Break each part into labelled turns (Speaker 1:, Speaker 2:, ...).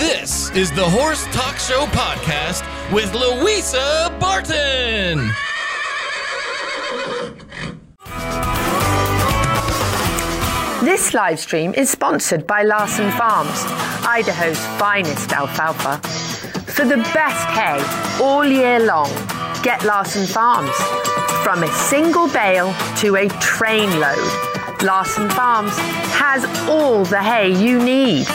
Speaker 1: This is the Horse Talk Show podcast with Louisa Barton.
Speaker 2: This live stream is sponsored by Larson Farms, Idaho's finest alfalfa. For the best hay all year long, get Larson Farms. From a single bale to a trainload, Larson Farms has all the hay you need.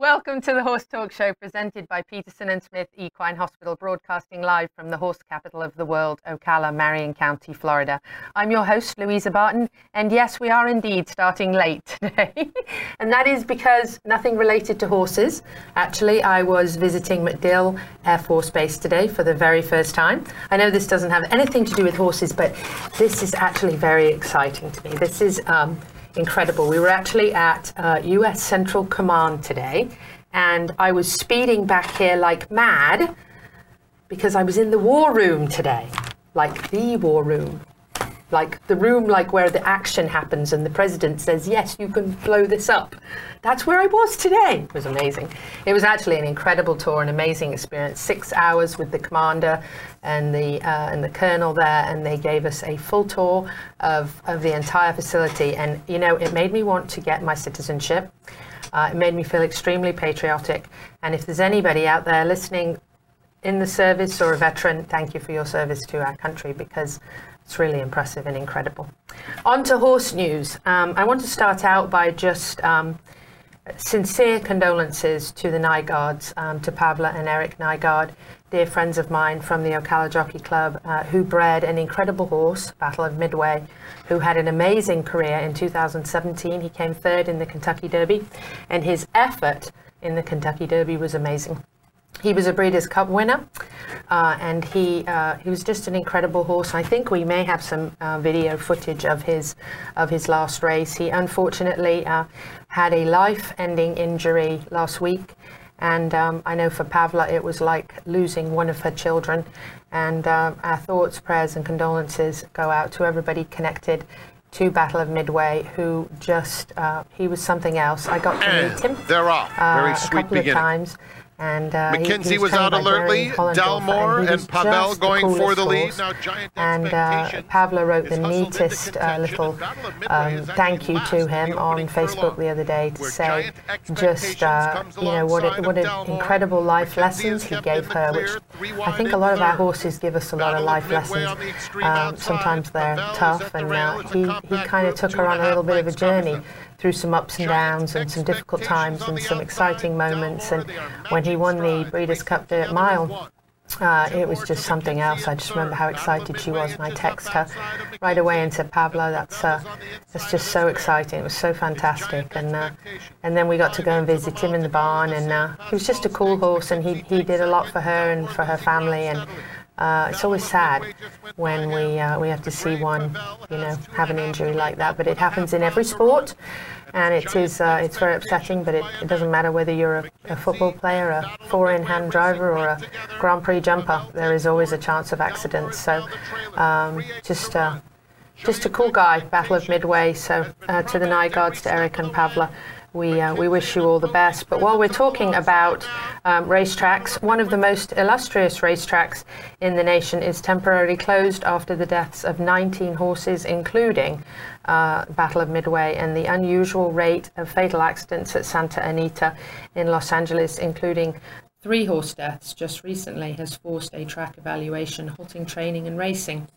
Speaker 2: Welcome to the Horse Talk Show presented by Peterson and Smith Equine Hospital, broadcasting live from the horse capital of the world, Ocala, Marion County, Florida. I'm your host, Louisa Barton, and yes, we are indeed starting late today. and that is because nothing related to horses. Actually, I was visiting MacDill Air Force Base today for the very first time. I know this doesn't have anything to do with horses, but this is actually very exciting to me. This is um, incredible. We were actually at uh, US Central Command today, and I was speeding back here like mad because I was in the war room today, like the war room. Like the room, like where the action happens, and the president says, "Yes, you can blow this up." That's where I was today. It was amazing. It was actually an incredible tour, an amazing experience. Six hours with the commander and the uh, and the colonel there, and they gave us a full tour of of the entire facility. And you know, it made me want to get my citizenship. Uh, it made me feel extremely patriotic. And if there's anybody out there listening in the service or a veteran, thank you for your service to our country because it's really impressive and incredible. On to horse news. Um, I want to start out by just um, sincere condolences to the Nygaards, um, to Pavla and Eric Nygaard, dear friends of mine from the Ocala Jockey Club, uh, who bred an incredible horse, Battle of Midway, who had an amazing career in 2017. He came third in the Kentucky Derby, and his effort in the Kentucky Derby was amazing. He was a Breeders' Cup winner, uh, and he uh, he was just an incredible horse. I think we may have some uh, video footage of his of his last race. He unfortunately uh, had a life-ending injury last week, and um, I know for Pavla it was like losing one of her children. And uh, our thoughts, prayers, and condolences go out to everybody connected to Battle of Midway, who just uh, he was something else. I got to meet him.
Speaker 3: They're off. Very
Speaker 2: a couple
Speaker 3: beginning.
Speaker 2: of times. And uh, he- he
Speaker 3: McKenzie was out alertly. Dalmore and Pavel
Speaker 2: just the
Speaker 3: going for the lead. Now giant
Speaker 2: And uh, Pavla wrote the neatest uh, little
Speaker 3: and Battle of Midway
Speaker 2: um, thank you to him on Facebook the other day to say just uh, you know what what an incredible life
Speaker 3: McKenzie
Speaker 2: lessons he gave her, which I think a lot of our horses give us a lot of life lessons.
Speaker 3: on the extreme
Speaker 2: Um, sometimes they're tough, and uh, he he kind of took her on
Speaker 3: a
Speaker 2: little bit of a journey. Through some ups and downs and some difficult times and some exciting moments. And
Speaker 3: Dalmore, they are
Speaker 2: when he won the. Breeders' Cup Dirt Mile, uh, it was just something else. I just remember how excited she was, and I texted her right away and said, "Pablo, that's uh, that's just so exciting. It was so fantastic." And uh, and then we got to go and visit him in the barn, and uh, he was just a cool horse, and he he did a lot for her and for her family, and. Uh, it's always sad when we uh, we have to see one, you know, have an injury like that. But it happens in every sport, and it is uh, it's very upsetting. But it, it doesn't matter whether you're a, a football player, a four-in-hand driver, or a Grand Prix jumper. There is always a chance of accidents. So um, just. Uh, just a cool guy, Battle of Midway. So uh, to the Nygaards, to Eric and Pavla, we uh, we wish you all the best. But while we're talking about um, racetracks, one of the most illustrious racetracks in the nation is temporarily closed after the deaths of 19 horses, including uh, Battle of Midway, and the unusual rate of fatal accidents at Santa Anita in Los Angeles, including three horse deaths just recently, has forced a track evaluation, halting training and racing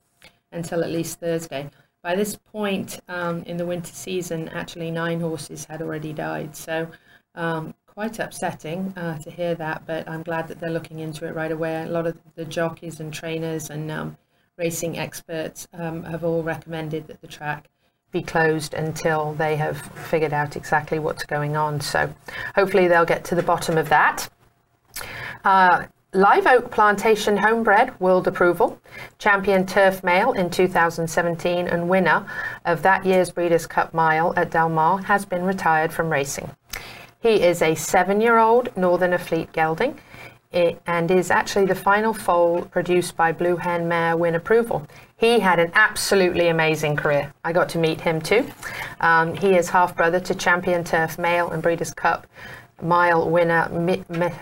Speaker 2: until at least Thursday. By this point um, in the winter season, actually nine horses had already died. So um, quite upsetting uh, to hear that, but I'm glad that they're looking into it right away. A lot of the jockeys and trainers and um, racing experts um, have all recommended that the track be closed until they have figured out exactly what's going on. So hopefully they'll get to the bottom of that. Uh, Live Oak Plantation Homebred World Approval, champion turf male in 2017 and winner of that year's Breeders' Cup Mile at Del Mar, has been retired from racing. He is a seven year old Northern Afleet gelding. and is actually the final foal produced by Blue Hen Mare Win Approval. He had an absolutely amazing career. I got to meet him too. Um, he is half brother to Champion Turf Male and Breeders' Cup mile winner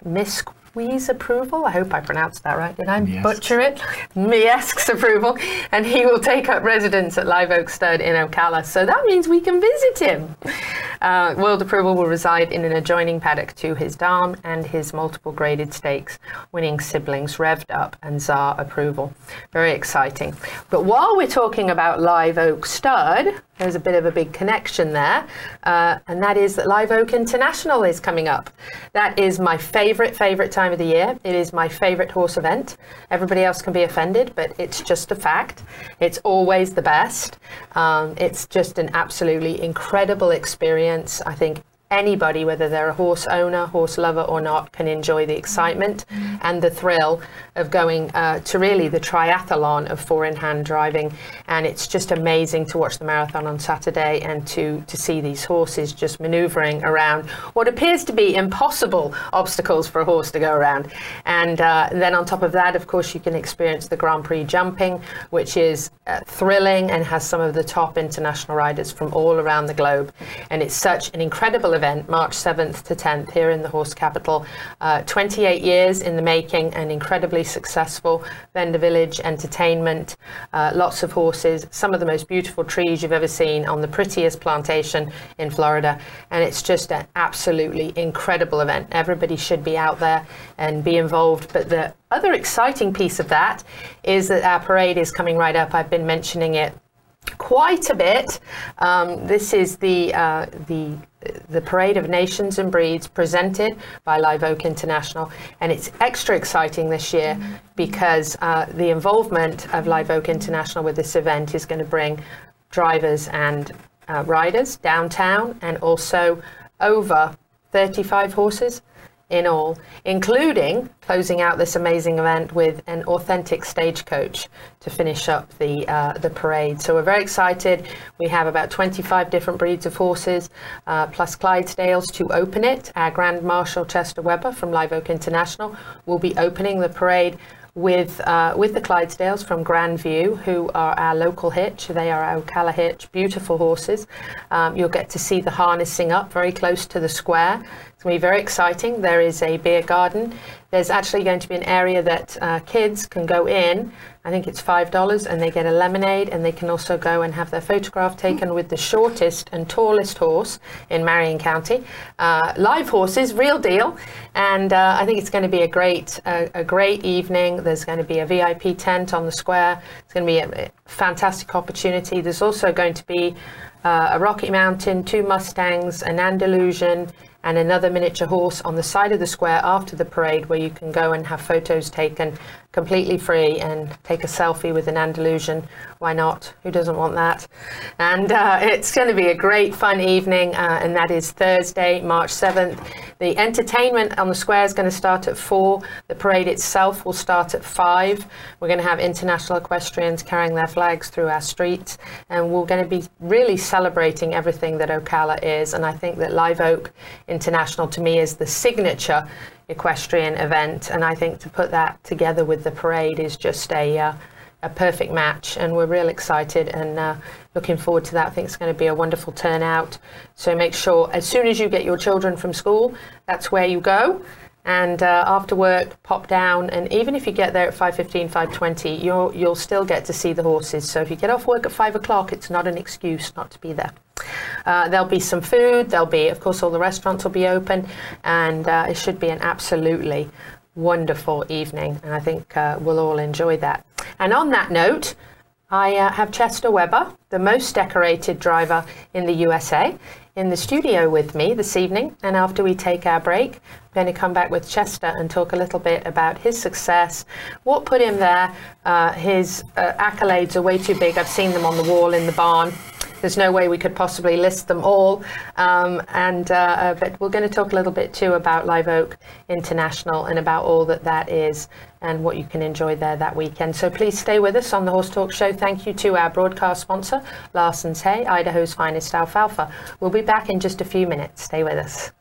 Speaker 2: Miss Miesque's approval. I hope I pronounced that right. Did I yes. butcher it? Miesque's approval. And he will take up residence at Live Oak Stud in Ocala. So that means we can visit him. Uh, World approval will reside in an adjoining paddock to his dam and his multiple graded stakes, winning siblings Revved Up and Czar approval. Very exciting. But while we're talking about Live Oak Stud, there's a bit of a big connection there, uh, and that is that Live Oak International is coming up. That is my favorite, favorite time of the year. It is my favorite horse event. Everybody else can be offended, but it's just a fact. It's always the best. Um, it's just an absolutely incredible experience. I think anybody, whether they're a horse owner, horse lover or not, can enjoy the excitement and the thrill of going uh, to really the triathlon of four-in-hand driving. And it's just amazing to watch the marathon on Saturday and to, to see these horses just maneuvering around what appears to be impossible obstacles for a horse to go around. And uh, then on top of that, of course, you can experience the Grand Prix jumping, which is uh, thrilling and has some of the top international riders from all around the globe. And it's such an incredible event, March 7th to 10th here in the horse capital. Uh, 28 years in the making and incredibly successful. Vendor Village entertainment, uh, lots of horses, some of the most beautiful trees you've ever seen on the prettiest plantation in Florida. And it's just an absolutely incredible event. Everybody should be out there and be involved. But the other exciting piece of that is that our parade is coming right up. I've been mentioning it quite a bit. Um, this is the uh, the the Parade of Nations and Breeds presented by Live Oak International, and it's extra exciting this year because uh, the involvement of Live Oak International with this event is going to bring drivers and uh, riders downtown, and also over 35 horses in all, including closing out this amazing event with an authentic stagecoach to finish up the uh, the parade. So we're very excited. We have about 25 different breeds of horses, uh, plus Clydesdales to open it. Our Grand Marshal Chester Weber from Live Oak International will be opening the parade with uh, with the Clydesdales from Grandview, who are our local hitch. They are our Ocala hitch, beautiful horses. Um, you'll get to see the harnessing up very close to the square. It's going to be very exciting. There is a beer garden. There's actually going to be an area that uh, kids can go in. I think it's $5 and they get a lemonade and they can also go and have their photograph taken with the shortest and tallest horse in Marion County. Uh, live horses, real deal. And uh, I think it's going to be a great, a great evening. There's going to be a VIP tent on the square. It's going to be a fantastic opportunity. There's also going to be uh, a Rocky Mountain, two Mustangs, an Andalusian, and another miniature horse on the side of the square after the parade where you can go and have photos taken completely free and take a selfie with an Andalusian. Why not? Who doesn't want that? And uh, it's going to be a great fun evening, uh, and that is Thursday, March 7th. The entertainment on the square is going to start at 4. The parade itself will start at 5. We're going to have international equestrians carrying their flags through our streets, and we're going to be really celebrating everything that Ocala is. And I think that Live Oak International, to me, is the signature equestrian event. And I think to put that together with the parade is just a, uh, a perfect match. And we're real excited and uh, looking forward to that. I think it's going to be a wonderful turnout. So make sure as soon as you get your children from school, that's where you go. And uh, after work, pop down, and even if you get there at 5.15, 5.20, you'll, you'll still get to see the horses. So if you get off work at 5 o'clock, it's not an excuse not to be there. Uh, there'll be some food. There'll be, of course, all the restaurants will be open, and uh, it should be an absolutely wonderful evening. And I think uh, we'll all enjoy that. And on that note, I uh, have Chester Weber, the most decorated driver in the USA, in the studio with me this evening. And after we take our break, I'm going to come back with Chester and talk a little bit about his success, what put him there. Uh, his uh, accolades are way too big. I've seen them on the wall in the barn. There's no way we could possibly list them all. Um, and uh, uh, but we're going to talk a little bit too about Live Oak International and about all that that is and what you can enjoy there that weekend. So please stay with us on the Horse Talk Show. Thank you to our broadcast sponsor, Larson's Hay, Idaho's finest alfalfa. We'll be back in just a few minutes. Stay with us.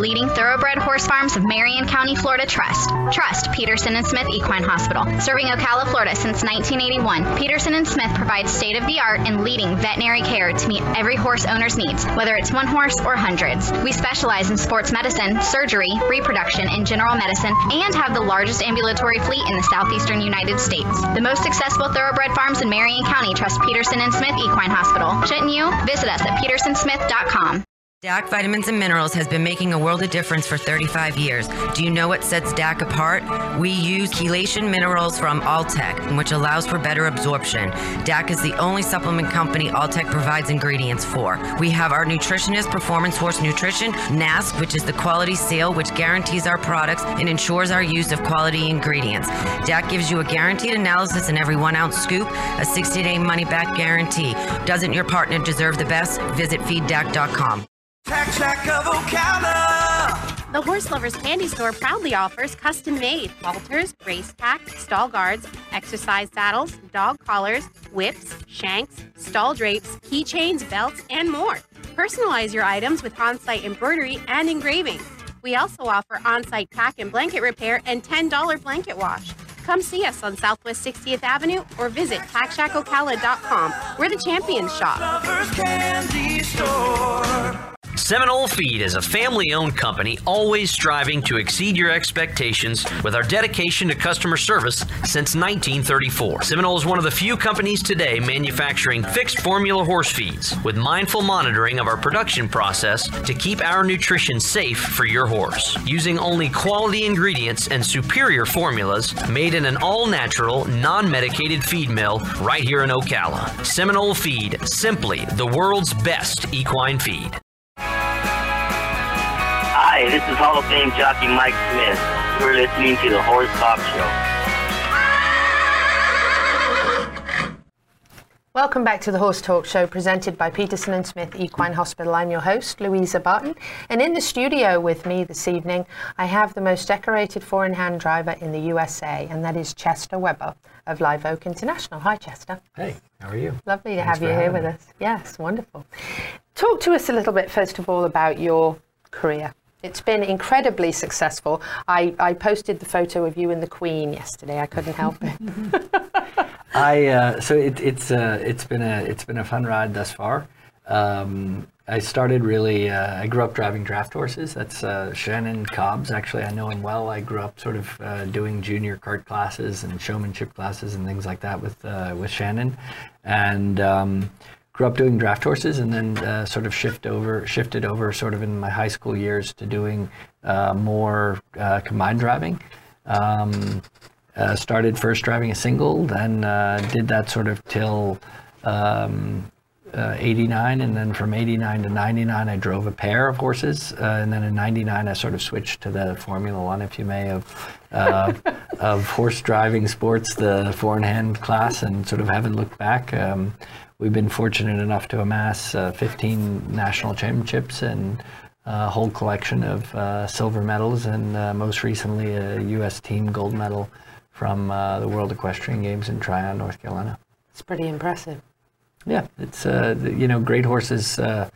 Speaker 3: Leading thoroughbred horse farms of Marion County, Florida trust. Trust Peterson and Smith Equine Hospital. Serving Ocala, Florida since 1981, Peterson and Smith provides state-of-the-art and leading veterinary care to meet every horse owner's needs, whether it's one horse or hundreds. We specialize in sports medicine, surgery, reproduction, and general medicine, and have the largest ambulatory fleet in the southeastern United States. The most successful thoroughbred farms in Marion County trust Peterson and Smith Equine Hospital. Shouldn't you? Visit us at petersonsmith.com.
Speaker 4: DAC Vitamins and Minerals has been making a world of difference for 35 years. Do you know what sets DAC apart? We use chelation minerals from Alltech, which allows for better absorption. DAC is the only supplement company Alltech provides ingredients for. We have our nutritionist, Performance Horse Nutrition, NASC, which is the quality seal, which guarantees our products and ensures our use of quality ingredients. DAC gives you a guaranteed analysis in every one ounce scoop, a 60 day money back guarantee. Doesn't your partner deserve the best? Visit feeddac.com.
Speaker 5: Tack Shack of Ocala.
Speaker 6: The Horse Lovers Candy Store proudly offers custom made halters, race tack, stall guards, exercise saddles, dog collars, whips, shanks, stall drapes, keychains, belts, and more. Personalize your items with on site embroidery and engraving. We also offer on site pack and blanket repair and $10 blanket wash. Come see us on Southwest 60th Avenue or visit TackShackOcala.com. We're the champions shop.
Speaker 7: Seminole Feed is a family owned company always striving to exceed your expectations with our dedication to customer service since 1934. Seminole is one of the few companies today manufacturing fixed formula horse feeds with mindful monitoring of our production process to keep our nutrition safe for your horse. Using only quality ingredients and superior formulas made in an all natural, non medicated feed mill right here in Ocala. Seminole Feed, simply the world's best equine feed.
Speaker 8: Hi, this is Hall of Fame jockey Mike Smith. You're listening to the Horse Talk Show.
Speaker 2: Welcome back to the Horse Talk Show presented by Peterson and Smith Equine Hospital. I'm your host, Louisa Barton, and in the studio with me this evening, I have the most decorated four-in-hand driver in the USA, and that is Chester Weber of Live Oak International. Hi, Chester.
Speaker 9: Hey, how are you?
Speaker 2: Lovely to
Speaker 9: Thanks
Speaker 2: have you here with
Speaker 9: me.
Speaker 2: us. Yes, wonderful. Talk to us a little bit, first of all, about your career. It's been incredibly successful. I, I posted the photo of you and the Queen yesterday. I couldn't help it.
Speaker 9: I uh, so it, it's uh, it's been a it's been a fun ride thus far. Um, I started really. Uh, I grew up driving draft horses. That's uh, Shannon Cobbs. Actually, I know him well. I grew up sort of uh, doing junior cart classes and showmanship classes and things like that with uh, with Shannon, and um, grew up doing draft horses, and then uh, sort of shift over shifted over sort of in my high school years to doing uh, more uh, combined driving. Um, uh, started first driving a single, then uh, did that sort of till um, uh, 89, and then from 89 to 99, I drove a pair of horses, and then in 99, I sort of switched to the Formula One, if you may, of uh, of horse driving sports, the four in hand class, and sort of haven't looked back. Um, we've been fortunate enough to amass uh, 15 national championships and a whole collection of uh, silver medals, and uh, most recently a U.S. team gold medal from uh, the World Equestrian Games in Tryon, North Carolina.
Speaker 2: it's pretty impressive.
Speaker 9: Yeah, it's uh, you know great horses uh,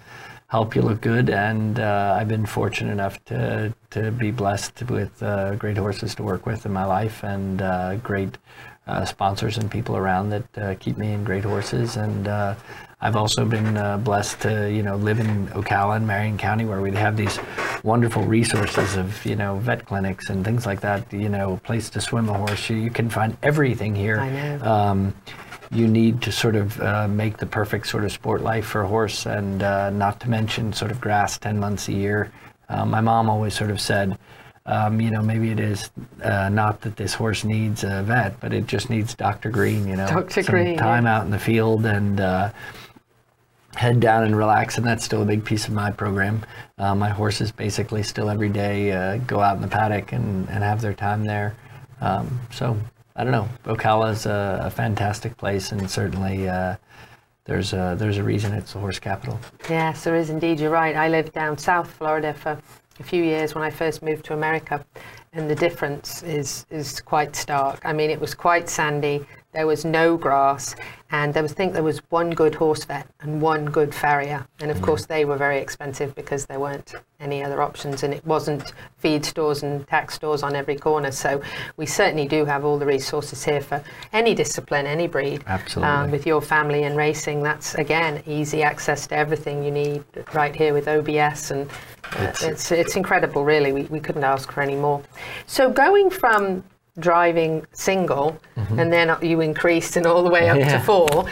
Speaker 9: help you look good, and uh, I've been fortunate enough to to be blessed with uh, great horses to work with in my life, and uh, great uh, sponsors and people around that uh, keep me in great horses, and uh, I've also been uh, blessed to you know live in Ocala and Marion County, where we have these wonderful resources of you know vet clinics and things like that. You know, place to swim a horse. You, you can find everything here.
Speaker 2: I know.
Speaker 9: Um, you need to sort of uh, make the perfect sort of sport life for a horse, and uh, not to mention sort of grass 10 months a year. Uh, my mom always sort of said, um, you know, maybe it is uh, not that this horse needs a vet, but it just needs Dr. Green, you know,
Speaker 2: Dr.
Speaker 9: some
Speaker 2: Green,
Speaker 9: time
Speaker 2: yeah.
Speaker 9: out in the field and uh, head down and relax. And that's still a big piece of my program. Uh, my horses basically still every day uh, go out in the paddock and, and have their time there. Um, so I don't know. Ocala is a, a fantastic place, and certainly uh, there's a, there's a reason it's the horse capital.
Speaker 2: Yes, there is indeed. You're right. I lived down South Florida for a few years when I first moved to America. and the difference is is quite stark. I mean, it was quite sandy. There was no grass, and there was I think there was one good horse vet and one good farrier, and of course they were very expensive because there weren't any other options, and it wasn't feed stores and tax stores on every corner. So we certainly do have all the resources here for any discipline, any breed.
Speaker 9: Absolutely.
Speaker 2: Um, with your family and racing, that's again easy access to everything you need right here with OBS, and uh, it's it's incredible. Really, we, we couldn't ask for any more. So going from driving single mm-hmm. and then you increased and all the way up.
Speaker 9: Yeah.
Speaker 2: to four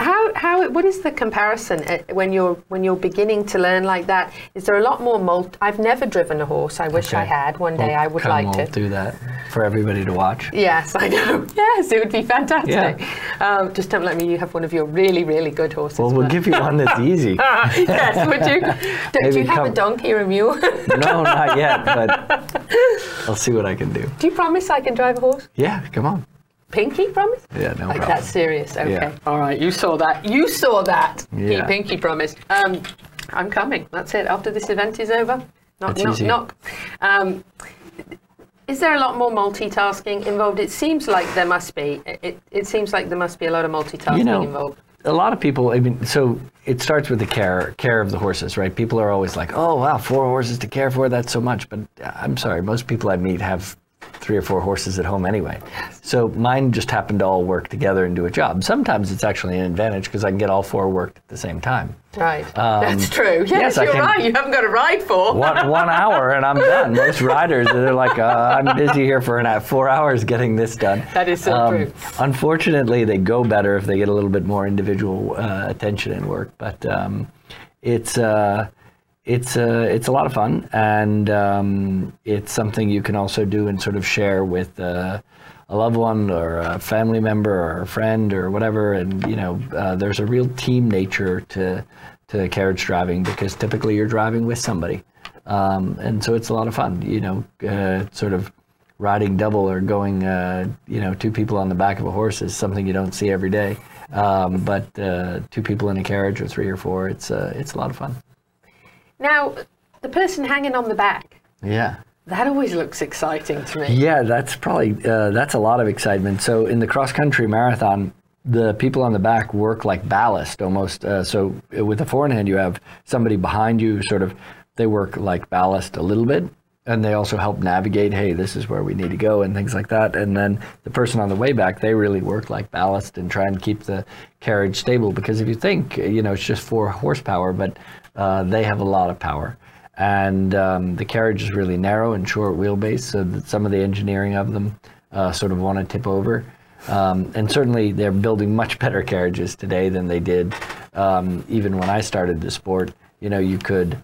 Speaker 2: how how what is the comparison uh, when you're when you're beginning to learn like that? Is there a lot more multi i've never driven a horse. I wish i had. One day
Speaker 9: Well,
Speaker 2: i would like to.
Speaker 9: do that for everybody to watch.
Speaker 2: yes i know. Yes it would be fantastic.
Speaker 9: Yeah.
Speaker 2: um, just don't let me you have one of your really really good horses
Speaker 9: Well, we'll
Speaker 2: but-
Speaker 9: give you one that's easy.
Speaker 2: yes would you? Do, do you have a donkey or a mule?
Speaker 9: No, not yet, but I'll see what I can do.
Speaker 2: do you promise i can drive a horse?
Speaker 9: Yeah, come on.
Speaker 2: Pinky promise
Speaker 9: Yeah, no
Speaker 2: Like
Speaker 9: problem.
Speaker 2: that's serious. Okay.
Speaker 9: Yeah.
Speaker 2: All right. You saw that. You saw that.
Speaker 9: Yeah.
Speaker 2: He pinky promised. Um, I'm coming. That's it. After this event is over. Knock,
Speaker 9: That's
Speaker 2: knock,
Speaker 9: easy.
Speaker 2: knock. Um, is there a lot more multitasking involved? It seems like there must be. It, it, seems like there must be a lot of multitasking
Speaker 9: You know,
Speaker 2: involved.
Speaker 9: a lot of people. I mean, so it starts with the care care of the horses, right? People are always like, "Oh, wow, four horses to care for. That's so much." But uh, I'm sorry, most people I meet have three or four horses at home anyway. So mine just happen to all work together and do a job. Sometimes it's actually an advantage because I can get all four worked at the same time.
Speaker 2: Right. That's true. Yes,
Speaker 9: Um, yes,
Speaker 2: you're
Speaker 9: can-
Speaker 2: right. You haven't got a ride for.
Speaker 9: one, one hour and I'm done. Most riders, they're like, uh, I'm busy here for an hour, four hours getting this done. Um,
Speaker 2: That is so true.
Speaker 9: Unfortunately, they go better if they get a little bit more individual uh, attention and work. But um, it's uh, it's uh, it's a lot of fun, and um, it's something you can also do and sort of share with. Uh, a loved one or a family member or a friend or whatever. And you know uh, there's a real team nature to to carriage driving because typically you're driving with somebody. Um, and so it's a lot of fun you know uh, sort of riding double or going uh, you know two people on the back of a horse is something you don't see every day. Um, but uh, two people in a carriage or three or four it's it's a lot of fun
Speaker 2: Now, the person hanging on the back.
Speaker 9: yeah
Speaker 2: That always looks exciting to me.
Speaker 9: Yeah, that's probably uh, that's a lot of excitement. So in the cross country marathon, the people on the back work like ballast almost. Uh, so with the forehand, you have somebody behind you, sort of. They work like ballast a little bit, and they also help navigate. Hey, this is where we need to go, and things like that. And then the person on the way back, they really work like ballast and try and keep the carriage stable. Because if you think, you know, it's just four horsepower, but uh, they have a lot of power and um, the carriage is really narrow and short wheelbase, so that some of the engineering of them uh, sort of want to tip over. Um, and certainly, they're building much better carriages today than they did um, even when I started the sport. You know, you could,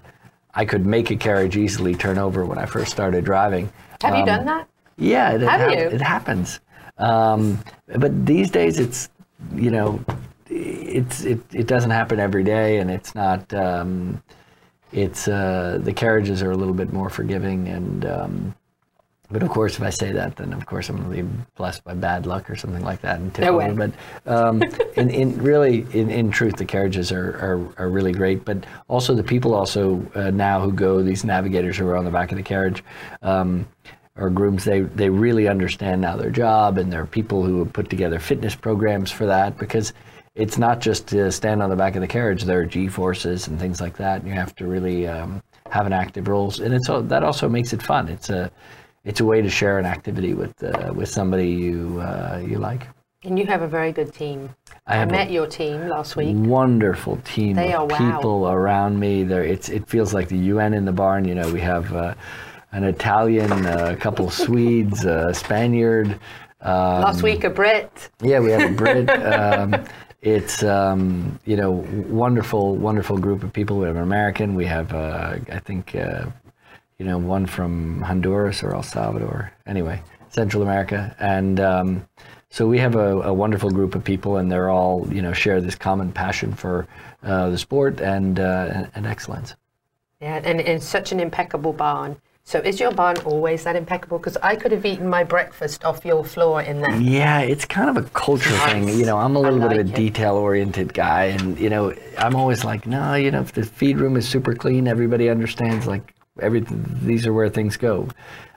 Speaker 9: I could make a carriage easily turn over when I first started driving.
Speaker 2: Have you
Speaker 9: Um,
Speaker 2: done that?
Speaker 9: Yeah, it,
Speaker 2: Have
Speaker 9: hap-
Speaker 2: you?
Speaker 9: it happens. Um, but these days, it's you know, it's it, it doesn't happen every day, and it's not. Um, it's uh, the carriages are a little bit more forgiving, and um, but of course, if I say that, then of course I'm going to be blessed by bad luck or something like that and tip
Speaker 2: No way.
Speaker 9: But um, in, in really, in, in truth, the carriages are, are, are really great. But also the people also uh, now who go, these navigators who are on the back of the carriage, um, or grooms, they, they really understand now their job, and there are people who have put together fitness programs for that because it's not just to stand on the back of the carriage. There are G forces and things like that, and you have to really um, have an active role. And it's that also makes it fun. It's a it's a way to share an activity with uh, with somebody you uh, you like.
Speaker 2: And you have a very good team.
Speaker 9: I
Speaker 2: I, met your team last week.
Speaker 9: Wonderful team
Speaker 2: They
Speaker 9: of
Speaker 2: are wow.
Speaker 9: people around me. There, it's it feels like the UN in the barn. You know, we have uh, an Italian, a couple Swedes, a Spaniard. Um,
Speaker 2: last week, a Brit.
Speaker 9: Yeah, we have a Brit. um, it's um, you know wonderful, wonderful group of people. We have an American. We have uh, I think uh, you know one from Honduras or El Salvador. Anyway, Central America, and um, so we have a, a wonderful group of people, and they're all you know share this common passion for uh, the sport and, uh, and and excellence.
Speaker 2: Yeah, and it's such an impeccable barn. So is your barn always that impeccable? Because I could have eaten my breakfast off your floor in there.
Speaker 9: Yeah, it's kind of a culture thing. You know, I'm a little bit of a
Speaker 2: it.
Speaker 9: detail oriented guy, and you know, I'm always like, no, you know, if the feed room is super clean, everybody understands like everything. These are where things go.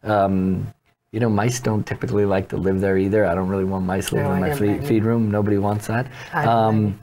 Speaker 9: Um, You know, mice don't typically like to live there either. I don't really want mice living
Speaker 2: No,
Speaker 9: in my feed, feed room. Nobody wants that. Um,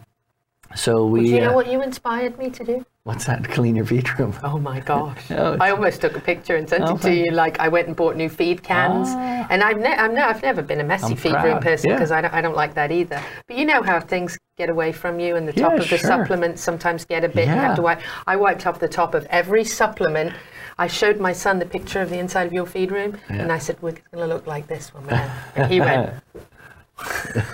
Speaker 9: so we.
Speaker 2: Do you know
Speaker 9: uh,
Speaker 2: what you inspired me to do?
Speaker 9: What's that? Clean your feed room.
Speaker 2: Oh my gosh!
Speaker 9: It's-
Speaker 2: I almost took a picture and sent
Speaker 9: Oh,
Speaker 2: it to you. Like I went and bought new feed cans,
Speaker 9: Ah.
Speaker 2: and I've, ne- I'm ne- I've never been a messy
Speaker 9: I'm
Speaker 2: feed room
Speaker 9: proud,
Speaker 2: person
Speaker 9: yeah.
Speaker 2: because I don't I don't like that either. But you know how things get away from you, and the top
Speaker 9: Yeah,
Speaker 2: of the
Speaker 9: sure.
Speaker 2: supplements sometimes get a bit. You
Speaker 9: Yeah.
Speaker 2: have to wipe. I wiped off the top of every supplement. I showed my son the picture of the inside of your feed room, and I said, "We're going to look like this when we're. And he went,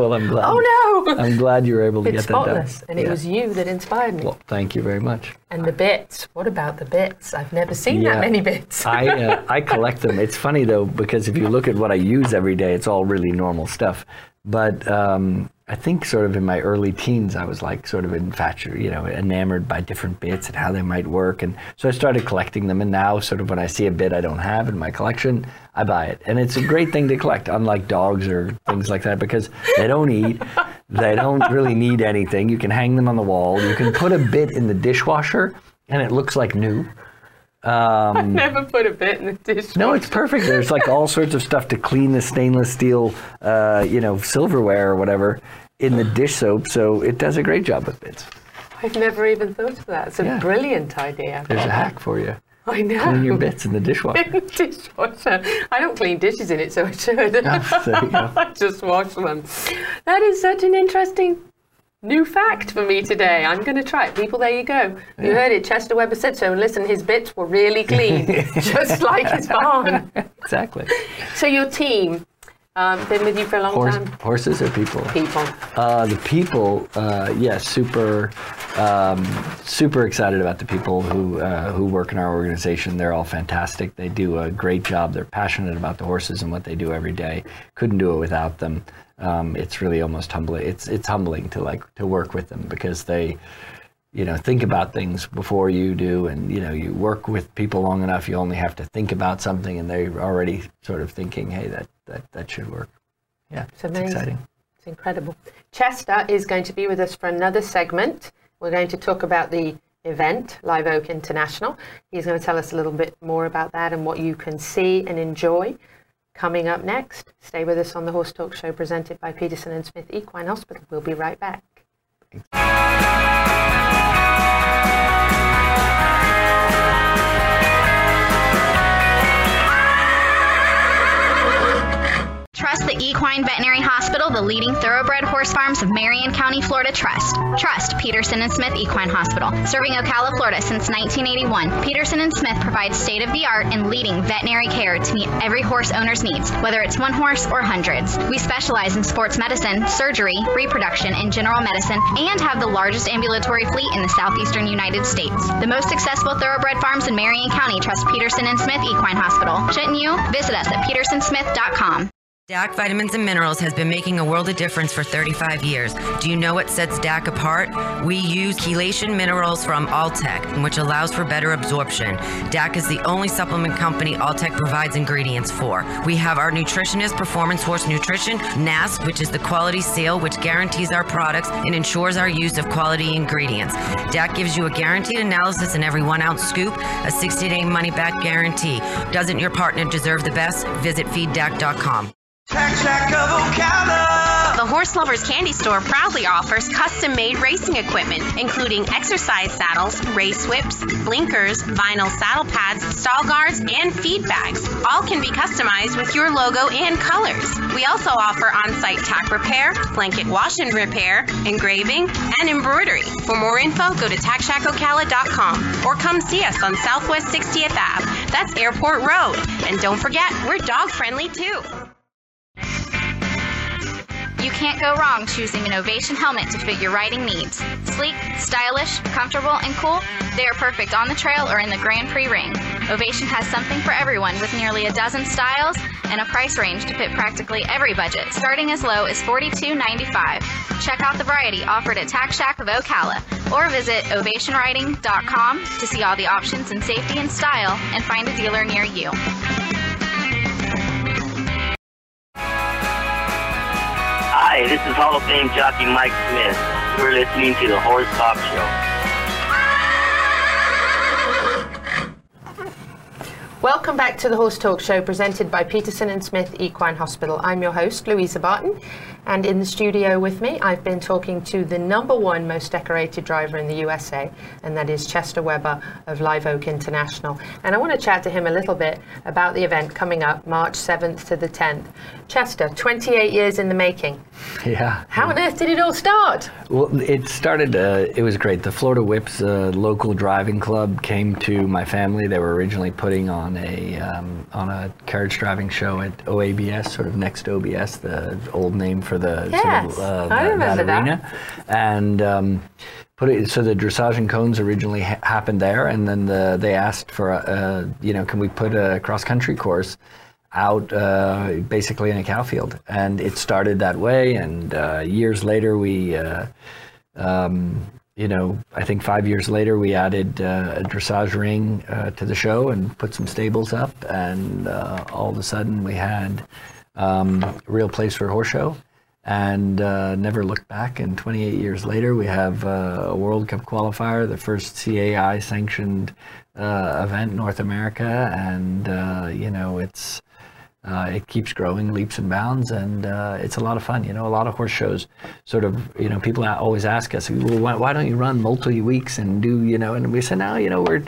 Speaker 9: Well, I'm glad.
Speaker 2: "Oh no!"
Speaker 9: I'm glad you were able to
Speaker 2: It's
Speaker 9: get that done.
Speaker 2: spotless, and it
Speaker 9: Yeah.
Speaker 2: was you that inspired me.
Speaker 9: Well, thank you very much.
Speaker 2: And the bits. What about the bits? I've never seen that many bits.
Speaker 9: I uh, I collect them. It's funny though because if you look at what I use every day, it's all really normal stuff. But um, I think sort of in my early teens, I was like sort of infatuated, you know, enamored by different bits and how they might work, and so I started collecting them. And now, sort of when I see a bit I don't have in my collection, I buy it, and it's a great thing to collect. Unlike dogs or things like that, because they don't eat, they don't really need anything. You can hang them on the wall. You can put a bit in the dishwasher, and it looks like new.
Speaker 2: never put a bit in the dish.
Speaker 9: No, it's perfect. There's like all sorts of stuff to clean the stainless steel, uh, you know, silverware or whatever in the dish soap. So it does a great job with bits.
Speaker 2: I've never even thought of that. It's a
Speaker 9: Yeah.
Speaker 2: brilliant idea.
Speaker 9: There's a hack for you.
Speaker 2: I know.
Speaker 9: Clean your bits in the dishwasher.
Speaker 2: In the dishwasher. I don't clean dishes in it, so I should.
Speaker 9: Oh, there you go.
Speaker 2: I just wash them. That is such an interesting new fact for me today. I'm going to try it. People, there you go. You heard it. Chester Weber said so. And listen, his bits were really clean, just like his barn.
Speaker 9: Exactly.
Speaker 2: So your team, um, been with you for a long
Speaker 9: Horse,
Speaker 2: time?
Speaker 9: horses or people?
Speaker 2: People.
Speaker 9: Uh, the people, uh, yeah, super, um, super excited about the people who uh, who work in our organization. They're all fantastic. They do a great job. They're passionate about the horses and what they do every day. Couldn't do it without them. Um, it's really almost humbling. It's it's humbling to like to work with them because they, you know, think about things before you do, and you know, you work with people long enough. You only have to think about something, and they're already sort of thinking, "Hey, that that that should work." Yeah,
Speaker 2: It's amazing.
Speaker 9: exciting.
Speaker 2: It's incredible. Chester is going to be with us for another segment. We're going to talk about the event, Live Oak International. He's going to tell us a little bit more about that and what you can see and enjoy. Coming up next, stay with us on the Horse Talk Show presented by Peterson and Smith Equine Hospital. We'll be right back.
Speaker 3: Trust the Equine Veterinary Hospital, the leading thoroughbred horse farms of Marion County, Florida. Trust. Trust Peterson and Smith Equine Hospital. Serving Ocala, Florida since 1981, Peterson and Smith provides state of the art and leading veterinary care to meet every horse owner's needs, whether it's one horse or hundreds. We specialize in sports medicine, surgery, reproduction, and general medicine, and have the largest ambulatory fleet in the southeastern United States. The most successful thoroughbred farms in Marion County trust Peterson and Smith Equine Hospital. Shouldn't you? Visit us at petersonsmith.com.
Speaker 4: DAC Vitamins and Minerals has been making a world of difference for 35 years. Do you know what sets DAC apart? We use chelation minerals from Alltech, which allows for better absorption. DAC is the only supplement company Alltech provides ingredients for. We have our nutritionist, Performance Horse Nutrition, NASC, which is the quality seal, which guarantees our products and ensures our use of quality ingredients. DAC gives you a guaranteed analysis in every one ounce scoop, a 60 day money back guarantee. Doesn't your partner deserve the best? Visit feeddac.com.
Speaker 6: The Horse Lovers Candy Store proudly offers custom made racing equipment, including exercise saddles, race whips, blinkers, vinyl saddle pads, stall guards, and feed bags. All can be customized with your logo and colors. We also offer on site tack repair, blanket wash and repair, engraving, and embroidery. For more info, go to tackshackocala.com or come see us on Southwest 60th Ave. That's Airport Road. And don't forget, we're dog friendly too.
Speaker 3: You can't go wrong choosing an Ovation helmet to fit your riding needs. Sleek, stylish, comfortable, and cool, they are perfect on the trail or in the Grand Prix ring. Ovation has something for everyone with nearly a dozen styles and a price range to fit practically every budget, starting as low as $42.95. Check out the variety offered at Tack Shack of Ocala or visit ovationriding.com to see all the options in safety and style and find a dealer near you.
Speaker 8: Hi, this is Hall of Fame jockey Mike Smith. You're listening to the Horse Talk Show.
Speaker 2: Welcome back to the Horse Talk Show presented by Peterson and Smith Equine Hospital. I'm your host, Louisa Barton, and in the studio with me, I've been talking to the number one most decorated driver in the USA, and that is Chester Weber of Live Oak International. And I want to chat to him a little bit about the event coming up March 7th to the 10th. Chester, 28 years in the making.
Speaker 9: Yeah.
Speaker 2: How on earth did it all start?
Speaker 9: Well, it started. Uh, it was great. The Florida Whips uh, local driving club came to my family. They were originally putting on a um, on a carriage driving show at OABS, sort of next to OBS, the old name for the
Speaker 2: Yes,
Speaker 9: sort of, uh,
Speaker 2: I
Speaker 9: that-
Speaker 2: remember that.
Speaker 9: arena, and. Um, Put it, so the dressage and cones originally ha- happened there, and then the, they asked for, uh, you know, can we put a cross country course out uh, basically in a cow field? And it started that way, and uh, years later we, uh, um, you know, I think five years later we added uh, a dressage ring uh, to the show and put some stables up, and uh, all of a sudden we had um, a real place for a horse show. And uh, never looked back. And 28 years later, we have uh, a World Cup qualifier, the first CAI sanctioned uh, event in North America, and uh, you know it's uh, it keeps growing leaps and bounds, and uh, it's a lot of fun. You know, a lot of horse shows, sort of, you know, people always ask us, well, why, why don't you run multi weeks and do, you know, and we say, no, you know, we're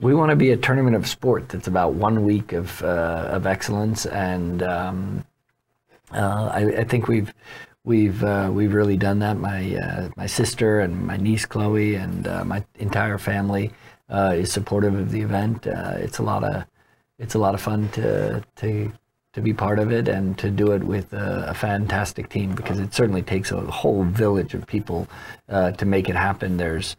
Speaker 9: we want to be a tournament of sport that's about one week of uh, of excellence, and um, uh, I, I think we've we've uh, we've really done that. My uh, my sister and my niece Chloe and uh, my entire family uh, is supportive of the event. It's a lot of it's a lot of fun to to to be part of it and to do it with a, a fantastic team because it certainly takes a whole village of people to make it happen. There's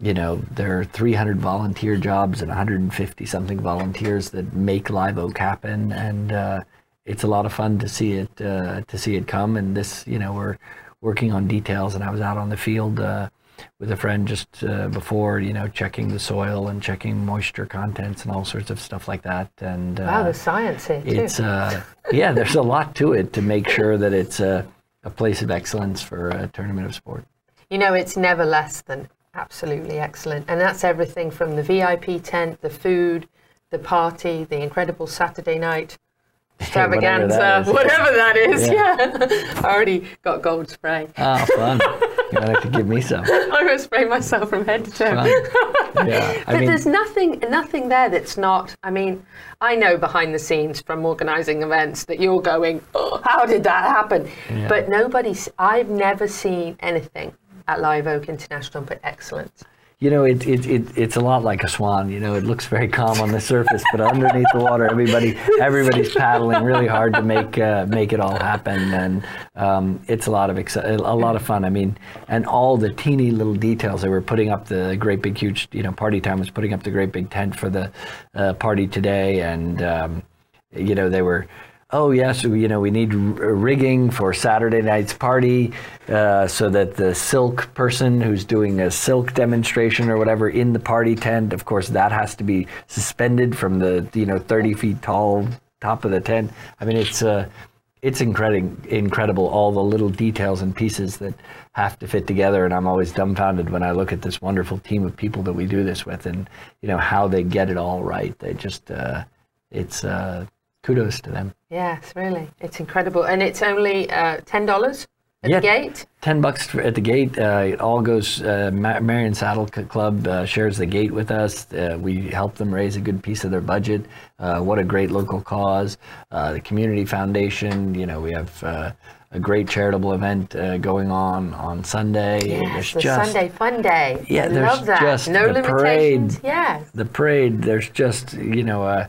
Speaker 9: you know, there are 300 volunteer jobs and 150 something volunteers that make Live Oak happen, and uh, it's a lot of fun to see it uh, to see it come. And this, you know, we're working on details, and I was out on the field uh, with a friend just uh, before, you know, checking the soil and checking moisture contents and all sorts of stuff like that. And
Speaker 2: Wow,
Speaker 9: uh,
Speaker 2: there's science here too.
Speaker 9: it's uh, yeah, there's a lot to it to make sure that it's a, a place of excellence for a tournament of sport.
Speaker 2: You know, it's never less than absolutely excellent. And that's everything from the VIP tent, the food, the party, the incredible Saturday night extravaganza,
Speaker 9: that is,
Speaker 2: whatever that is. Yeah. I already got gold spray.
Speaker 9: Oh, fun! you might have to give me some.
Speaker 2: I'm going to spray myself from head to toe.
Speaker 9: Yeah,
Speaker 2: but
Speaker 9: mean,
Speaker 2: there's nothing, nothing there that's not. I mean, I know behind the scenes from organising events that you're going, oh, how did that happen?
Speaker 9: Yeah.
Speaker 2: But nobody's. I've never seen anything at Live Oak International but excellence.
Speaker 9: You know, it, it, it, it's a lot like a swan. You know, it looks very calm on the surface, but underneath the water, everybody everybody's paddling really hard to make uh, make it all happen, and um, it's a lot of exci- a lot of fun. I mean, and all the teeny little details. They were putting up the great big huge, you know, party time was putting up the great big tent for the uh, party today, and um, you know they were oh yes you know we need r- rigging for saturday night's party uh, so that the silk person who's doing a silk demonstration or whatever in the party tent of course that has to be suspended from the you know 30 feet tall top of the tent. I mean it's uh, it's incredible incredible all the little details and pieces that have to fit together and i'm always dumbfounded when i look at this wonderful team of people that we do this with and you know how they get it all right. They just uh, it's uh, kudos to them
Speaker 2: Yes, really, it's incredible, and it's only uh, ten dollars at
Speaker 9: Yeah.
Speaker 2: the gate.
Speaker 9: 10 bucks for- at the gate. Uh, it all goes, uh, Marion Saddle Club uh, shares the gate with us. Uh, we help them raise a good piece of their budget. Uh, what a great local cause. Uh, the Community Foundation, you know, we have uh, a great charitable event uh, going on on Sunday.
Speaker 2: Yes,
Speaker 9: There's
Speaker 2: the
Speaker 9: just-
Speaker 2: Sunday Fun Day.
Speaker 9: Yeah,
Speaker 2: I
Speaker 9: there's
Speaker 2: love that.
Speaker 9: just
Speaker 2: no
Speaker 9: the
Speaker 2: limitations.
Speaker 9: parade.
Speaker 2: Yes.
Speaker 9: the parade there's just you know uh,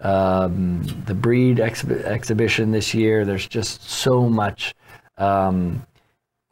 Speaker 9: um, the breed exhi- exhibition this year. There's just so much um,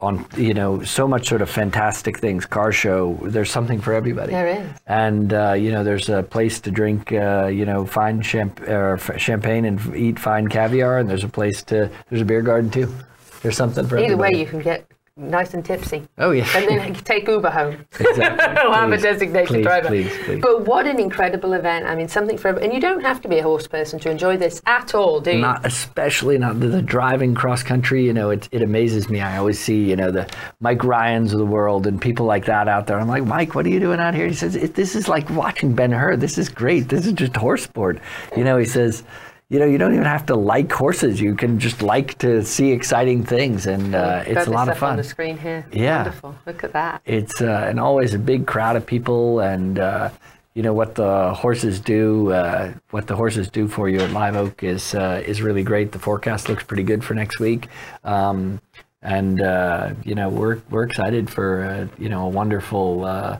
Speaker 9: on you know so much sort of fantastic things. Car show there's something for everybody.
Speaker 2: There is.
Speaker 9: and uh, you know there's a place to drink uh, you know fine champ- f- champagne and f- eat fine caviar and there's a place to there's a beer garden too. There's something for
Speaker 2: Either way, you can get nice and tipsy.
Speaker 9: Oh, yeah.
Speaker 2: And then take Uber home.
Speaker 9: Exactly.
Speaker 2: or have a designated
Speaker 9: please,
Speaker 2: driver.
Speaker 9: please, please.
Speaker 2: But what an incredible event. I mean, something for and you don't have to be a horse person to enjoy this at all, do you?
Speaker 9: Not especially not the, the driving cross country. You know, it, it amazes me. I always see you know the Mike Ryan's of the world and people like that out there. I'm like, Mike, what are you doing out here? He says, this is like watching Ben Hur. This is great. This is just horse sport. You know, he says. You know, you don't even have to like horses. You can just like to see exciting things, and uh, it's a lot of
Speaker 2: up on the screen here.
Speaker 9: Yeah.
Speaker 2: Wonderful. Look at that.
Speaker 9: It's uh, and always a big crowd of people, and uh, you know what the horses do. Uh, what the horses do for you at Live Oak is uh, is really great. The forecast looks pretty good for next week, um, and uh, you know we're we're excited for uh, you know a wonderful uh,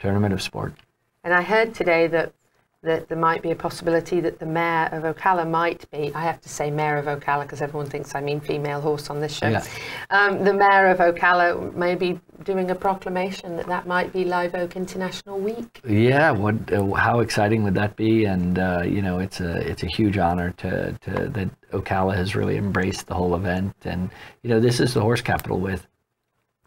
Speaker 9: tournament of sport.
Speaker 2: And I heard today that that there might be a possibility that the mayor of Ocala might be. I have to say mayor of Ocala because everyone thinks I mean female horse on this show.
Speaker 9: Yeah.
Speaker 2: Um, the mayor of Ocala may be doing a proclamation that that might be Live Oak International Week.
Speaker 9: Yeah, what? Uh, how exciting would that be? And uh, you know, it's a it's a huge honor to, to that Ocala has really embraced the whole event. And you know, this is the horse capital with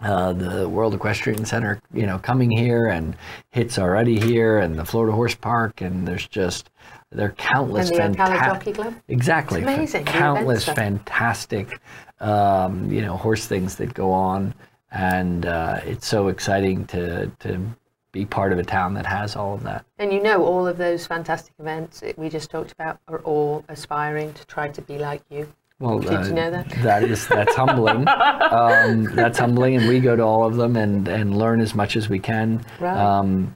Speaker 9: uh, the World Equestrian Center, you know, coming here and HITS already here, and the Florida Horse Park, and there's just there are countless
Speaker 2: And the
Speaker 9: fanta-
Speaker 2: Jockey Club?
Speaker 9: Exactly,
Speaker 2: It's amazing,
Speaker 9: countless fantastic, um, you know, horse things that go on, and uh, it's so exciting to to be part of a town that has all of that.
Speaker 2: And you know, all of those fantastic events that we just talked about are all aspiring to try to be like you.
Speaker 9: Well,
Speaker 2: Did you know that?
Speaker 9: That is that's humbling. um, that's humbling, and we go to all of them and and learn as much as we can.
Speaker 2: Right.
Speaker 9: Um,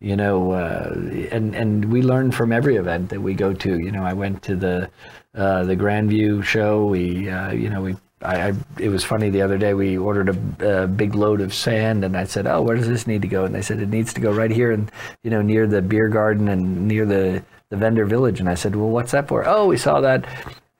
Speaker 9: you know, uh, and and we learn from every event that we go to. You know, I went to the uh, the Grandview show. We, uh, you know, we. I, I, it was funny the other day. We ordered a, a big load of sand, and I said, "Oh, where does this need to go?" And they said, "It needs to go right here, and you know, near the beer garden and near the the vendor village." And I said, "Well, what's that for?" Oh, we saw that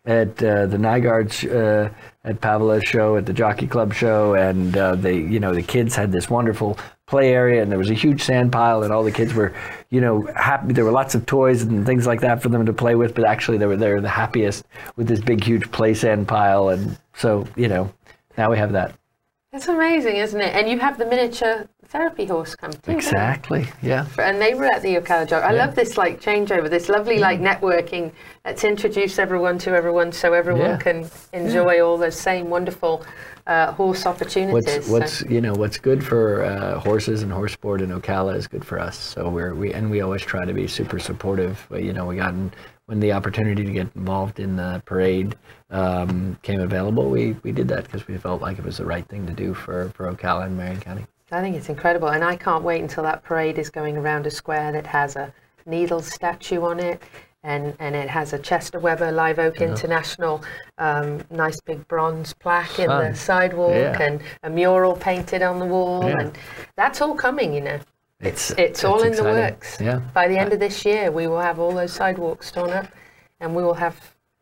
Speaker 9: at uh, the Nygaards uh, at Pavla's show, at the Jockey Club show, and uh, they, you know, the kids had this wonderful play area, and there was a huge sand pile, and all the kids were, you know, happy. There were lots of toys and things like that for them to play with, but actually they were there the happiest with this big, huge play sand pile, and so you know, now we have that.
Speaker 2: It's amazing, isn't it? And you have the miniature therapy horse too.
Speaker 9: Exactly. Yeah.
Speaker 2: And they were at the Ocala Jog. I love this like changeover, this lovely like networking. Let's introduce everyone to everyone so everyone
Speaker 9: Yeah.
Speaker 2: can enjoy all those same wonderful uh, horse opportunities.
Speaker 9: What's what's you know what's good for uh, horses and horse sport in Ocala is good for us. So we're we and we always try to be super supportive. Uh, You know, we got in, when the opportunity to get involved in the parade um, came available, we we did that because we felt like it was the right thing to do for for Ocala and Marion County.
Speaker 2: I think it's incredible, and I can't wait until that parade is going around a square that has a needle statue on it, and, and it has a Chester Weber Live Oak International um, nice big bronze plaque in the sidewalk,
Speaker 9: Yeah.
Speaker 2: and a mural painted on the wall,
Speaker 9: Yeah.
Speaker 2: and that's all coming, you know.
Speaker 9: It's
Speaker 2: It's all in the works.
Speaker 9: Yeah.
Speaker 2: By the end of this year, we will have all those sidewalks torn up, and we will have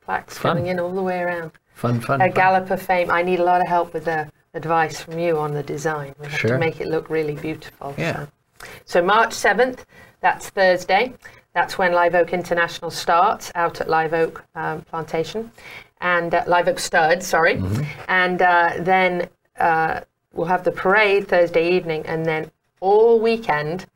Speaker 2: plaques
Speaker 9: Fun.
Speaker 2: coming in all the way around.
Speaker 9: Fun, fun.
Speaker 2: A
Speaker 9: fun.
Speaker 2: Gallop of Fame. I need a lot of help with the advice from you on the design. We have to make it look really beautiful.
Speaker 9: Yeah.
Speaker 2: So. so March 7th, that's Thursday. That's when Live Oak International starts out at Live Oak um, Plantation and uh, Live Oak Stud, sorry.
Speaker 9: Mm-hmm.
Speaker 2: And uh, then uh, we'll have the parade Thursday evening, and then all weekend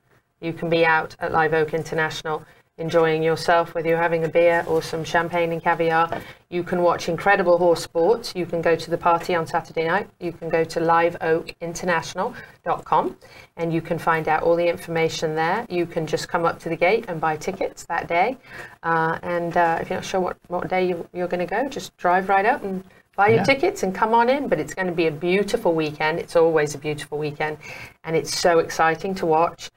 Speaker 2: you can be out at Live Oak International enjoying yourself, whether you're having a beer or some champagne and caviar. You can watch incredible horse sports. You can go to the party on Saturday night. You can go to liveoakinternational.com and you can find out all the information there. You can just come up to the gate and buy tickets that day. Uh, and uh, if you're not sure what, what day you, you're going to go, just drive right up and buy your
Speaker 9: Yeah.
Speaker 2: tickets and come on in. But it's going to be a beautiful weekend. It's always a beautiful weekend. And it's so exciting to watch.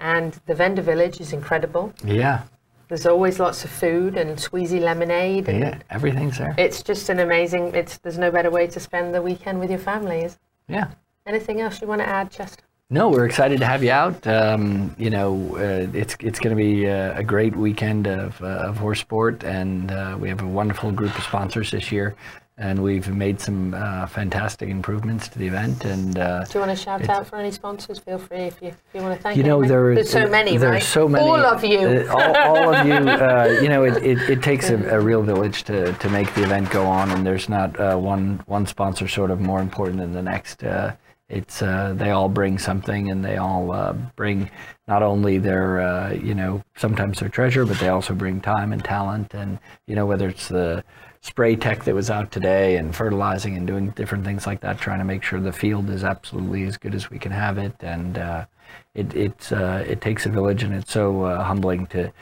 Speaker 2: And the vendor village is incredible.
Speaker 9: Yeah.
Speaker 2: There's always lots of food and squeezy lemonade. And
Speaker 9: Yeah. Everything's there.
Speaker 2: It's just an amazing, it's, there's no better way to spend the weekend with your family. Is
Speaker 9: Yeah.
Speaker 2: Anything else you want to add, Chester?
Speaker 9: No, we're excited to have you out. Um, you know, uh, it's it's going to be uh, a great weekend of, uh, of horse sport, and uh, we have a wonderful group of sponsors this year, and we've made some uh, fantastic improvements to the event. And uh,
Speaker 2: Do you want to shout out for any sponsors? Feel free if you, if you want to thank
Speaker 9: you know,
Speaker 2: anyone.
Speaker 9: there
Speaker 2: There's so many,
Speaker 9: There's
Speaker 2: right?
Speaker 9: so many.
Speaker 2: All of you.
Speaker 9: uh, all, all of you. Uh, you know, it, it, it takes a, a real village to, to make the event go on, and there's not uh, one one sponsor sort of more important than the next. Uh, it's uh, they all bring something, and they all uh, bring not only their uh, you know sometimes their treasure, but they also bring time and talent, and you know whether it's the spray tech that was out today and fertilizing and doing different things like that, trying to make sure the field is absolutely as good as we can have it, and uh, it it's uh, it takes a village, and it's so uh, humbling to.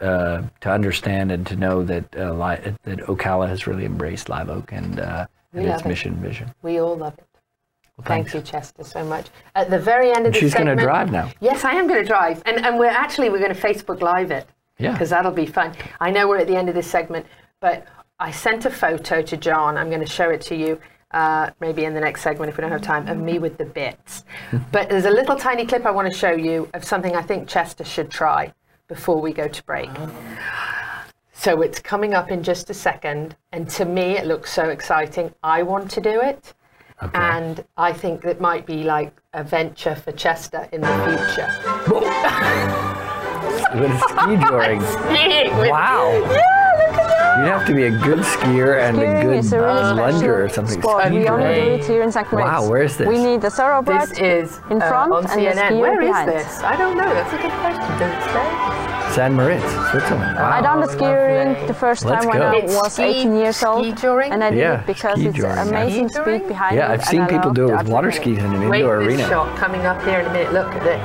Speaker 9: Uh, to understand and to know that uh, that Ocala has really embraced Live Oak and, uh, and its
Speaker 2: it.
Speaker 9: mission vision.
Speaker 2: We all love it.
Speaker 9: Well,
Speaker 2: Thank you, Chester, so much. At the very end of the
Speaker 9: She's going to drive now.
Speaker 2: Yes, I am going to drive, and and we're actually we're going to Facebook Live it.
Speaker 9: Yeah.
Speaker 2: Because that'll be fun. I know we're at the end of this segment, but I sent a photo to John. I'm going to show it to you. Uh, maybe in the next segment if we don't have time, of me with the bits. but there's a little tiny clip I want to show you of something I think Chester should try before we go to break. So it's coming up in just a second, and to me it looks so exciting. I want to do it, and I think it might be like a venture for Chester in the future.
Speaker 9: With ski.
Speaker 2: Skiing
Speaker 9: Wow.
Speaker 2: Yeah, look at that.
Speaker 9: You have to be a good skier and a
Speaker 10: Skiing
Speaker 9: good
Speaker 10: is a really
Speaker 9: uh,
Speaker 10: special
Speaker 9: lunger or something.
Speaker 10: sport.
Speaker 9: Ski
Speaker 10: We only do it here in St. Moritz.
Speaker 9: Wow, where's this?
Speaker 10: We need the thoroughbred
Speaker 2: This is
Speaker 10: in
Speaker 2: uh,
Speaker 10: front
Speaker 2: on
Speaker 10: and the
Speaker 2: CNN.
Speaker 10: skier
Speaker 2: Where is
Speaker 10: behind.
Speaker 2: this? I don't know. That's a good question. Does it say?
Speaker 9: San Moritz, Switzerland. Wow.
Speaker 10: I done the skiing the first
Speaker 9: Let's
Speaker 10: time when. I
Speaker 2: It's
Speaker 10: was
Speaker 2: ski-
Speaker 10: 18 years old.
Speaker 2: ski joring?
Speaker 10: And I did
Speaker 9: Yeah,
Speaker 10: it because it's
Speaker 9: joring,
Speaker 10: amazing
Speaker 2: Ski
Speaker 10: speed
Speaker 2: joring?
Speaker 10: behind
Speaker 9: Yeah,
Speaker 10: it.
Speaker 9: I've seen people do it with water
Speaker 10: adrenaline.
Speaker 9: skis in an
Speaker 2: Wait,
Speaker 9: indoor
Speaker 2: this
Speaker 9: arena.
Speaker 2: shot coming up here in a minute. Look at this.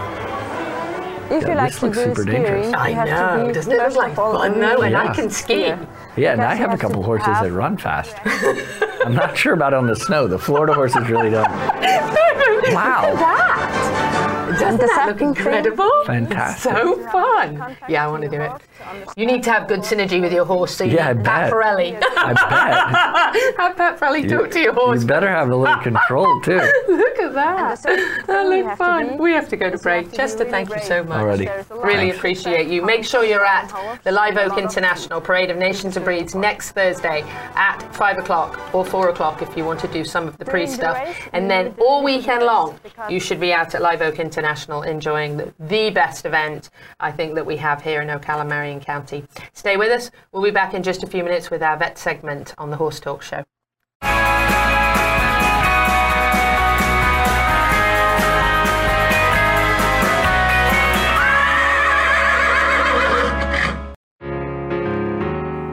Speaker 10: If
Speaker 9: Yeah,
Speaker 10: you like
Speaker 9: this
Speaker 10: to
Speaker 9: looks
Speaker 10: do
Speaker 9: super
Speaker 10: skiing,
Speaker 9: dangerous.
Speaker 10: you
Speaker 2: I
Speaker 10: have
Speaker 2: know.
Speaker 10: to be
Speaker 2: Doesn't it look
Speaker 10: first
Speaker 2: like
Speaker 10: of all
Speaker 2: fun
Speaker 10: a
Speaker 2: though?
Speaker 10: really
Speaker 2: And I can ski.
Speaker 10: skier.
Speaker 9: Yeah, and I have a couple horses that run fast. I'm not sure about on the snow. The Florida horses really don't. Wow.
Speaker 2: Doesn't
Speaker 10: the
Speaker 2: that look incredible?
Speaker 9: Fantastic.
Speaker 2: So fun. Yeah, I want to do it. You need to have good synergy with your horse. So you
Speaker 9: Yeah, I
Speaker 2: need Pat
Speaker 9: bet.
Speaker 2: Pirelli.
Speaker 9: I bet.
Speaker 2: have Pat Parelli talk to your horse.
Speaker 9: You better have a little control too.
Speaker 2: Look at that. That
Speaker 10: thing you
Speaker 2: looks fun. We have to go to
Speaker 10: is
Speaker 2: break.
Speaker 10: to be
Speaker 2: Chester,
Speaker 10: really
Speaker 2: thank you so much.
Speaker 9: Alrighty.
Speaker 10: There's a lot
Speaker 2: Really
Speaker 10: of
Speaker 2: appreciate you. Make sure you're at the Live Oak International Parade of Nations and Breeds next Thursday at 5 o'clock or 4 o'clock if you want to do some of the pre stuff. And then all weekend long, you should be out at Live Oak International enjoying the, the best event I think that we have here in Ocala, Marion County. Stay with us. We'll be back in just a few minutes with our vet segment on the Horse Talk Show.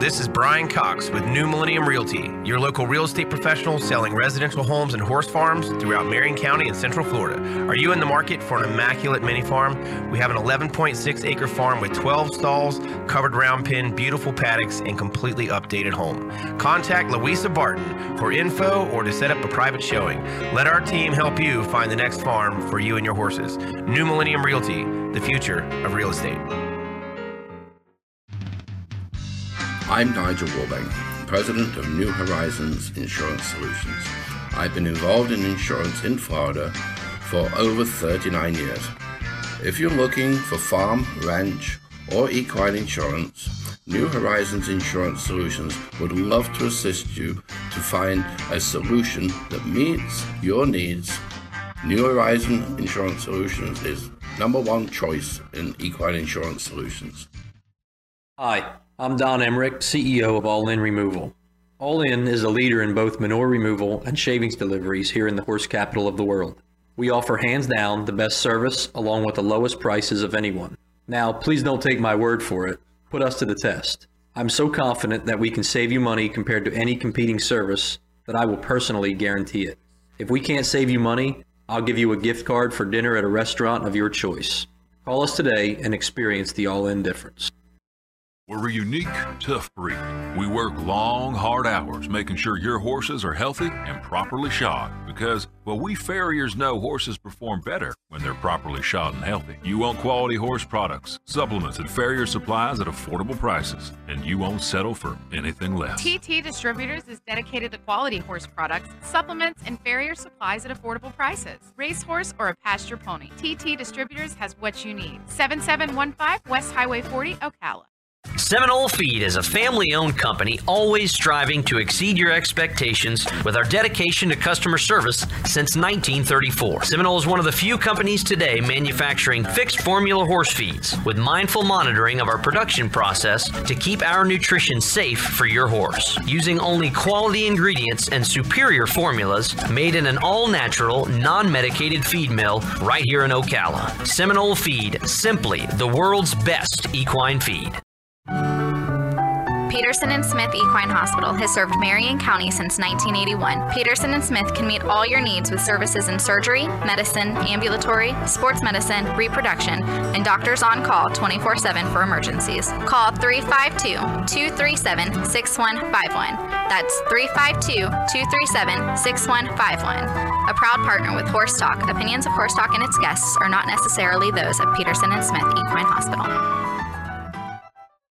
Speaker 11: This is Brian Cox with New Millennium Realty, your local real estate professional selling residential homes and horse farms throughout Marion County and Central Florida. Are you in the market for an immaculate mini farm? We have an 11.6 acre farm with 12 stalls, covered round pen, beautiful paddocks, and completely updated home. Contact Louisa Barton for info or to set up a private showing. Let our team help you find the next farm for you and your horses. New Millennium Realty, the future of real estate.
Speaker 12: I'm Nigel Warbank, President of New Horizons Insurance Solutions. I've been involved in insurance in Florida for over 39 years. If you're looking for farm, ranch, or equine insurance, New Horizons Insurance Solutions would love to assist you to find a solution that meets your needs. New Horizon Insurance Solutions is number one choice in equine insurance solutions.
Speaker 13: Hi, I'm Don Emmerich, CEO of All In Removal. All In is a leader in both manure removal and shavings deliveries here in the horse capital of the world. We offer hands down the best service along with the lowest prices of anyone. Now, please don't take my word for it. Put us to the test. I'm so confident that we can save you money compared to any competing service that I will personally guarantee it. If we can't save you money, I'll give you a gift card for dinner at a restaurant of your choice. Call us today and experience the all in difference.
Speaker 14: We're a unique, tough breed. We work long, hard hours making sure your horses are healthy and properly shod because, well, we farriers know horses perform better when they're properly shod and healthy. You want quality horse products, supplements, and farrier supplies at affordable prices, and you won't settle for anything less.
Speaker 15: TT Distributors is dedicated to quality horse products, supplements, and farrier supplies at affordable prices. Racehorse or a pasture pony, TT Distributors has what you need. 7715 West Highway 40, Ocala.
Speaker 7: Seminole Feed is a family owned company always striving to exceed your expectations with our dedication to customer service since 1934. Seminole is one of the few companies today manufacturing fixed formula horse feeds with mindful monitoring of our production process to keep our nutrition safe for your horse. Using only quality ingredients and superior formulas made in an all natural, non medicated feed mill right here in Ocala. Seminole Feed, simply the world's best equine feed.
Speaker 3: Peterson and Smith Equine Hospital has served Marion County since 1981. Peterson and Smith can meet all your needs with services in surgery, medicine, ambulatory, sports medicine, reproduction, and doctors on call 24/7 for emergencies. Call 352-237-6151. That's 352-237-6151. A proud partner with Horse Talk. Opinions of Horse Talk and its guests are not necessarily those of Peterson and Smith Equine Hospital.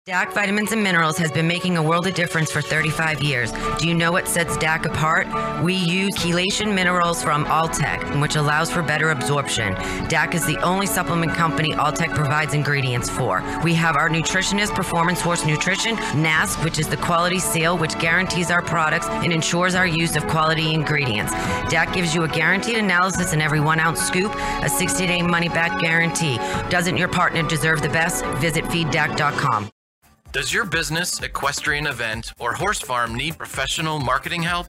Speaker 4: DAC Vitamins and Minerals has been making a world of difference for 35 years. Do you know what sets DAC apart? We use chelation minerals from Alltech, which allows for better absorption. DAC is the only supplement company Alltech provides ingredients for. We have our nutritionist, Performance Horse Nutrition, NASC, which is the quality seal, which guarantees our products and ensures our use of quality ingredients. DAC gives you a guaranteed analysis in every one ounce scoop, a 60 day money back guarantee. Doesn't your partner deserve the best? Visit feeddac.com.
Speaker 1: Does your business, equestrian event, or horse farm need professional marketing help?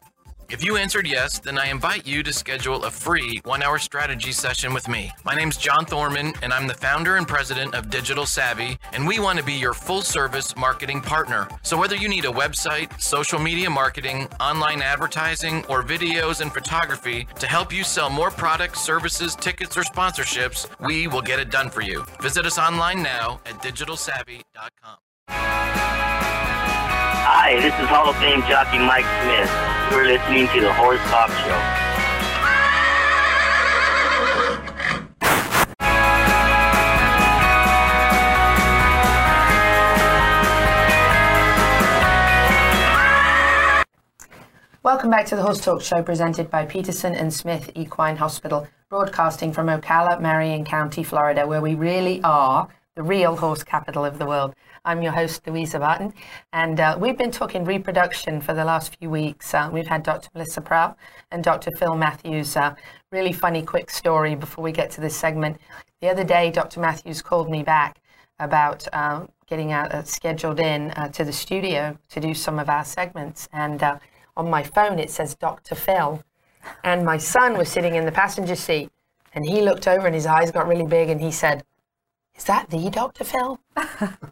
Speaker 1: If you answered yes, then I invite you to schedule a free one hour strategy session with me. My name's John Thorman, and I'm the founder and president of Digital Savvy, and we want to be your full service marketing partner. So, whether you need a website, social media marketing, online advertising, or videos and photography to help you sell more products, services, tickets, or sponsorships, we will get it done for you. Visit us online now at digitalsavvy.com.
Speaker 8: Hi, this is Hall of Fame jockey Mike Smith. You're listening to the Horse Talk Show.
Speaker 2: Welcome back to the Horse Talk Show presented by Peterson and Smith Equine Hospital, broadcasting from Ocala, Marion County, Florida, where we really are the real horse capital of the world. I'm your host, Louisa Barton, and uh, we've been talking reproduction for the last few weeks. Uh, we've had Dr. Melissa Prout and Dr. Phil Matthews. Uh, really funny, quick story before we get to this segment. The other day, Dr. Matthews called me back about uh, getting out, uh, scheduled in uh, to the studio to do some of our segments, and on my phone it says Dr. Phil, and my son was sitting in the passenger seat, and he looked over and his eyes got really big, and he said is that the Dr. Phil?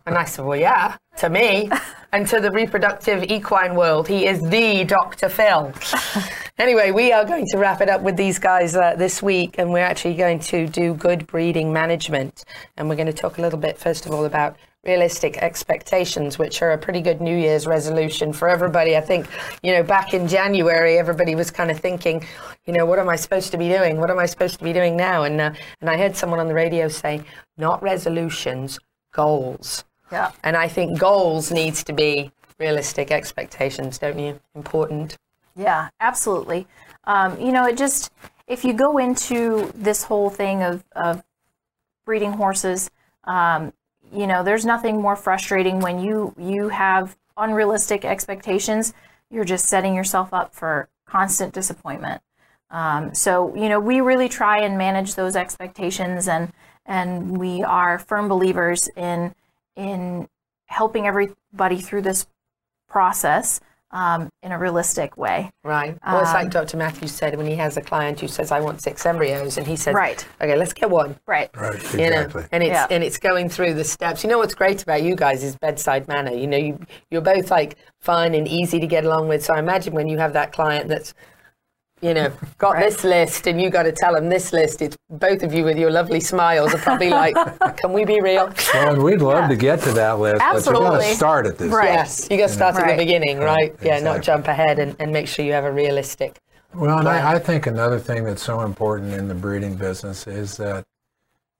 Speaker 2: and I said, well, yeah, to me and to the reproductive equine world, he is the Dr. Phil. anyway, we are going to wrap it up with these guys uh, this week, and we're actually going to do good breeding management. And we're going to talk a little bit, first of all, about realistic expectations, which are a pretty good New Year's resolution for everybody. I think, you know, back in January, everybody was kind of thinking, you know, what am I supposed to be doing? What am I supposed to be doing now? And uh, and I heard someone on the radio say, not resolutions, goals.
Speaker 16: Yeah.
Speaker 2: And I think goals needs to be realistic expectations, don't you? Important.
Speaker 16: Yeah, absolutely. Um, you know, it just if you go into this whole thing of, of breeding horses, um, you know, there's nothing more frustrating when you you have unrealistic expectations. You're just setting yourself up for constant disappointment. Um, so, you know, we really try and manage those expectations, and and we are firm believers in in helping everybody through this process um, in a realistic way.
Speaker 2: Right. Well, it's
Speaker 16: Um,
Speaker 2: like Dr. Matthews said when he has a client who says, "I want six embryos," and he says,
Speaker 16: Right.
Speaker 2: okay, let's get one."
Speaker 16: Right.
Speaker 17: Right,
Speaker 2: You know,
Speaker 17: exactly.
Speaker 2: and it's
Speaker 16: Yeah.
Speaker 2: and it's going through the steps. You know what's great about you guys is bedside manner. You know, you you're both like fun and easy to get along with. So I imagine when you have that client that's you know, got this list and you got to tell them this list. It's both of you with your lovely smiles are probably like, can we be real?
Speaker 17: Well, we'd love to get to that list, but you're going
Speaker 2: Absolutely.
Speaker 17: to start at this.
Speaker 2: Yes, you got to start at
Speaker 17: Right.
Speaker 2: the beginning, right? Yeah, not jump ahead and, and make sure you have a realistic.
Speaker 17: Well, and. I, I think another thing that's so important in the breeding business is that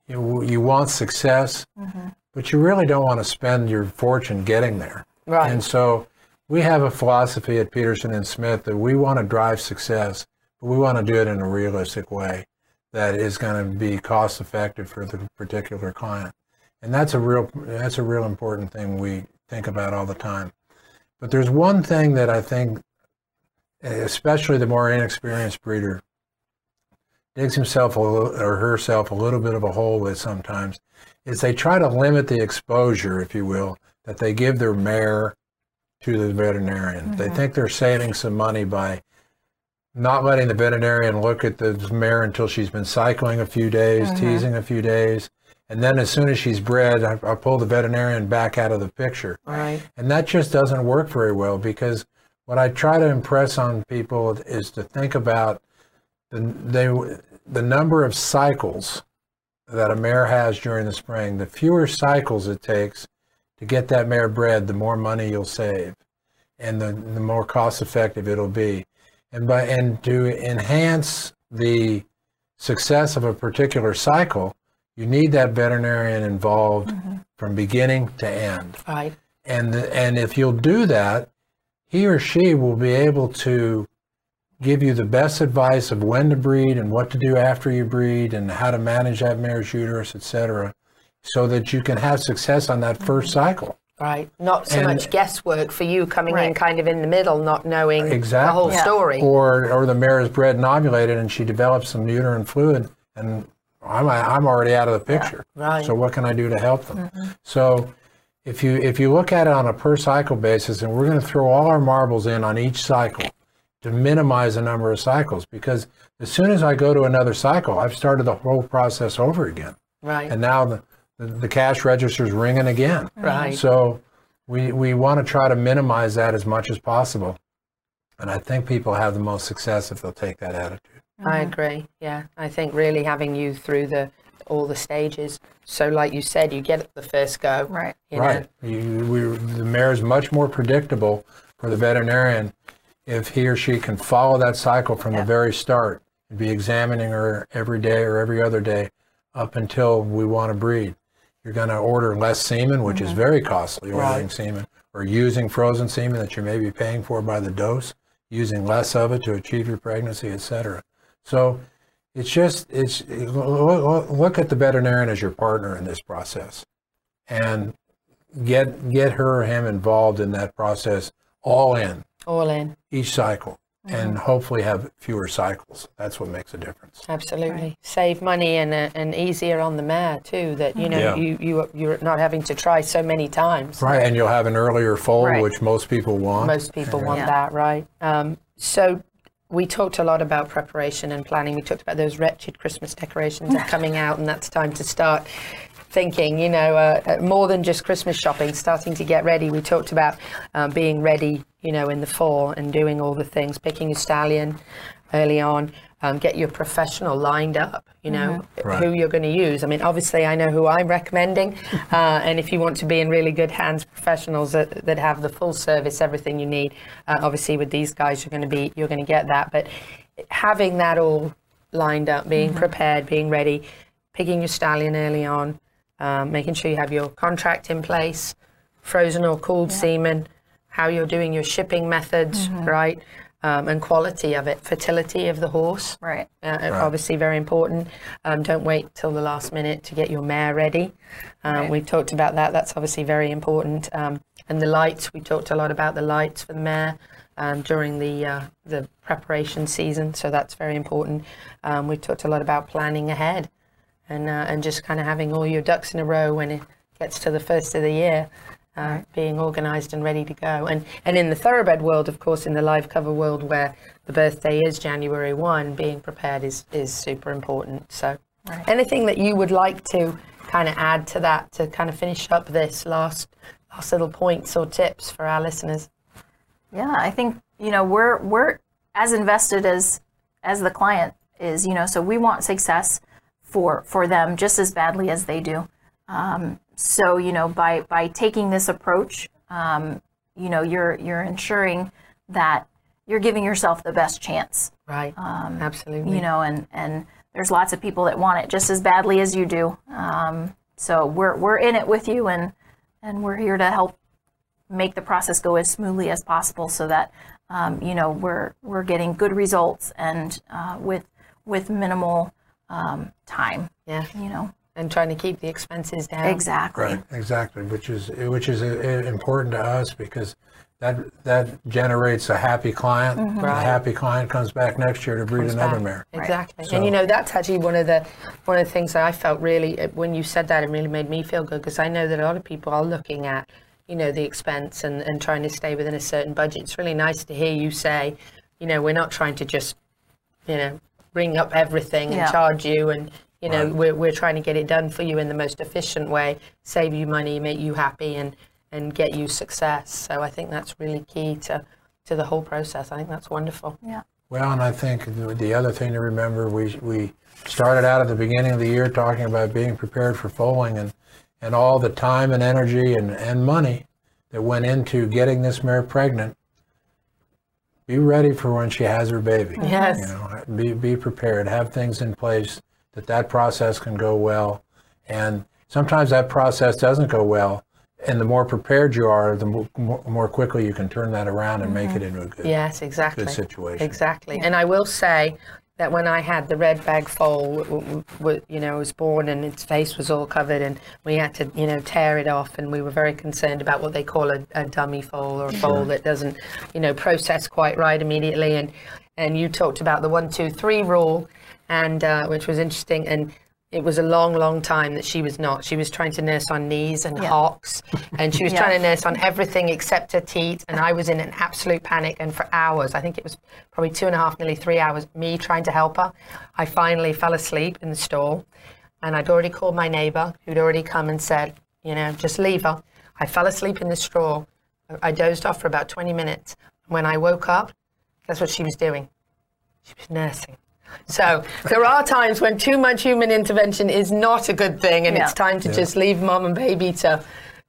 Speaker 17: you, you want success,
Speaker 16: Mm-hmm.
Speaker 17: but you really don't want to spend your fortune getting there.
Speaker 2: Right.
Speaker 17: And so we have a philosophy at Peterson and Smith that we want to drive success, but we want to do it in a realistic way that is going to be cost effective for the particular client. And that's a real that's a real important thing we think about all the time. But there's one thing that I think, especially the more inexperienced breeder, digs himself a little, or herself a little bit of a hole with sometimes, is they try to limit the exposure, if you will, that they give their mare to the veterinarian. They
Speaker 18: Mhm.
Speaker 17: think they're saving some money by not letting the veterinarian look at the mare until she's been cycling a few days,
Speaker 18: Mhm.
Speaker 17: teasing a few days. And then as soon as she's bred, I, I pull the veterinarian back out of the picture.
Speaker 2: Right.
Speaker 17: And that just doesn't work very well because what I try to impress on people is to think about the, they, the number of cycles that a mare has during the spring. The fewer cycles it takes to get that mare bred, the more money you'll save and the, the more cost effective it'll be. And by and to enhance the success of a particular cycle, you need that veterinarian involved mm-hmm. from beginning to end.
Speaker 2: Right.
Speaker 17: And the, and if you'll do that, he or she will be able to give you the best advice of when to breed and what to do after you breed and how to manage that mare's uterus, etc., so that you can have success on that first mm-hmm. cycle.
Speaker 2: Right. Not so
Speaker 17: And-
Speaker 2: much guesswork for you coming in kind of in the middle, not knowing
Speaker 17: Exactly.
Speaker 2: the whole story.
Speaker 17: Or or the mare is bred and ovulated and she develops some uterine fluid and I'm I'm already out of the picture.
Speaker 2: Right.
Speaker 17: So what can I do to help them? Mm-hmm. So if you if you look at it on a per cycle basis, and we're going to throw all our marbles in on each cycle to minimize the number of cycles, because as soon as I go to another cycle, I've started the whole process over again,
Speaker 2: Right.
Speaker 17: and now the the, the cash register's ringing again.
Speaker 2: Right.
Speaker 17: So we we want to try to minimize that as much as possible, and I think people have the most success if they'll take that attitude.
Speaker 2: I mm-hmm. agree. Yeah, I think really having you through the all the stages. So, like you said, you get it the first go.
Speaker 16: Right.
Speaker 2: You know?
Speaker 17: Right. You, we, the mare is much more predictable for the veterinarian if he or she can follow that cycle from the very start and be examining her every day or every other day up until we want to breed. You're going to order less semen, which is mm-hmm. very costly, ordering
Speaker 2: Right.
Speaker 17: semen, or using frozen semen that you may be paying for by the dose, using less of it to achieve your pregnancy, etc. So it's just, it's look, look at the veterinarian as your partner in this process and get get her or him involved in that process all in
Speaker 2: All in.
Speaker 17: each cycle and hopefully have fewer cycles that's what makes a difference
Speaker 2: Absolutely. Save money and uh, and easier on the mare too. That you know
Speaker 17: Yeah.
Speaker 2: you you you're not having to try so many times.
Speaker 17: right and you'll have an earlier foal
Speaker 2: Right.
Speaker 17: which most people want
Speaker 2: Most people want
Speaker 16: Yeah.
Speaker 2: that, right? Um, so we talked a lot about preparation and planning. We talked about those wretched Christmas decorations are coming out, and that's time to start thinking. You know, uh, uh, more than just Christmas shopping, starting to get ready. We talked about um, being ready, you know, in the fall and doing all the things, picking a stallion early on. Um, get your professional lined up, you know,
Speaker 18: Right.
Speaker 2: who you're going to use. I mean, obviously, I know who I'm recommending. Uh, and if you want to be in really good hands, professionals that, that have the full service, everything you need, uh, obviously, with these guys, you're going to be, you're going to get that. But having that all lined up, being
Speaker 16: Mhm.
Speaker 2: prepared, being ready, picking your stallion early on, um, making sure you have your contract in place, frozen or cooled semen, how you're doing your shipping methods,
Speaker 16: Mhm.
Speaker 2: right? Um, and quality of it, fertility of the horse.
Speaker 16: Right.
Speaker 2: Uh,
Speaker 16: Right.
Speaker 2: Obviously, very important. Um, don't wait till the last minute to get your mare ready. Um,
Speaker 16: Right.
Speaker 2: We've talked about that. That's obviously very important. Um, and the lights. We talked a lot about the lights for the mare um, during the uh, the preparation season. So that's very important. Um, we talked a lot about planning ahead, and uh, and just kind of having all your ducks in a row when it gets to the first of the year. Uh, being organised and ready to go, and and in the thoroughbred world, of course, in the live cover world where the birthday is January one, being prepared is is super important. So, anything that you would like to kind of add to that to kind of finish up this last last little points or tips for our listeners?
Speaker 16: Yeah, I think you know we're we're as invested as as the client is. You know, so we want success for for them just as badly as they do. Um, so you know, by by taking this approach, um, you know, you're you're ensuring that you're giving yourself the best chance.
Speaker 2: Right.
Speaker 16: Um,
Speaker 2: Absolutely.
Speaker 16: You know, and and there's lots of people that want it just as badly as you do. Um, so we're we're in it with you, and and we're here to help make the process go as smoothly as possible, so that um, you know we're we're getting good results and uh, with with minimal um, time.
Speaker 2: Yeah.
Speaker 16: You know.
Speaker 2: and trying to keep the expenses down.
Speaker 16: Exactly.
Speaker 17: Right, exactly, which is which is uh, important to us because that that generates a happy client.
Speaker 2: Mhm.
Speaker 17: and
Speaker 2: Right.
Speaker 17: A happy client comes back next year to breed
Speaker 2: comes
Speaker 17: another
Speaker 2: back.
Speaker 17: mare.
Speaker 2: Exactly.
Speaker 17: So-
Speaker 2: And you know that's actually one of the one of the things that I felt really when you said that it really made me feel good because I know that a lot of people are looking at you know the expense and, and trying to stay within a certain budget. It's really nice to hear you say, you know, we're not trying to just you know ring up everything and
Speaker 16: Yeah.
Speaker 2: charge you and you know we're, we're trying to get it done for you in the most efficient way, save you money, make you happy and and get you success. So I think that's really key to to the whole process. I think that's wonderful.
Speaker 16: Yeah.
Speaker 17: Well, and I think the- the other thing to remember, we we started out at the beginning of the year talking about being prepared for foaling and and all the time and energy and, and money that went into getting this mare pregnant. Be ready for when she has her baby.
Speaker 2: Yes.
Speaker 17: You know, be be prepared. Have things in place that that process can go well, and sometimes that process doesn't go well. And the more prepared you are, the more, more quickly you can turn that around and make mm-hmm. it into a good,
Speaker 2: Yes, exactly.
Speaker 17: good situation.
Speaker 2: Exactly. And I will say that when I had the red bag foal, w- w- w- you know, was born and its face was all covered, and we had to, you know, tear it off, and we were very concerned about what they call a, a dummy foal or a foal that doesn't, you know, process quite right immediately. And and you talked about the one, two, three rule, and uh, which was interesting. And it was a long, long time that she was not. She was trying to nurse on knees and
Speaker 16: Yeah.
Speaker 2: hocks, and she was
Speaker 16: Yeah.
Speaker 2: trying to nurse on everything except her teat. And I was in an absolute panic. And for hours, I think it was probably two and a half, nearly three hours, me trying to help her. I finally fell asleep in the stall, and I'd already called my neighbour, who'd already come and said, you know, just leave her. I fell asleep in the straw. I dozed off for about 20 minutes. When I woke up, that's what she was doing. She was nursing. So there are times when too much human intervention is not a good thing, and
Speaker 16: Yeah.
Speaker 2: it's time to
Speaker 16: Yeah.
Speaker 2: just leave mom and baby to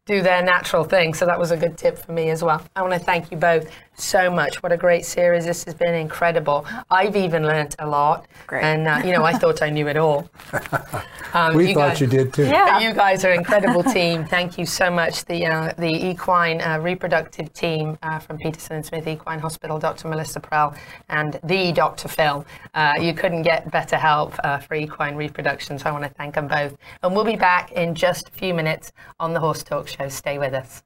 Speaker 2: do their natural thing. So that was a good tip for me as well. I want to thank you both so much. What a great series. This has been incredible. I've even learnt a lot.
Speaker 16: Great.
Speaker 2: And, uh, you know, I thought I knew it all. Um,
Speaker 17: we thought
Speaker 2: guys-
Speaker 17: you did too.
Speaker 2: but You guys are an incredible team. Thank you so much. The uh, the equine uh, reproductive team uh, from Peterson and Smith Equine Hospital, Dr. Melissa Prell and the Dr. Phil. Uh, you couldn't get better help uh, for equine reproduction, so I want to thank them both. And we'll be back in just a few minutes on the Horse Talk Show. Stay with us.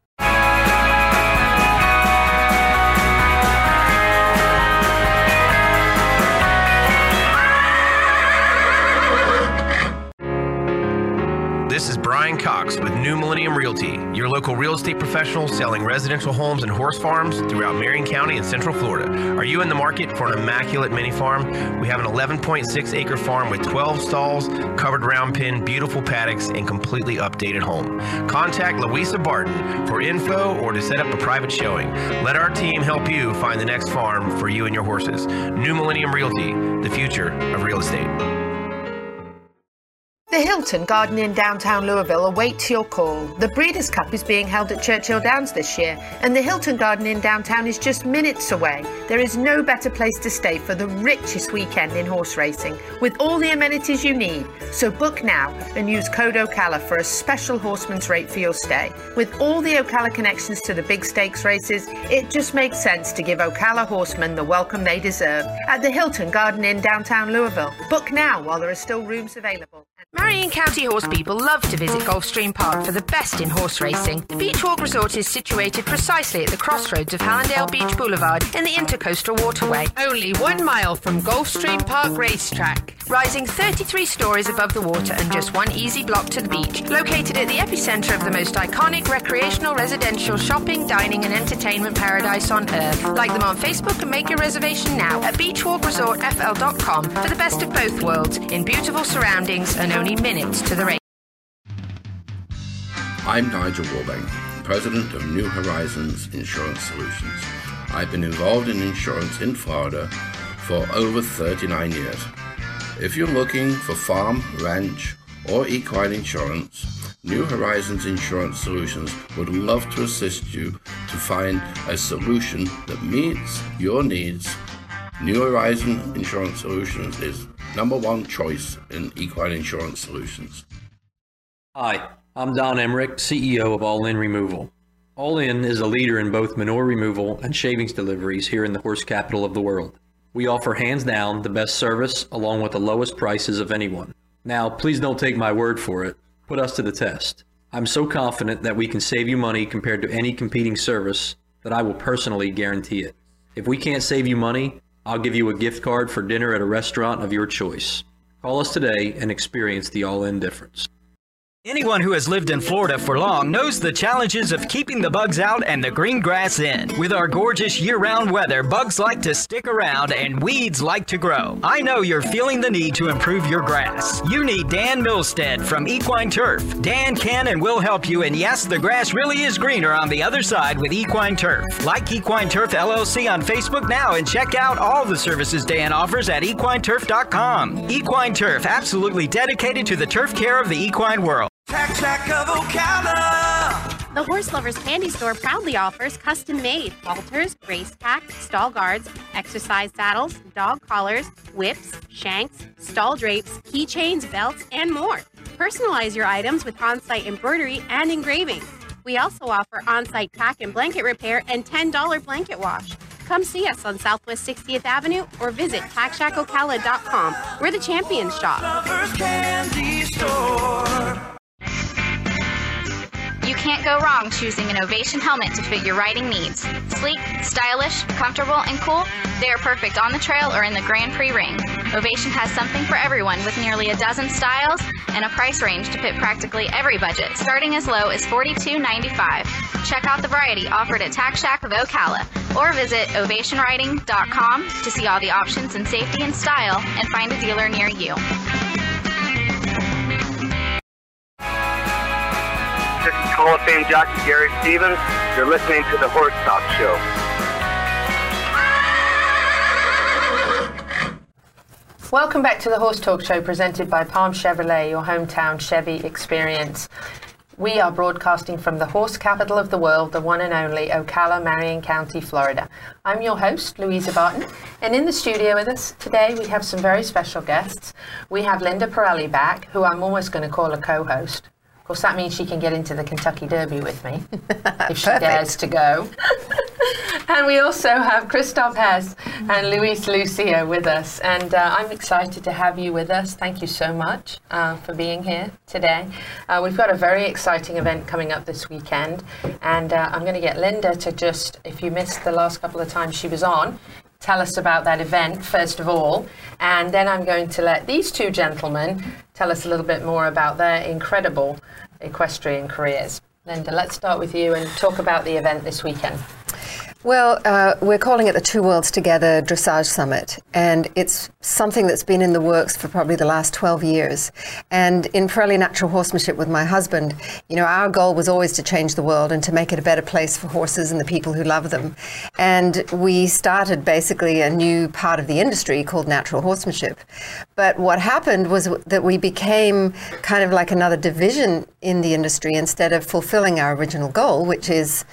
Speaker 11: This is Brian Cox with New Millennium Realty, your local real estate professional selling residential homes and horse farms throughout Marion County and Central Florida. Are you in the market for an immaculate mini farm? We have an 11.6 acre farm with 12 stalls, covered round pen, beautiful paddocks, and completely updated home. Contact Louisa Barton for info or to set up a private showing. Let our team help you find the next farm for you and your horses. New Millennium Realty, the future of real estate.
Speaker 2: The Hilton Garden Inn downtown Louisville awaits your call. The Breeders' Cup is being held at Churchill Downs this year, and the Hilton Garden Inn downtown is just minutes away. There is no better place to stay for the richest weekend in horse racing, with all the amenities you need. So book now and use code Ocala for a special horseman's rate for your stay. With all the Ocala connections to the big stakes races, it just makes sense to give Ocala horsemen the welcome they deserve at the Hilton Garden Inn downtown Louisville. Book now while there are still rooms available. Marion County horse people love to visit Gulfstream Park for the best in horse racing. The Beach Walk Resort is situated precisely at the crossroads of Hallandale Beach Boulevard in the Intercoastal Waterway. Only one mile from Gulfstream Park Racetrack. Rising 33 stories above the water and just one easy block to the beach. Located at the epicenter of the most iconic recreational, residential, shopping, dining, and entertainment paradise on earth. Like them on Facebook and make your reservation now at beachwalkresortfl.com for the best of both worlds in beautiful surroundings and only minutes to the race.
Speaker 12: I'm Nigel Warbank, President of New Horizons Insurance Solutions. I've been involved in insurance in Florida for over 39 years. If you're looking for farm, ranch, or equine insurance, New Horizons Insurance Solutions would love to assist you to find a solution that meets your needs. New Horizon Insurance Solutions is number one choice in equine insurance solutions.
Speaker 13: Hi, I'm Don Emmerich, CEO of All In Removal. All In is a leader in both manure removal and shavings deliveries here in the horse capital of the world. We offer hands down the best service along with the lowest prices of anyone. Now, please don't take my word for it. Put us to the test. I'm so confident that we can save you money compared to any competing service that I will personally guarantee it. If we can't save you money, I'll give you a gift card for dinner at a restaurant of your choice. Call us today and experience the all in difference.
Speaker 18: Anyone who has lived in Florida for long knows the challenges of keeping the bugs out and the green grass in. With our gorgeous year round weather, bugs like to stick around and weeds like to grow. I know you're feeling the need to improve your grass. You need Dan Milstead from Equine Turf. Dan can and will help you, and yes, the grass really is greener on the other side with Equine Turf. Like Equine Turf LLC on Facebook now and check out all the services Dan offers at equineturf.com. Equine Turf, absolutely dedicated to the turf care of the equine world.
Speaker 6: Tack Shack of Ocala. The Horse Lovers Candy Store proudly offers custom made halters, race packs, stall guards, exercise saddles, dog collars, whips, shanks, stall drapes, keychains, belts, and more. Personalize your items with on site embroidery and engraving. We also offer on site tack and blanket repair and $10 blanket wash. Come see us on Southwest 60th Avenue or visit tackshackocala.com. We're the champions shop.
Speaker 3: You can't go wrong choosing an Ovation helmet to fit your riding needs. Sleek, stylish, comfortable, and cool, they are perfect on the trail or in the Grand Prix ring. Ovation has something for everyone with nearly a dozen styles and a price range to fit practically every budget, starting as low as $42.95. Check out the variety offered at Tack Shack of Ocala or visit ovationriding.com to see all the options in safety and style and find a dealer near you.
Speaker 8: Is Hall of Fame jockey Gary Stevens. You're listening to the Horse Talk Show.
Speaker 2: Welcome back to the Horse Talk Show presented by Palm Chevrolet, your hometown Chevy experience. We are broadcasting from the horse capital of the world, the one and only Ocala, Marion County, Florida. I'm your host, Louisa Barton, and in the studio with us today we have some very special guests. We have Linda Parelli back, who I'm almost going to call a co host. Of course, that means she can get into the Kentucky Derby with me if she dares to go. and we also have Christoph Hess and Luis Lucio with us. And uh, I'm excited to have you with us. Thank you so much uh, for being here today. Uh, we've got a very exciting event coming up this weekend. And uh, I'm going to get Linda to just, if you missed the last couple of times she was on, tell us about that event, first of all. And then I'm going to let these two gentlemen tell us a little bit more about their incredible equestrian careers. Linda, let's start with you and talk about the event this weekend.
Speaker 19: Well, uh, we're calling it the Two Worlds Together Dressage Summit, and it's something that's been in the works for probably the last 12 years. And in Parelli Natural Horsemanship with my husband, you know, our goal was always to change the world and to make it a better place for horses and the people who love them. And we started basically a new part of the industry called natural horsemanship. But what happened was that we became kind of like another division in the industry instead of fulfilling our original goal, which is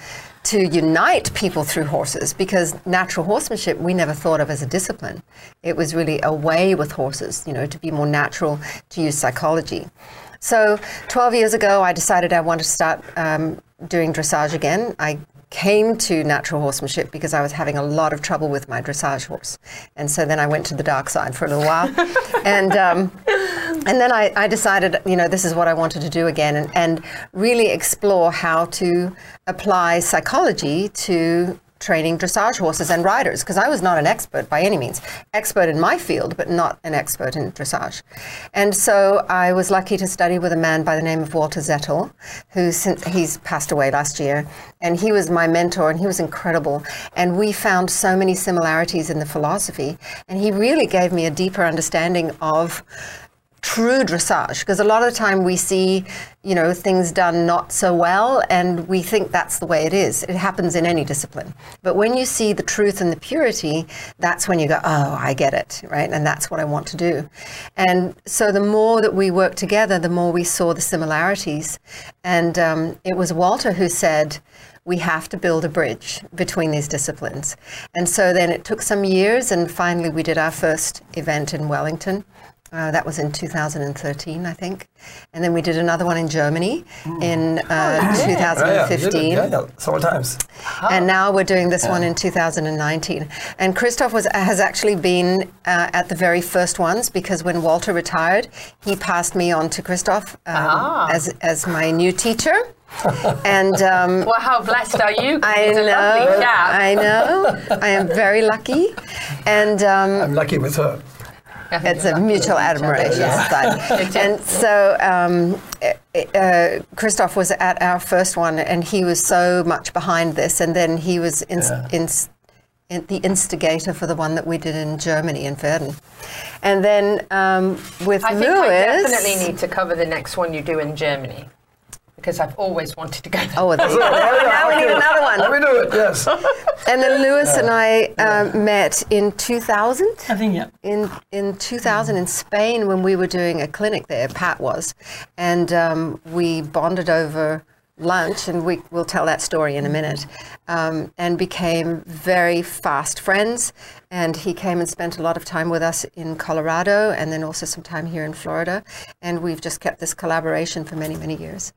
Speaker 19: to unite people through horses because natural horsemanship we never thought of as a discipline. It was really a way with horses, you know, to be more natural, to use psychology. So 12 years ago, I decided I wanted to start um, doing dressage again. I came to natural horsemanship because I was having a lot of trouble with my dressage horse. And so then I went to the dark side for a little while. and, um, and then I, I, decided, you know, this is what I wanted to do again and, and really explore how to apply psychology to training dressage horses and riders because I was not an expert by any means. Expert in my field, but not an expert in dressage. And so I was lucky to study with a man by the name of Walter Zettl, who since he's passed away last year. And he was my mentor and he was incredible. And we found so many similarities in the philosophy. And he really gave me a deeper understanding of true dressage because a lot of the time we see you know things done not so well and we think that's the way it is. It happens in any discipline. But when you see the truth and the purity that's when you go oh i get it right? And that's what i want to do. And so the more that we worked together the more we saw the similarities. And um, it was walter who said we have to build a bridge between these disciplines. And so then it took some years and finally we did our first event in wellington Uh, that was in 2013, I think. And then we did another one in Germany in uh, 2015.
Speaker 20: Yeah, yeah, several times.
Speaker 19: And now we're doing this one in 2019. And Christoph was, has actually been uh, at the very first ones because when Walter retired, he passed me on to Christoph um,
Speaker 2: Ah.
Speaker 19: as, as my new teacher. and um,
Speaker 2: well, how blessed are you?
Speaker 19: I know,
Speaker 2: lovely chap.
Speaker 19: I know. I am very lucky, and um,
Speaker 20: I'm lucky with her.
Speaker 19: It's a mutual admiration.
Speaker 20: Yeah.
Speaker 19: and so um, uh, Christoph was at our first one, and he was so much behind this. And then he was ins-
Speaker 20: Yeah.
Speaker 19: ins- in, the instigator for the one that we did in Germany in Verden. And then um, with
Speaker 2: I think
Speaker 19: Luis,
Speaker 2: I definitely need to cover the next one you do in Germany because I've always wanted to go there.
Speaker 19: Oh, there you go. now we need another one.
Speaker 20: Let me do it. Yes.
Speaker 19: And then Luis and I uh, met in 2000.
Speaker 21: I think yeah.
Speaker 19: In in 2000 in Spain when we were doing a clinic there, Pat was, and um, we bonded over lunch, and we will tell that story in a minute, um, and became very fast friends. And he came and spent a lot of time with us in Colorado, and then also some time here in Florida, and we've just kept this collaboration for many many years.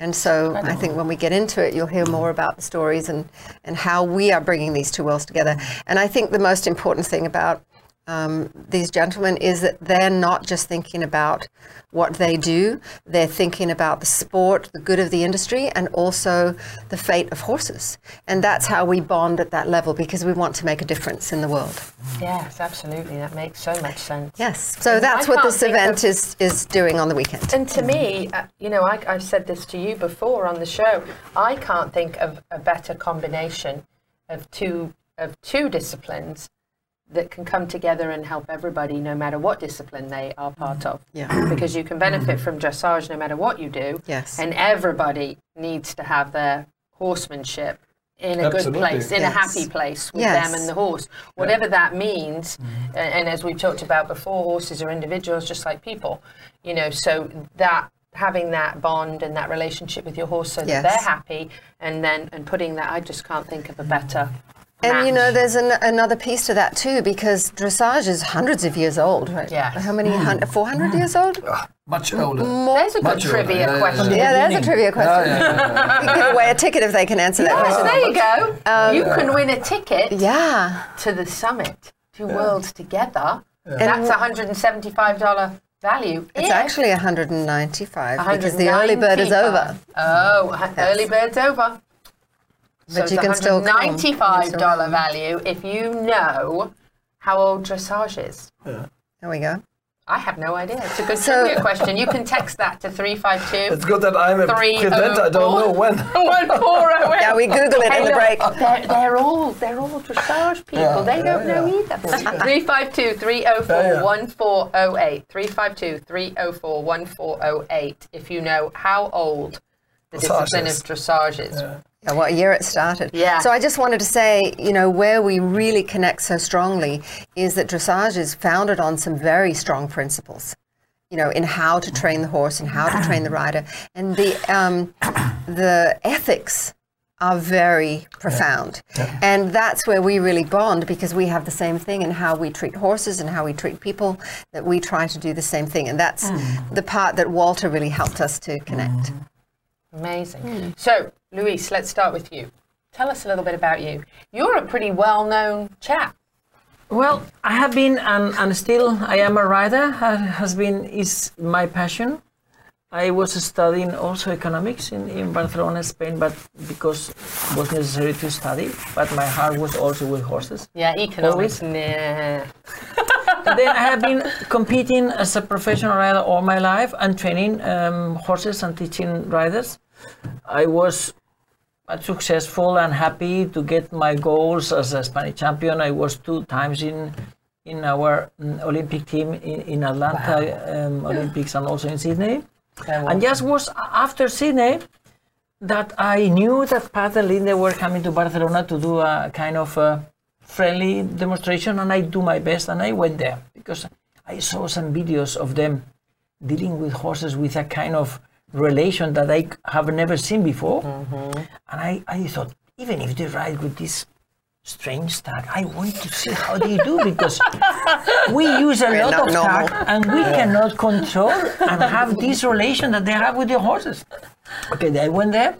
Speaker 19: And so I think when we get into it, you'll hear more about the stories and, and how we are bringing these two worlds together. And I think the most important thing about um, these gentlemen is that they're not just thinking about what they do, they're thinking about the sport, the good of the industry, and also the fate of horses. And that's how we bond at that level because we want to make a difference in the world.
Speaker 2: Yes, absolutely. That makes so much sense.
Speaker 19: Yes. So
Speaker 2: And
Speaker 19: that's
Speaker 2: I
Speaker 19: what this event is, is doing on the weekend.
Speaker 2: And to me, uh, you know, I, I've said this to you before on the show. I can't think of a better combination of two of two disciplines that can come together and help everybody, no matter what discipline they are mm-hmm. part of.
Speaker 19: Yeah.
Speaker 2: Because you can benefit mm-hmm. from dressage no matter what you do.
Speaker 19: Yes.
Speaker 2: And everybody needs to have their horsemanship in a
Speaker 20: Absolutely.
Speaker 2: good place, in
Speaker 19: Yes.
Speaker 2: a happy place with
Speaker 19: Yes.
Speaker 2: them and the horse, whatever that means. Mm-hmm. A- And, as we've talked about before, horses are individuals just like people, you know. So that having that bond and that relationship with your horse, so that
Speaker 19: Yes.
Speaker 2: they're happy, and then and putting that, I just can't think of a better.
Speaker 19: And you know, there's an, another piece to that too, because dressage is hundreds of years old, right?
Speaker 2: Yeah.
Speaker 19: How many? Hun- 400 years old?
Speaker 20: Much older.
Speaker 19: More.
Speaker 2: There's a good
Speaker 20: Much older,
Speaker 2: trivia
Speaker 20: yeah, yeah, yeah.
Speaker 2: question.
Speaker 19: Yeah, there's a trivia question.
Speaker 20: Yeah, yeah, yeah,
Speaker 19: We give away a ticket if they can answer that
Speaker 2: Yes,
Speaker 19: question.
Speaker 2: there you go.
Speaker 19: Um,
Speaker 2: you can win a ticket
Speaker 19: Yeah.
Speaker 2: to the summit, two worlds together.
Speaker 19: And
Speaker 2: That's a hundred and seventy-five dollar value.
Speaker 19: It's
Speaker 2: if-
Speaker 19: actually 195 because the early bird is over.
Speaker 2: Oh, hu- early bird's over.
Speaker 19: But you can still
Speaker 2: ninety-five dollar value if you know how old dressage is.
Speaker 19: There we go.
Speaker 2: I have no idea. It's a good
Speaker 19: So-
Speaker 2: trivia question. You can text that to three five two.
Speaker 20: It's good that I'm a
Speaker 2: Three
Speaker 20: presenter. I don't know when.
Speaker 2: One four oh eight.
Speaker 19: Yeah, we Google it in the break.
Speaker 2: They're, they're all they're all dressage people.
Speaker 20: Yeah,
Speaker 2: they don't
Speaker 20: yeah,
Speaker 2: know
Speaker 20: yeah.
Speaker 2: either. Three five two three oh four one four oh eight. Three five two three oh four one four oh eight. If you know how old the
Speaker 20: Dressage
Speaker 2: discipline
Speaker 20: is.
Speaker 2: of dressage is.
Speaker 19: Yeah, what year it started.
Speaker 2: Yeah.
Speaker 19: So I just wanted to say, you know, where we really connect so strongly is that dressage is founded on some very strong principles. You know, in how to train the horse and how to train the rider, and the um, the ethics are very profound, and that's where we really bond because we have the same thing in how we treat horses and how we treat people. That we try to do the same thing, and that's the part that Walter really helped us to connect.
Speaker 2: Amazing. So, Luis, let's start with you. Tell us a little bit about you. You're a pretty well-known chap.
Speaker 21: Well, I have been and, and still I am a writer. Ha- Has been is my passion. I was studying also economics in, in Barcelona, Spain, but because it was necessary to study. But my heart was also with horses.
Speaker 2: Yeah, economics.
Speaker 21: Always.
Speaker 2: Nah.
Speaker 21: And then I have been competing as a professional rider all my life and training um, horses and teaching riders. I was successful and happy to get my goals as a Spanish champion. I was two times in in our mm, Olympic team in, in Atlanta um, Olympics and also in Sydney. And just was after Sydney that I knew that Pat and Linda were coming to Barcelona to do a kind of uh friendly demonstration, and I do my best, and I went there because I saw some videos of them dealing with horses with a kind of relation that I have never seen before, and I, I thought even if they ride with this strange tack. I want to see how they do because we use a
Speaker 19: We're
Speaker 21: lot of
Speaker 19: normal.
Speaker 21: tack and we
Speaker 19: Yeah.
Speaker 21: cannot control and have this relation that they have with the horses. Okay, I went there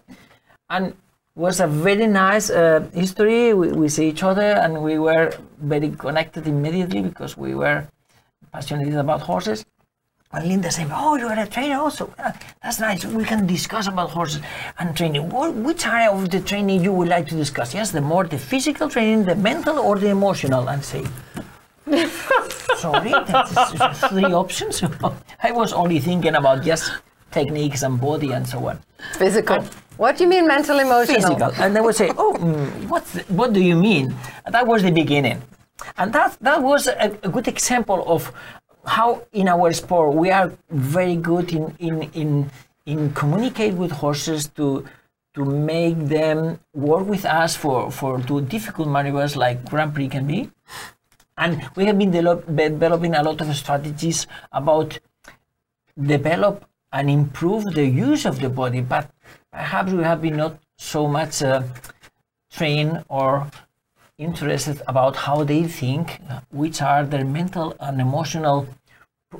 Speaker 21: and was a very nice uh, history. We, we see each other and we were very connected immediately because we were passionate about horses. And Linda said, "Oh, you are a trainer also. That's nice. We can discuss about horses and training. What, which area of the training you would like to discuss? Yes, the more the physical training, the mental, or the emotional?" And say, "Sorry, that's three options. I was only thinking about just techniques and body and so on."
Speaker 19: Physical. What do you mean mental emotional?
Speaker 21: Physical. And they would say, "Oh, mm, what's the, what do you mean?" And that was the beginning, and that that was a, a good example of how in our sport we are very good in in in in communicate with horses to to make them work with us for for do difficult maneuvers like Grand Prix can be. And we have been develop, developing a lot of strategies about develop and improve the use of the body, but perhaps we have been not so much uh, trained or interested about how they think, which are their mental and emotional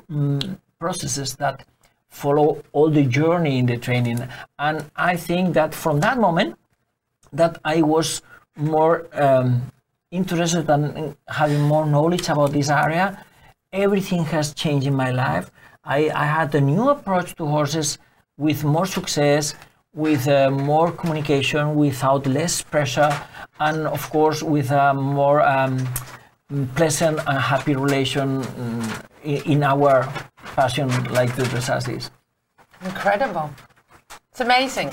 Speaker 21: mm, processes that follow all the journey in the training. And I think that from that moment, that I was more um, interested in having more knowledge about this area. Everything has changed in my life. I, I had a new approach to horses with more success, with uh, more communication, without less pressure, and of course with a more um, pleasant and happy relation mm, in, in our passion like the dressage is.
Speaker 2: Incredible. It's amazing.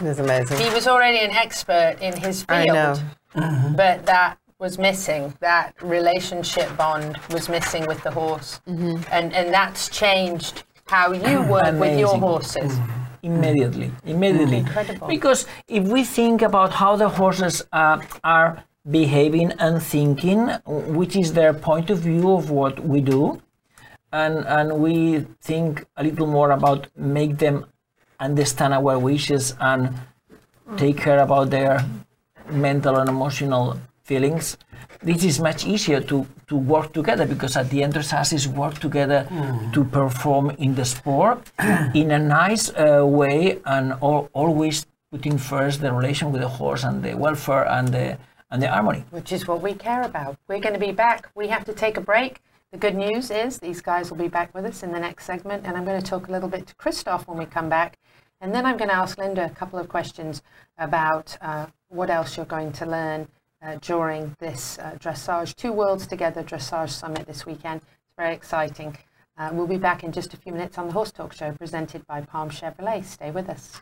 Speaker 19: It is amazing.
Speaker 2: He was already an expert in his
Speaker 19: I
Speaker 2: field,
Speaker 19: know.
Speaker 2: but that was missing. That relationship bond was missing with the horse,
Speaker 19: Mm-hmm.
Speaker 2: and and that's changed how you work with your
Speaker 21: Amazing.
Speaker 2: horses.
Speaker 21: Immediately immediately
Speaker 2: Incredible.
Speaker 21: because if we think about how the horses uh, are behaving and thinking which is their point of view of what we do and and we think a little more about make them understand our wishes and take care about their mental and emotional feelings this is much easier to to work together because at the end dressage work together to perform in the sport in a nice uh, way and al- always putting first the relation with the horse and the welfare and the and the harmony
Speaker 2: which is what we care about. We're going to be back. We have to take a break. The good news is these guys will be back with us in the next segment, and I'm going to talk a little bit to Christoph when we come back. And then I'm going to ask Linda a couple of questions about uh, what else you're going to learn uh, during this uh, dressage, Two Worlds Together Dressage Summit this weekend. It's very exciting. Uh, we'll be back in just a few minutes on the Horse Talk Show presented by Palm Chevrolet. Stay with us.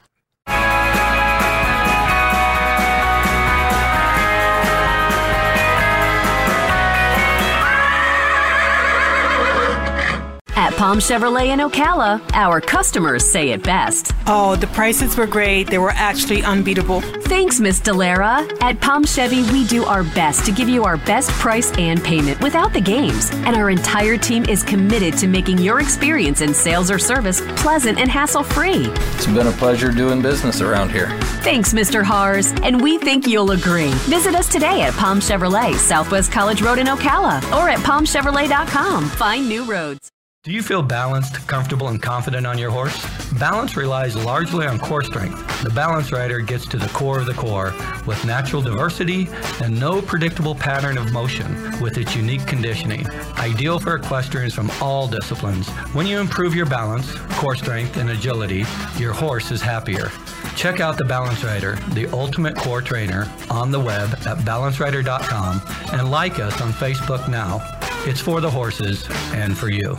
Speaker 22: At Palm Chevrolet in Ocala, our customers say it best.
Speaker 23: Oh, the prices were great. They were actually unbeatable.
Speaker 22: Thanks, Miss Delara. At Palm Chevy, we do our best to give you our best price and payment without the games. And our entire team is committed to making your experience in sales or service pleasant and hassle free.
Speaker 24: It's been a pleasure doing business around here.
Speaker 22: Thanks, Mr. Hars, and we think you'll agree. Visit us today at Palm Chevrolet, Southwest College Road in Ocala, or at palmchevrolet.com. Find new roads.
Speaker 25: Do you feel balanced, comfortable, and confident on your horse? Balance relies largely on core strength. The Balance Rider gets to the core of the core with natural diversity and no predictable pattern of motion with its unique conditioning. Ideal for equestrians from all disciplines. When you improve your balance, core strength, and agility, your horse is happier. Check out the Balance Rider, the ultimate core trainer, on the web at balancerider.com and like us on Facebook now. It's for the horses and for you.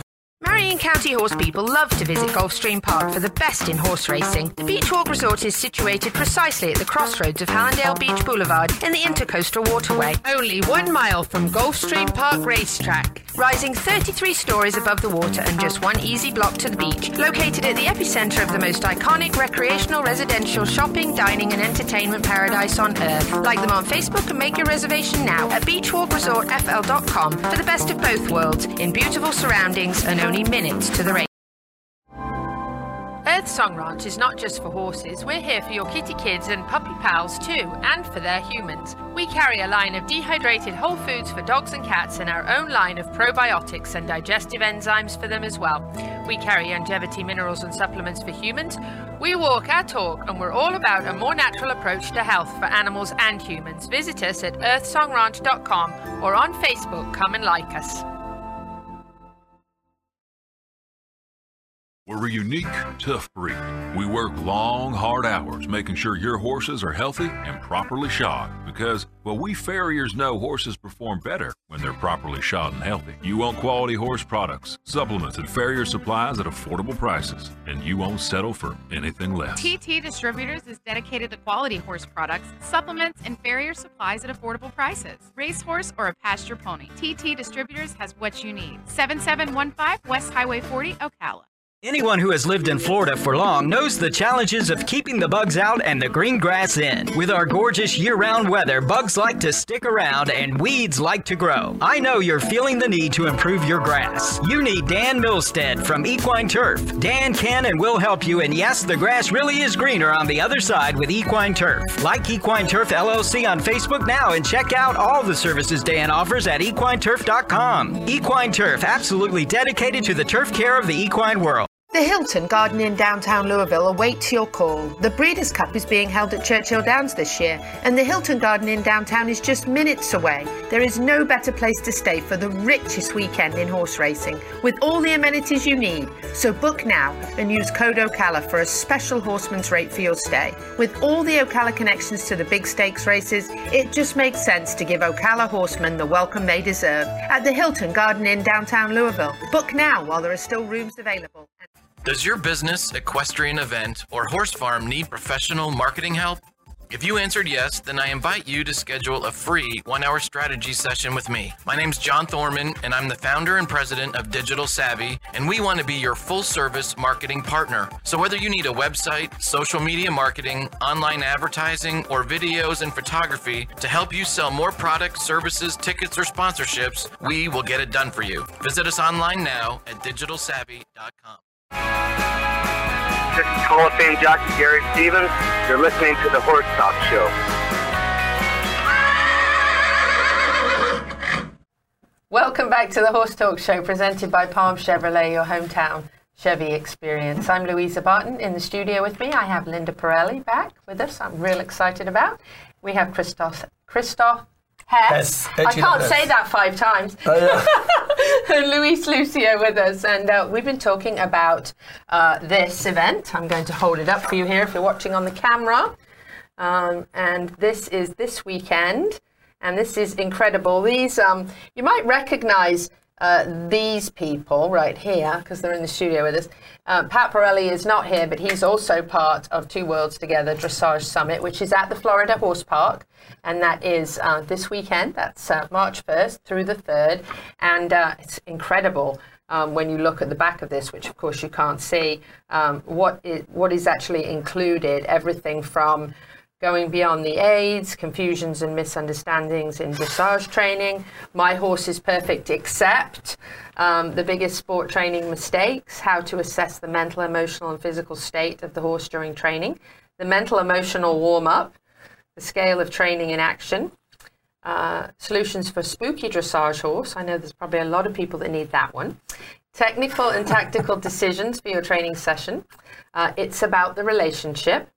Speaker 26: Marion County horse people love to visit Gulfstream Park for the best in horse racing. The Beachwalk Resort is situated precisely at the crossroads of Hallandale Beach Boulevard in the Intercoastal Waterway. Only one mile from Gulfstream Park Racetrack. Rising 33 stories above the water and just one easy block to the beach. Located at the epicenter of the most iconic recreational, residential, shopping, dining, and entertainment paradise on earth. Like them on Facebook and make your reservation now at beachwalkresortfl.com for the best of both worlds in beautiful surroundings and only minutes to the race. Earth Song Ranch is not just for horses, we're here for your kitty kids and puppy pals too, and for their humans. We carry a line of dehydrated whole foods for dogs and cats and our own line of probiotics and digestive enzymes for them as well. We carry longevity minerals and supplements for humans. We walk our talk and we're all about a more natural approach to health for animals and humans. Visit us at earthsongranch.com or on Facebook. Come and like us.
Speaker 14: We're a unique, tough breed. We work long, hard hours making sure your horses are healthy and properly shod because, well, we farriers know horses perform better when they're properly shod and healthy. You want quality horse products, supplements, and farrier supplies at affordable prices, and you won't settle for anything less.
Speaker 15: TT Distributors is dedicated to quality horse products, supplements, and farrier supplies at affordable prices. Racehorse or a pasture pony, TT Distributors has what you need. 7715 West Highway 40, Ocala.
Speaker 18: Anyone who has lived in Florida for long knows the challenges of keeping the bugs out and the green grass in. With our gorgeous year round weather, bugs like to stick around and weeds like to grow. I know you're feeling the need to improve your grass. You need Dan Milstead from Equine Turf. Dan can and will help you, and yes, the grass really is greener on the other side with Equine Turf. Like Equine Turf LLC on Facebook now and check out all the services Dan offers at equineturf.com. Equine Turf, absolutely dedicated to the turf care of the equine world.
Speaker 26: The Hilton Garden Inn downtown Louisville awaits your call. The Breeders' Cup is being held at Churchill Downs this year, and the Hilton Garden Inn downtown is just minutes away. There is no better place to stay for the richest weekend in horse racing, with all the amenities you need. So book now and use code OCALA for a special horseman's rate for your stay. With all the Ocala connections to the big stakes races, it just makes sense to give Ocala horsemen the welcome they deserve at the Hilton Garden Inn downtown Louisville. Book now while there are still rooms available.
Speaker 1: Does your business, equestrian event, or horse farm need professional marketing help? If you answered yes, then I invite you to schedule a free one hour strategy session with me. My name's John Thorman, and I'm the founder and president of Digital Savvy, and we want to be your full service marketing partner. So, whether you need a website, social media marketing, online advertising, or videos and photography to help you sell more products, services, tickets, or sponsorships, we will get it done for you. Visit us online now at digitalsavvy.com.
Speaker 8: This is Hall of Fame jockey Gary Stevens. You're listening to the Horse Talk Show.
Speaker 2: Welcome back to the Horse Talk Show presented by Palm Chevrolet, your hometown Chevy experience. I'm Louisa Barton. In the studio with me, I have Linda Parelli back with us. I'm real excited about. We have Christoph, Christoph Hess.
Speaker 20: Hess,
Speaker 2: I can't say that five times. and Luis Lucio with us. And uh, we've been talking about uh, this event. I'm going to hold it up for you here if you're watching on the camera. Um, and this is this weekend. And this is incredible. These, um, you might recognize uh, these people right here because they're in the studio with us. Uh, Pat Parelli is not here, but he's also part of Two Worlds Together Dressage Summit, which is at the Florida Horse Park. And that is uh, this weekend. That's uh, March 1st through the 3rd. And uh, it's incredible. Um, when you look at the back of this, which of course you can't see, um, what is, what is actually included, everything from going beyond the aids, confusions and misunderstandings in dressage training. My horse is perfect except um, the biggest sport training mistakes, how to assess the mental, emotional, and physical state of the horse during training, the mental, emotional warm up, the scale of training in action. Uh, solutions for spooky dressage horse. I know there's probably a lot of people that need that one. Technical and tactical decisions for your training session. Uh, it's about the relationship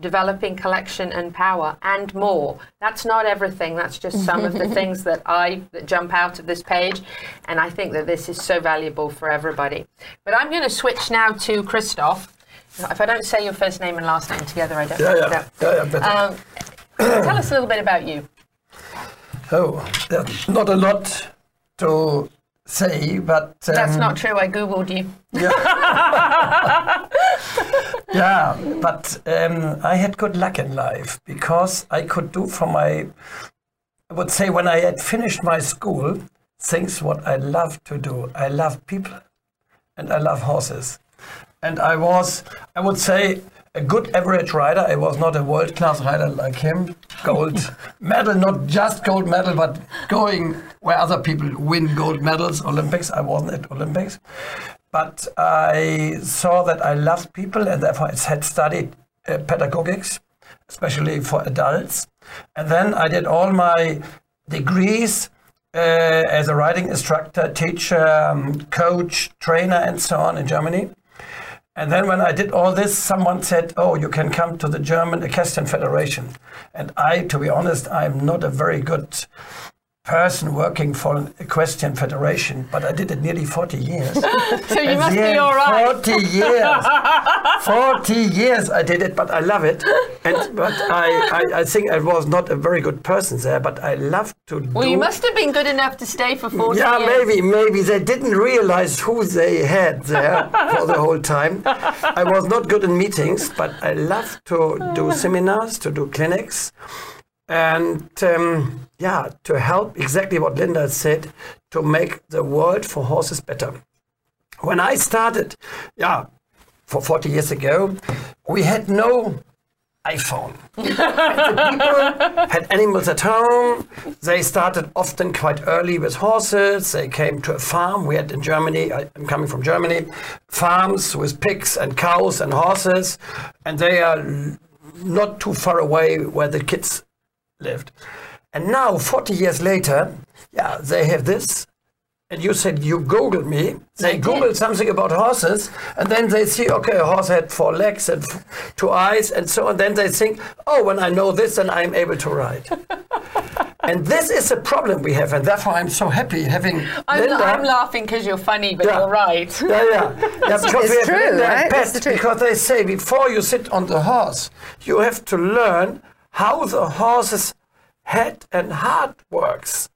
Speaker 2: developing collection and power and more. That's not everything. That's just some of the things that i that jump out of this page and i think that this is so valuable for everybody. But i'm going to switch now to christoph. If i don't say your first name and last name together i don't
Speaker 20: Yeah, yeah.
Speaker 2: know.
Speaker 20: Yeah, yeah,
Speaker 2: um, tell us a little bit about you.
Speaker 20: Oh, there's not a lot to say, but. Um,
Speaker 2: that's not true. I googled you.
Speaker 20: Yeah, but um, I had good luck in life because I could do from my, I would say when I had finished my school, things what I love to do. I love people and I love horses. And I was, I would say, a good average rider. I was not a world class rider like him. Gold medal, not just gold medal, but going where other people win gold medals, Olympics. I wasn't at Olympics. But I saw that I loved people and therefore I had studied uh, pedagogics, especially for adults. And then I did all my degrees uh, as a riding instructor, teacher, um, coach, trainer, and so on in Germany. And then when I did all this, someone said, "Oh, you can come to the German Equestrian Federation." And I, to be honest, I'm not a very good person working for an equestrian federation, but I did it nearly 40 years.
Speaker 2: so you must
Speaker 20: yeah,
Speaker 2: be all right.
Speaker 20: 40 years. 40 years I did it, but I love it. And but I, I, I think I was not a very good person there, but I love to
Speaker 2: Well,
Speaker 20: do
Speaker 2: you must have been good enough to stay for 40
Speaker 20: yeah,
Speaker 2: years.
Speaker 20: maybe, maybe they didn't realize who they had there for the whole time. I was not good in meetings, but I love to do seminars, to do clinics, and um, yeah, to help exactly what Linda said to make the world for horses better. When I started, yeah, for 40 years ago, we had no iPhone. people had animals at home. They started often quite early with horses. They came to a farm. We had in Germany, I- I'm coming from Germany, farms with pigs and cows and horses. And they are not too far away where the kids lived. And now, 40 years later, yeah, they have this. And you said you Googled me. They Googled something about horses, and then they see, okay, a horse had four legs and two eyes, and so on. Then they think, oh, when I know this, then I'm able to ride. and this is a problem we have, and therefore I'm so happy having
Speaker 2: I'm,
Speaker 20: Linda.
Speaker 2: I'm laughing because you're funny, but
Speaker 20: Yeah.
Speaker 2: you're right.
Speaker 20: Yeah, yeah. yeah
Speaker 2: It's-
Speaker 20: we have
Speaker 2: true,
Speaker 20: Linda
Speaker 2: right?
Speaker 20: and Pat,
Speaker 2: the
Speaker 20: because they say before you sit on the horse, you have to learn how the horse's head and heart works.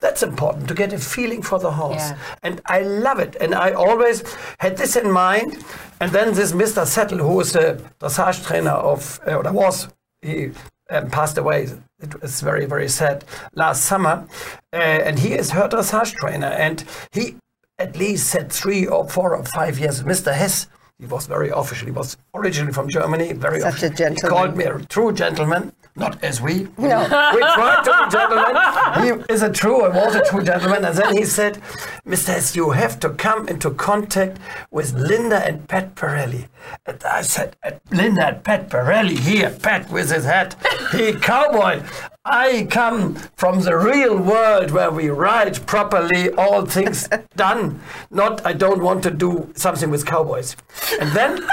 Speaker 20: That's important to get a feeling for the horse.
Speaker 2: Yeah.
Speaker 20: And I love it. And I always had this in mind. And then this Mr. Zettl, who is a dressage trainer of, uh, or was, he um, passed away. It was very, very sad last summer. Uh, and he is her dressage trainer. And he at least said three or four or five years. Mr. Hess, he was very official. He was originally from Germany, very
Speaker 19: Such a
Speaker 20: official.
Speaker 19: gentleman.
Speaker 20: He called me a true gentleman, not as we.
Speaker 19: No.
Speaker 20: we tried to be gentlemen. He is a true, I was a true gentleman. And then he said, Mr. Hess, you have to come into contact with Linda and Pat Parelli. And I said, "Uh, Linda and Pat Parelli, here, Pat with his hat, he cowboy. I come from the real world where we ride properly, all things done. Not, I don't want to do something with cowboys. And then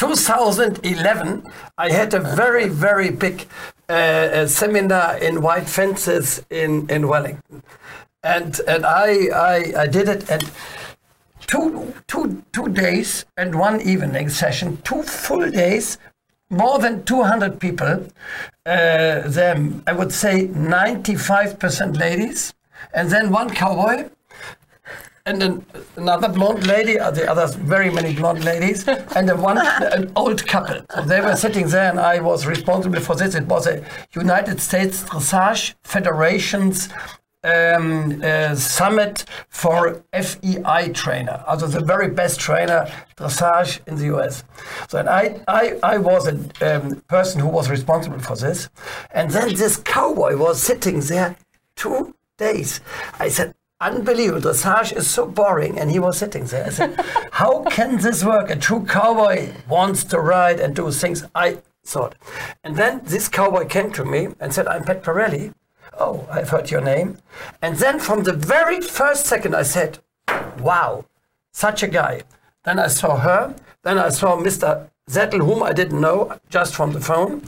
Speaker 20: 2011, I had a very, very big uh, uh, seminar in White Fences in, in Wellington. And, and I, I, I did it, and two, two, two days and one evening session, two full days, more than 200 people. Uh, them, I would say 95% ladies, and then one cowboy and then another blonde lady, uh, the others very many blonde ladies, and then one an old couple. So they were sitting there, and I was responsible for this. It was a United States Dressage Federation's um, uh, summit for FEI trainer, also the very best trainer dressage in the US. So and I, I, I was a um, person who was responsible for this, and then this cowboy was sitting there two days. I said, unbelievable. The Dressage is so boring. And he was sitting there. I said, how can this work? A true cowboy wants to ride and do things. I thought. And then this cowboy came to me and said, I'm Pat Parelli. Oh, I've heard your name. And then from the very first second, I said, wow, such a guy. Then I saw her. Then I saw Mr. Zettl, whom I didn't know, just from the phone.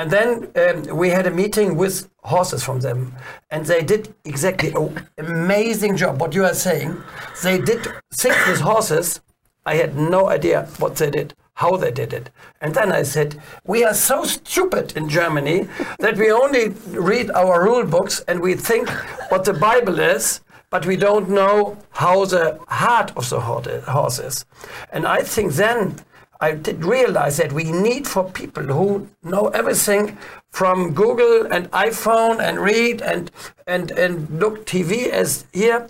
Speaker 20: And then um, we had a meeting with horses from them, and they did exactly an amazing job. What you are saying, they did things with horses. I had no idea what they did, how they did it. And then I said, we are so stupid in Germany that we only read our rule books and we think what the Bible is, but we don't know how the heart of the horse is. And I think then I did realize that we need for people who know everything from Google and iPhone and read and and and look TV as here,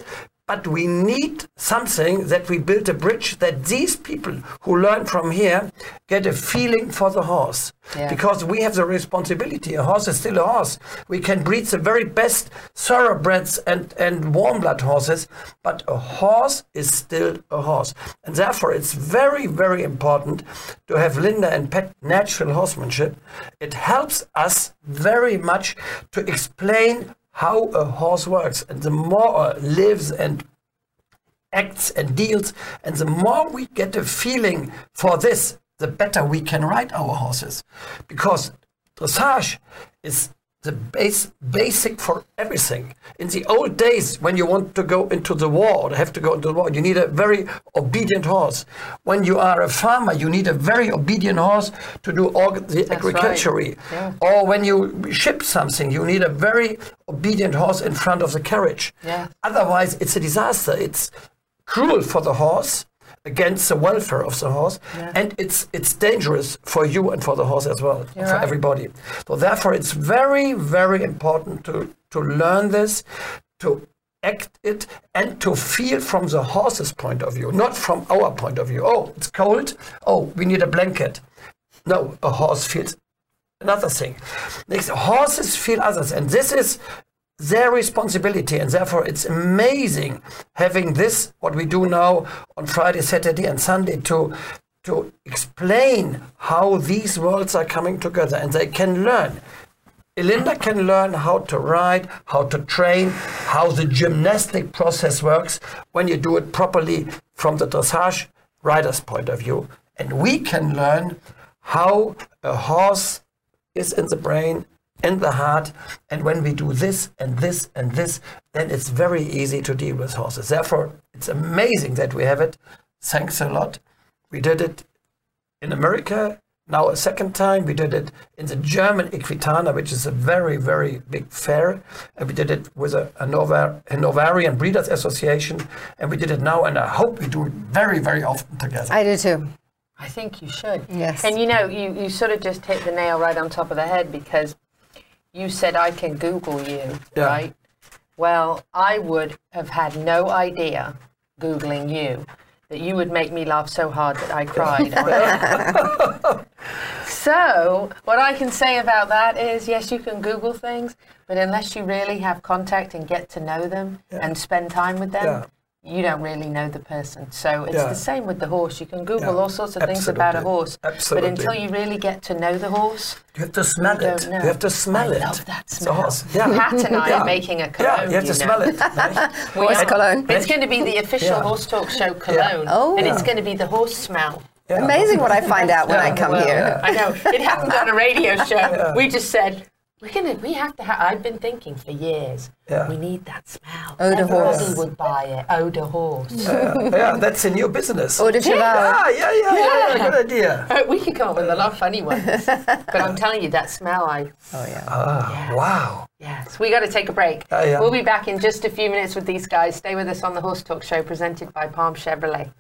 Speaker 20: but we need something that we build a bridge that these people who learn from here get a feeling for the horse.
Speaker 2: Yeah.
Speaker 20: Because we have the responsibility. A horse is still a horse. We can breed the very best thoroughbreds and, and warm blood horses, but a horse is still a horse. And therefore, it's very, very important to have Linda and Pet natural horsemanship. It helps us very much to explain how a horse works. And the more lives and acts and deals, and the more we get a feeling for this, the better we can ride our horses. Because dressage is the base, basic for everything. In the old days, when you want to go into the war or have to go into the war, you need a very obedient horse. When you are a farmer, you need a very obedient horse to do all the agriculture.
Speaker 2: right. Yeah.
Speaker 20: Or when you ship something, you need a very obedient horse in front of the carriage.
Speaker 2: Yeah.
Speaker 20: Otherwise, it's a disaster. It's cruel for the horse against the welfare of the horse
Speaker 2: Yeah.
Speaker 20: and it's it's dangerous for you and for the horse as well
Speaker 2: You're
Speaker 20: for
Speaker 2: right.
Speaker 20: everybody so therefore it's very very important to to learn this to act it and to feel from the horse's point of view not from our point of view oh it's cold oh we need a blanket no a horse feels another thing. Next, horses feel others, and this is their responsibility, and therefore it's amazing having this what we do now on Friday, Saturday, and Sunday to to explain how these worlds are coming together, and they can learn. Elinda can learn how to ride, how to train, how the gymnastic process works when you do it properly from the dressage rider's point of view. And we can learn how a horse is in the brain, in the heart, and when we do this and this and this, then it's very easy to deal with horses. Therefore, it's amazing that we have it. Thanks a lot. We did it in America now a second time. We did it in the German Equitana, which is a very, very big fair. And we did it with a, a Nova, Hanoverian Breeders Association. And we did it now, and I hope we do it very, very often together.
Speaker 19: I do too.
Speaker 2: I think you should.
Speaker 19: Yes.
Speaker 2: And you know, you, you sort of just hit the nail right on top of the head because you said I can Google you,
Speaker 20: Yeah.
Speaker 2: right? Well, I would have had no idea Googling you that you would make me laugh so hard that I cried. so, what I can say about that is yes, you can Google things, but unless you really have contact and get to know them and spend time with them,
Speaker 20: Yeah.
Speaker 2: You don't really know the person. So, it's
Speaker 20: Yeah.
Speaker 2: the same with the horse. You can Google
Speaker 20: Yeah,
Speaker 2: all sorts of things about a horse,
Speaker 20: Absolutely.
Speaker 2: but until you really get to know the horse,
Speaker 20: You have to smell
Speaker 2: You
Speaker 20: it. You have to smell
Speaker 2: I
Speaker 20: it.
Speaker 2: love that
Speaker 20: It's a horse. Yeah.
Speaker 2: Pat and I
Speaker 20: Yeah.
Speaker 2: are making a cologne.
Speaker 20: Yeah, you have to
Speaker 2: know.
Speaker 20: smell it.
Speaker 2: We
Speaker 19: Horse cologne.
Speaker 2: It's going to be the official
Speaker 20: Yeah.
Speaker 2: horse talk show cologne,
Speaker 19: Oh.
Speaker 2: and it's going to be the horse smell.
Speaker 20: Yeah.
Speaker 19: Amazing what I find out when I come
Speaker 2: Well,
Speaker 19: here.
Speaker 2: I know it happened on a radio show. We just said we're gonna. We have to. Ha- I've been thinking for years.
Speaker 20: Yeah.
Speaker 2: We need that smell.
Speaker 19: Eau de
Speaker 2: Everybody
Speaker 19: horse.
Speaker 2: would buy it. Eau de horse.
Speaker 20: Yeah, yeah, that's a new business.
Speaker 19: Eau de cheval.
Speaker 20: Yeah, yeah, yeah, yeah,
Speaker 2: Yeah.
Speaker 20: good idea.
Speaker 2: Uh, we could come up with a lot of funny ones. but I'm telling you, that smell. I.
Speaker 19: Oh yeah.
Speaker 20: Ah, wow.
Speaker 2: Yes, we got to take a break.
Speaker 20: Oh, yeah.
Speaker 2: We'll be back in just a few minutes with these guys. Stay with us on the Horse Talk Show presented by Palm Chevrolet.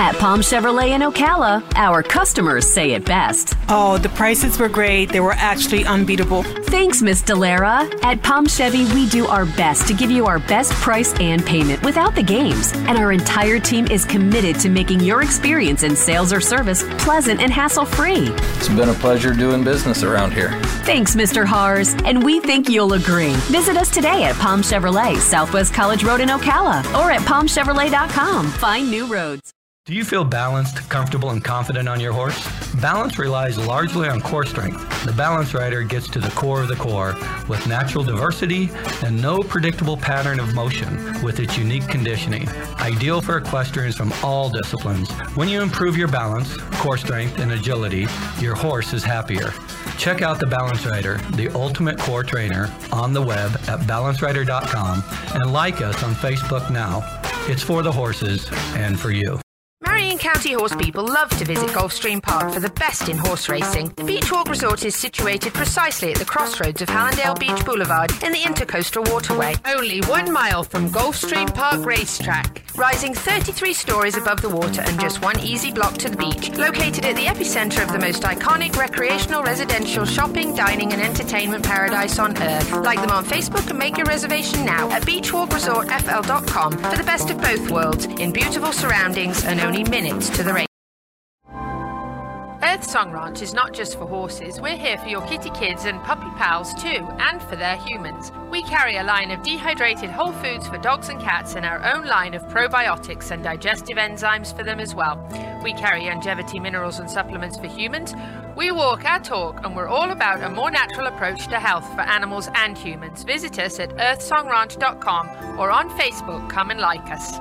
Speaker 22: At Palm Chevrolet in Ocala, our customers say it best.
Speaker 23: Oh, the prices were great. They were actually unbeatable.
Speaker 22: Thanks, Miss Delara. At Palm Chevy, we do our best to give you our best price and payment without the games. And our entire team is committed to making your experience in sales or service pleasant and hassle free.
Speaker 24: It's been a pleasure doing business around here.
Speaker 22: Thanks, Mr. Hars, and we think you'll agree. Visit us today at Palm Chevrolet, Southwest College Road in Ocala, or at palmchevrolet.com. Find new roads.
Speaker 25: Do you feel balanced, comfortable, and confident on your horse? Balance relies largely on core strength. The Balance Rider gets to the core of the core with natural diversity and no predictable pattern of motion with its unique conditioning. Ideal for equestrians from all disciplines. When you improve your balance, core strength, and agility, your horse is happier. Check out the Balance Rider, the ultimate core trainer, on the web at balancerider.com and like us on Facebook now. It's for the horses and for you.
Speaker 26: Marion County horse people love to visit Gulfstream Park for the best in horse racing. The Beach Walk Resort is situated precisely at the crossroads of Hallandale Beach Boulevard in the Intercoastal Waterway.
Speaker 15: Only one mile from Gulfstream Park Racetrack.
Speaker 26: Rising 33 stories above the water and just one easy block to the beach. Located at the epicenter of the most iconic recreational, residential, shopping, dining, and entertainment paradise on earth. Like them on Facebook and make your reservation now at beachwalkresortfl.com for the best of both worlds in beautiful surroundings and only minutes to the race. Earth Song Ranch is not just for horses, we're here for your kitty kids and puppy pals too, and for their humans. We carry a line of dehydrated whole foods for dogs and cats and our own line of probiotics and digestive enzymes for them as well. We carry longevity minerals and supplements for humans. We walk our talk and we're all about a more natural approach to health for animals and humans. Visit us at earthsongranch.com or on Facebook. Come and like us.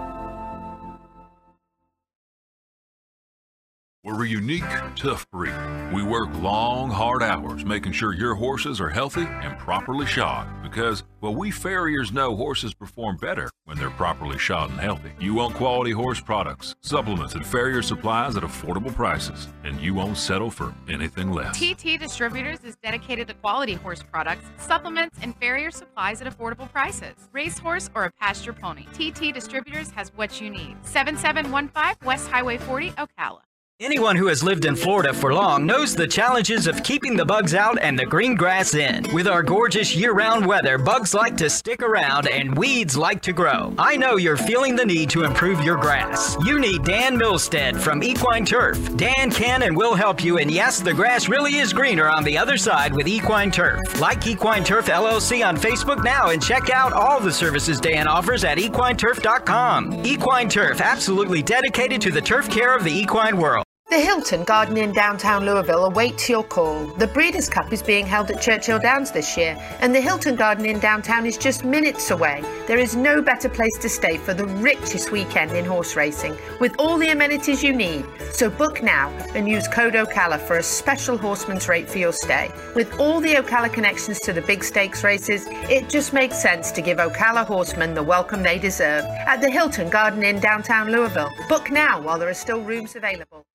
Speaker 14: We're a unique, tough breed. We work long, hard hours making sure your horses are healthy and properly shod because, well, we farriers know horses perform better when they're properly shod and healthy. You want quality horse products, supplements, and farrier supplies at affordable prices, and you won't settle for anything less.
Speaker 15: TT Distributors is dedicated to quality horse products, supplements, and farrier supplies at affordable prices. Racehorse or a pasture pony, TT Distributors has what you need. 7715 West Highway 40, Ocala.
Speaker 18: Anyone who has lived in Florida for long knows the challenges of keeping the bugs out and the green grass in. With our gorgeous year-round weather, bugs like to stick around and weeds like to grow. I know you're feeling the need to improve your grass. You need Dan Milstead from Equine Turf. Dan can and will help you, and yes, the grass really is greener on the other side with Equine Turf. Like Equine Turf LLC on Facebook now and check out all the services Dan offers at equineturf.com. Equine Turf, absolutely dedicated to the turf care of the equine world.
Speaker 2: The Hilton Garden Inn downtown Louisville awaits your call. The Breeders' Cup is being held at Churchill Downs this year, and the Hilton Garden Inn downtown is just minutes away. There is no better place to stay for the richest weekend in horse racing, with all the amenities you need. So book now and use code OCALA for a special horseman's rate for your stay. With all the Ocala connections to the big stakes races, it just makes sense to give Ocala horsemen the welcome they deserve at the Hilton Garden Inn downtown Louisville. Book now while there are still rooms available.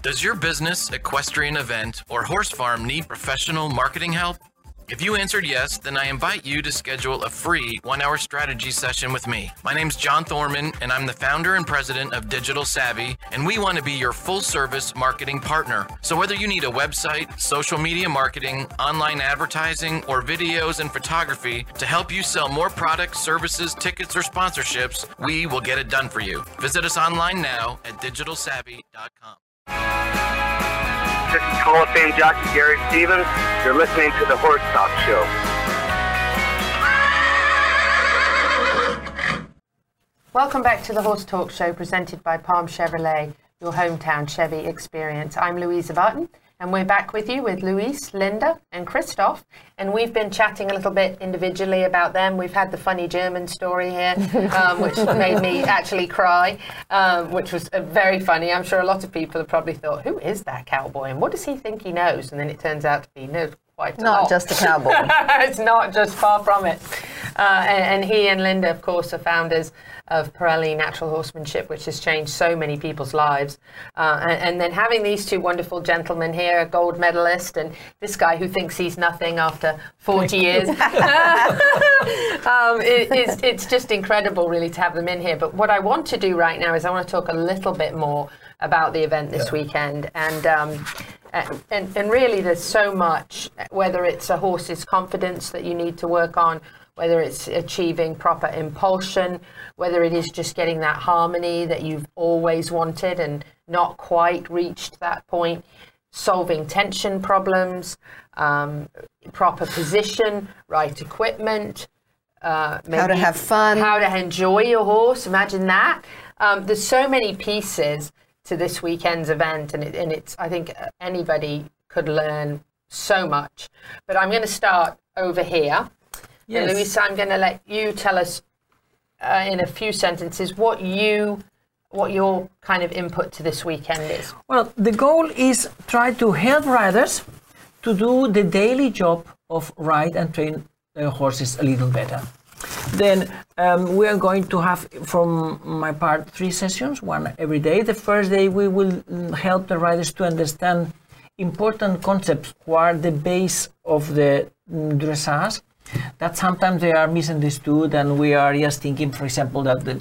Speaker 1: Does your business, equestrian event, or horse farm need professional marketing help? If you answered yes, then I invite you to schedule a free one hour strategy session with me. My name's John Thorman, and I'm the founder and president of Digital Savvy, and we want to be your full service marketing partner. So, whether you need a website, social media marketing, online advertising, or videos and photography to help you sell more products, services, tickets, or sponsorships, we will get it done for you. Visit us online now at digitalsavvy.com.
Speaker 8: This is Hall of Fame jockey Gary Stevens. You're listening to the Horse Talk Show.
Speaker 2: Welcome back to the Horse Talk Show presented by Palm Chevrolet, your hometown Chevy experience. I'm Louisa Barton, and we're back with you with Luis, Linda, and Christoph. And we've been chatting a little bit individually about them. We've had the funny German story here, um, which made me actually cry, um, which was uh, very funny. I'm sure a lot of people have probably thought, who is that cowboy and what does he think he knows? And then it turns out to be knows quite
Speaker 19: Not
Speaker 2: lot.
Speaker 19: just a cowboy.
Speaker 2: it's not just far from it. Uh, and, and he and Linda, of course, are founders of Parelli Natural Horsemanship, which has changed so many people's lives. Uh, and, and then having these two wonderful gentlemen here, a gold medalist, and this guy who thinks he's nothing after 40 years. um, it, it's, it's just incredible, really, to have them in here. But what I want to do right now is I want to talk a little bit more about the event this weekend. And um, and, and really, there's so much, whether it's a horse's confidence that you need to work on, whether it's achieving proper impulsion, whether it is just getting that harmony that you've always wanted and not quite reached that point, solving tension problems, um, proper position, right equipment. Uh,
Speaker 19: How to have fun.
Speaker 2: How to enjoy your horse. Imagine that. Um, there's so many pieces to this weekend's event, and, it, and it's I think anybody could learn so much. But I'm going to start over here.
Speaker 21: Yes.
Speaker 2: And Luisa, I'm going to let you tell us uh, in a few sentences what you what your kind of input to this weekend is.
Speaker 21: Well, the goal is try to help riders to do the daily job of ride and train uh, horses a little better. Then um, we are going to have, from my part, three sessions, one every day. The first day we will mm, help the riders to understand important concepts, what are the base of the mm, dressage, that sometimes they are misunderstood and we are just thinking, for example, that the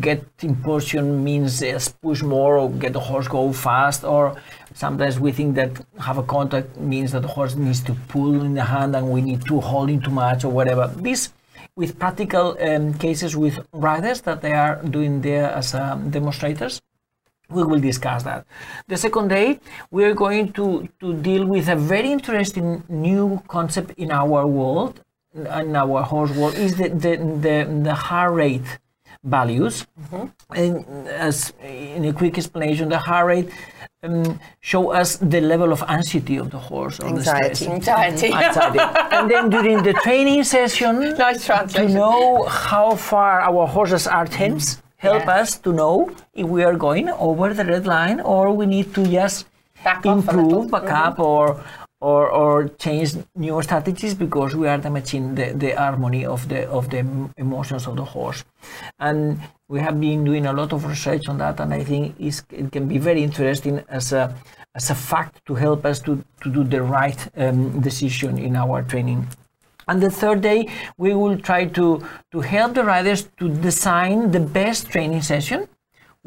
Speaker 21: get impulsion means just push more or get the horse go fast, or sometimes we think that have a contact means that the horse needs to pull in the hand and we need to hold in too much or whatever. This with practical um, cases with riders that they are doing there as um, demonstrators we will discuss that. The second day, we are going to, to deal with a very interesting new concept in our world, in our horse world, is the, the, the, the heart rate values. Mm-hmm. And as in a quick explanation, the heart rate um, show us the level of anxiety of the horse or
Speaker 2: anxiety.
Speaker 21: the stress.
Speaker 2: Anxiety.
Speaker 21: anxiety. and then during the training session,
Speaker 2: nice
Speaker 21: to know how far our horses are tense help
Speaker 2: Yes.
Speaker 21: us to know if we are going over the red line or we need to just improve, back up, or, or or change new strategies because we are damaging the, the harmony of the of the emotions of the horse. And we have been doing a lot of research on that, and I think it can be very interesting as a as a fact to help us to, to do the right um, decision in our training. And the third day, we will try to, to help the riders to design the best training session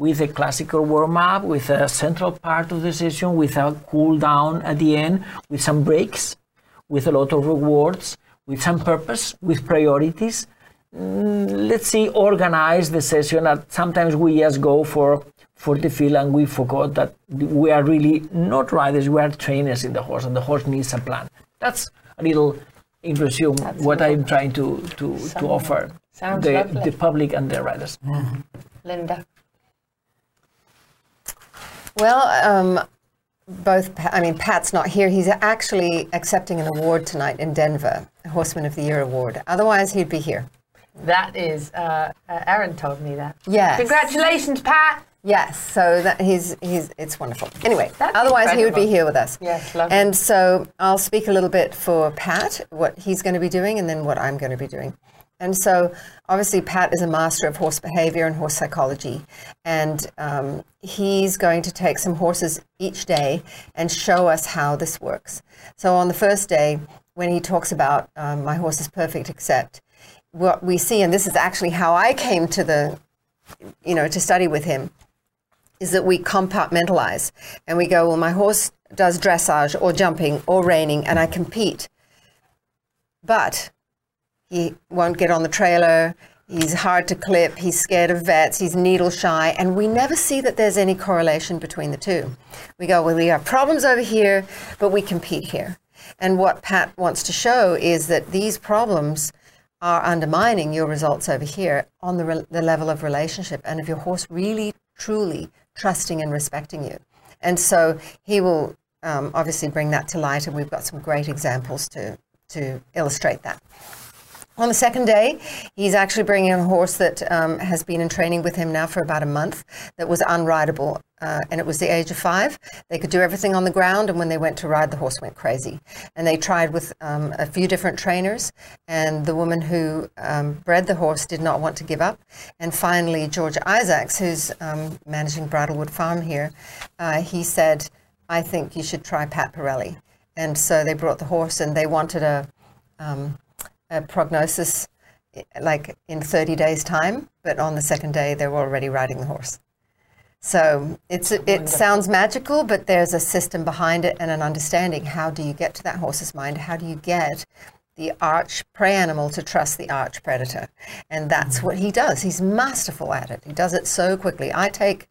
Speaker 21: with a classical warm up, with a central part of the session, with a cool down at the end, with some breaks, with a lot of rewards, with some purpose, with priorities. Mm, let's see, organize the session. That sometimes we just go for for the feel and we forgot that we are really not riders, we are trainers in the horse, and the horse needs a plan. That's a little in resume what I'm trying to to, to offer the,
Speaker 2: lovely.
Speaker 21: the public and the riders.
Speaker 2: Linda.
Speaker 19: Well, um, both, I mean, Pat's not here. He's actually accepting an award tonight in Denver, a Horseman of the Year award. Otherwise, he'd be here.
Speaker 2: That is, uh, uh, Aaron told me that.
Speaker 19: Yes.
Speaker 2: Congratulations, Pat.
Speaker 19: Yes, so that he's he's it's wonderful. Anyway,
Speaker 2: That's
Speaker 19: otherwise he would be here with us.
Speaker 2: Yes, lovely.
Speaker 19: And so I'll speak a little bit for Pat, what he's going to be doing, and then what I'm going to be doing. And so, obviously, Pat is a master of horse behavior and horse psychology, and um, he's going to take some horses each day and show us how this works. So, on the first day, when he talks about um, my horse is perfect, except what we see, and this is actually how I came to the, you know, to study with him, is that we compartmentalize and we go, well, my horse does dressage or jumping or reining, and I compete. But he won't get on the trailer. He's hard to clip. He's scared of vets. He's needle shy. And we never see that there's any correlation between the two. We go, well, we have problems over here, but we compete here. And what Pat wants to show is that these problems are undermining your results over here on the, re- the level of relationship and of your horse really, truly trusting and respecting you. And so he will um, obviously bring that to light, and we've got some great examples to, to illustrate that. On the second day, he's actually bringing a horse that um, has been in training with him now for about a month that was unrideable. Uh, and it was the age of five. They could do everything on the ground, and when they went to ride, the horse went crazy. And they tried with um, a few different trainers, and the woman who um, bred the horse did not want to give up. And finally, George Isaacs, who's um, managing Bridlewood Farm here, uh, he said, I think you should try Pat Parelli. And so they brought the horse, and they wanted a um, a prognosis like in 30 days time but on the second day they were already riding the horse. So it's it sounds magical but there's a system behind it and an understanding. How do you get to that horse's mind? How do you get the arch prey animal to trust the arch predator? And that's hmm. what he does. He's masterful at it. He does it so quickly. I take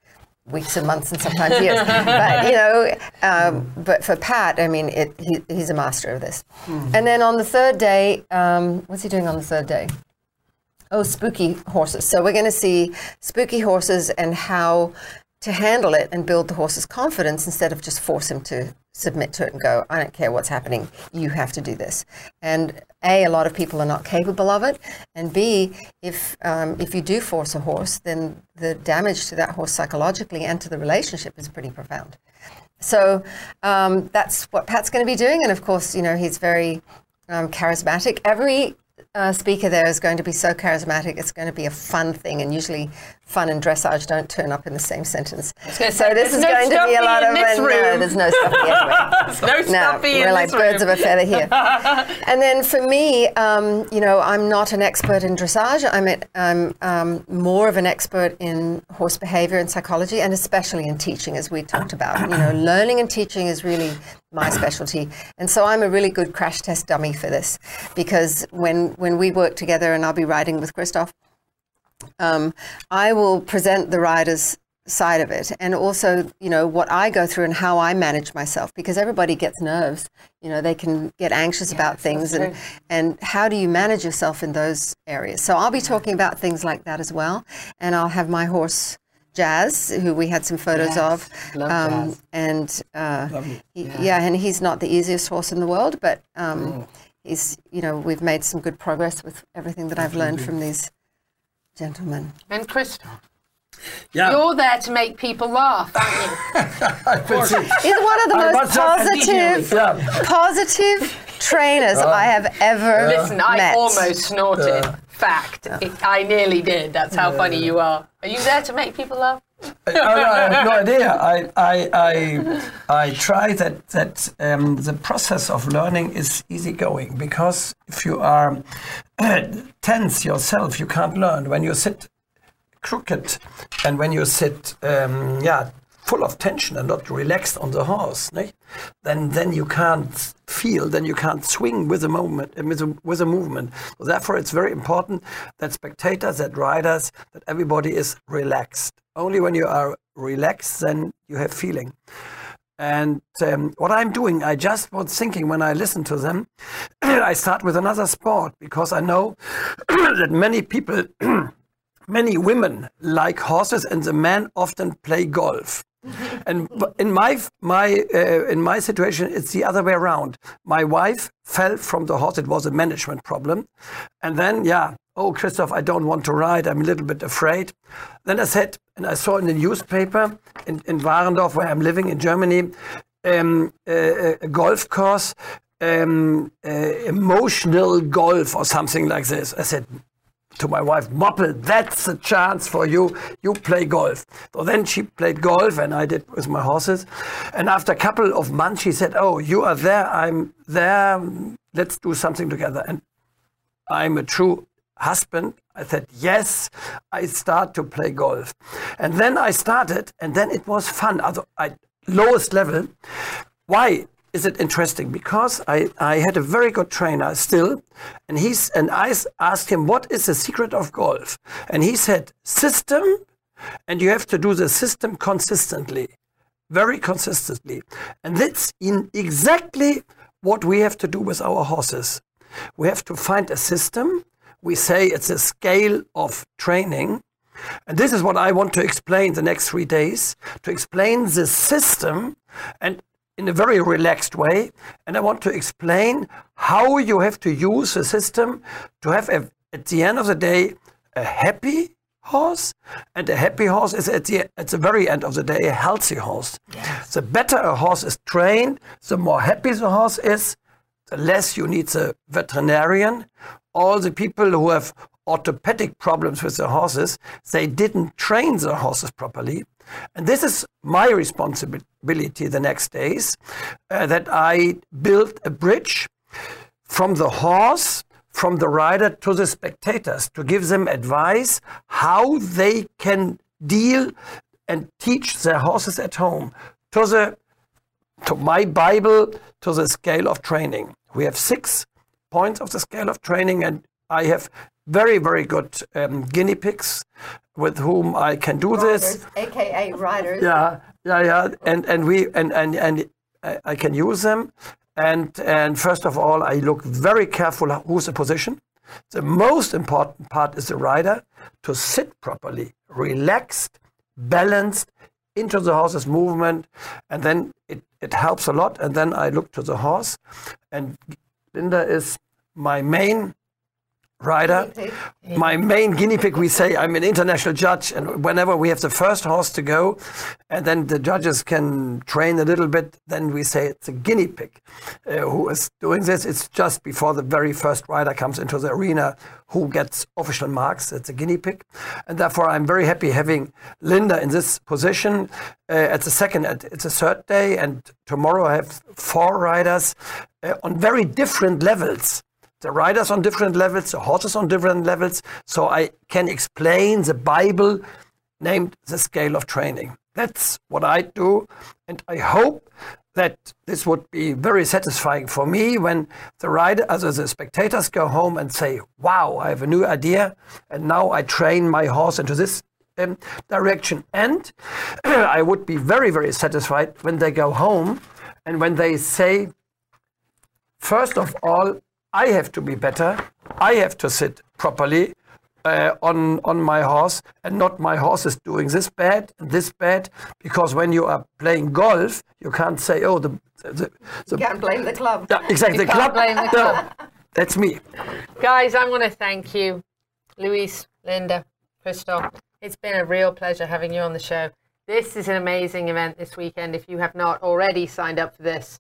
Speaker 19: weeks and months and sometimes years. But you know um, but for pat i mean it, he, he's a master of this. And then on the third day um, what's he doing on the third day? Oh spooky horses. So we're going to see spooky horses and how to handle it and build the horse's confidence instead of just force him to submit to it and go i don't care what's happening you have to do this and a a lot of people are not capable of it and b if um, if you do force a horse then the damage to that horse psychologically and to the relationship is pretty profound so um, that's what Pat's going to be doing, and of course, you know he's very um, charismatic. Every uh, speaker there is going to be so charismatic. It's going to be a fun thing, and usually fun and dressage don't turn up in the same sentence.
Speaker 2: gonna
Speaker 19: So this is
Speaker 2: no
Speaker 19: going to be a lot of
Speaker 2: this
Speaker 19: no, there's no stuffy.
Speaker 2: There's no stuffy
Speaker 19: we're like birds
Speaker 2: room.
Speaker 19: of a feather here. and then for me, um, you know, I'm not an expert in dressage. I'm, at, I'm um, more of an expert in horse behavior and psychology, and especially in teaching, as we talked about. You know, learning and teaching is really my specialty, and so I'm a really good crash test dummy for this, because when when we work together, and I'll be riding with Christoph, um, I will present the rider's side of it and also you know what i go through and how i manage myself because everybody gets nerves you know they can get anxious about things and
Speaker 2: true.
Speaker 19: and how do you manage yourself in those areas? So i'll be talking about things like that as well. And i'll have my horse jazz who we had some photos
Speaker 2: Yes,
Speaker 19: of um, and uh, he-
Speaker 2: Yeah.
Speaker 19: yeah and he's not the easiest horse in the world but um,
Speaker 20: Oh.
Speaker 19: he's you know we've made some good progress with everything that i've learned from these gentlemen
Speaker 2: And Christoph.
Speaker 20: Yeah.
Speaker 2: you're there to make people laugh, aren't you?
Speaker 19: He's one of the
Speaker 20: I
Speaker 19: most positive,
Speaker 20: Yeah.
Speaker 19: positive trainers I have ever
Speaker 2: Listen, I
Speaker 19: met.
Speaker 2: almost snorted. Fact, it, I nearly did. That's how funny you are. Are you there to make people laugh?
Speaker 20: I, I have no idea. I, I, I, I try that that um, the process of learning is easygoing because if you are tense yourself, you can't learn. When you sit crooked and when you sit, um, yeah, full of tension and not relaxed on the horse, then then you can't feel, then you can't swing with a moment, uh, with the, with the movement. So therefore, it's very important that spectators, that riders, that everybody is relaxed. Only when you are relaxed, then you have feeling. And um, what I'm doing, I just was thinking when I listen to them, I start with another sport because I know that many people, many women like horses, and the men often play golf. And in my my uh, in my situation, it's the other way around. My wife fell from the horse; it was a management problem, and then yeah, oh Christoph, I don't want to ride. I'm a little bit afraid. Then I said, and I saw in the newspaper in, in Warendorf, where I'm living in Germany, um, a, a golf course, um, uh, emotional golf or something like this. I said, to my wife, Moppel, that's a chance for you. You play golf. So then she played golf and I did with my horses. And after a couple of months, she said, Oh, you are there. I'm there. Let's do something together. And I'm a true husband. I said, Yes, I start to play golf. And then I started, and then it was fun. Also, I, lowest level. Why? Is it interesting? Because I, I had a very good trainer still, and he's and I asked him what is the secret of golf, and he said system, and you have to do the system consistently, very consistently, and that's in exactly what we have to do with our horses. We have to find a system. We say it's a scale of training. And this is what I want to explain the next three days to explain the system and in a very relaxed way. And I want to explain how you have to use the system to have, a, at the end of the day, a happy horse. And a happy horse is at the, at the very end of the day a healthy horse. The better a horse is trained, the more happy the horse is, the less you need the veterinarian. All the people who have orthopedic problems with their horses, they didn't train their horses properly. And this is my responsibility the next days uh, that I build a bridge from the horse, from the rider to the spectators to give them advice how they can deal and teach their horses at home to the to my Bible to the scale of training. We have six points of the scale of training, and I have very, very good um, guinea pigs with whom I can do this.
Speaker 19: aka riders.
Speaker 20: Yeah, yeah, yeah, and and we and and and I, I can use them. And and first of all, I look very careful who's the position. The most important part is the rider to sit properly, relaxed, balanced into the horse's movement, and then it, it helps a lot. And then I look to the horse, and Linda is my main rider. My main guinea pig, we say I'm an international judge, and whenever we have the first horse to go, and then the judges can train a little bit, then we say it's a guinea pig uh, who is doing this. It's just before the very first rider comes into the arena who gets official marks. It's a guinea pig. And therefore, I'm very happy having Linda in this position. Uh, at the second, it's a third day, and tomorrow I have four riders uh, on very different levels the riders on different levels, the horses on different levels, so I can explain the Bible named the scale of training. That's what I do, and I hope that this would be very satisfying for me when the rider, as the spectators go home and say, "Wow, I have a new idea, and now I train my horse into this um, direction." And I would be very, very satisfied when they go home and when they say, first of all, I have to be better. I have to sit properly uh, on on my horse, and not my horse is doing this bad, this bad. Because when you are playing golf, you can't say, "Oh, the." the,
Speaker 19: the you can't blame the club.
Speaker 20: Yeah, exactly.
Speaker 19: You
Speaker 20: the club.
Speaker 19: Blame the club.
Speaker 20: No, that's me.
Speaker 2: Guys, I want to thank you, Luis, Linda, Christoph. It's been a real pleasure having you on the show. This is an amazing event this weekend. If you have not already signed up for this,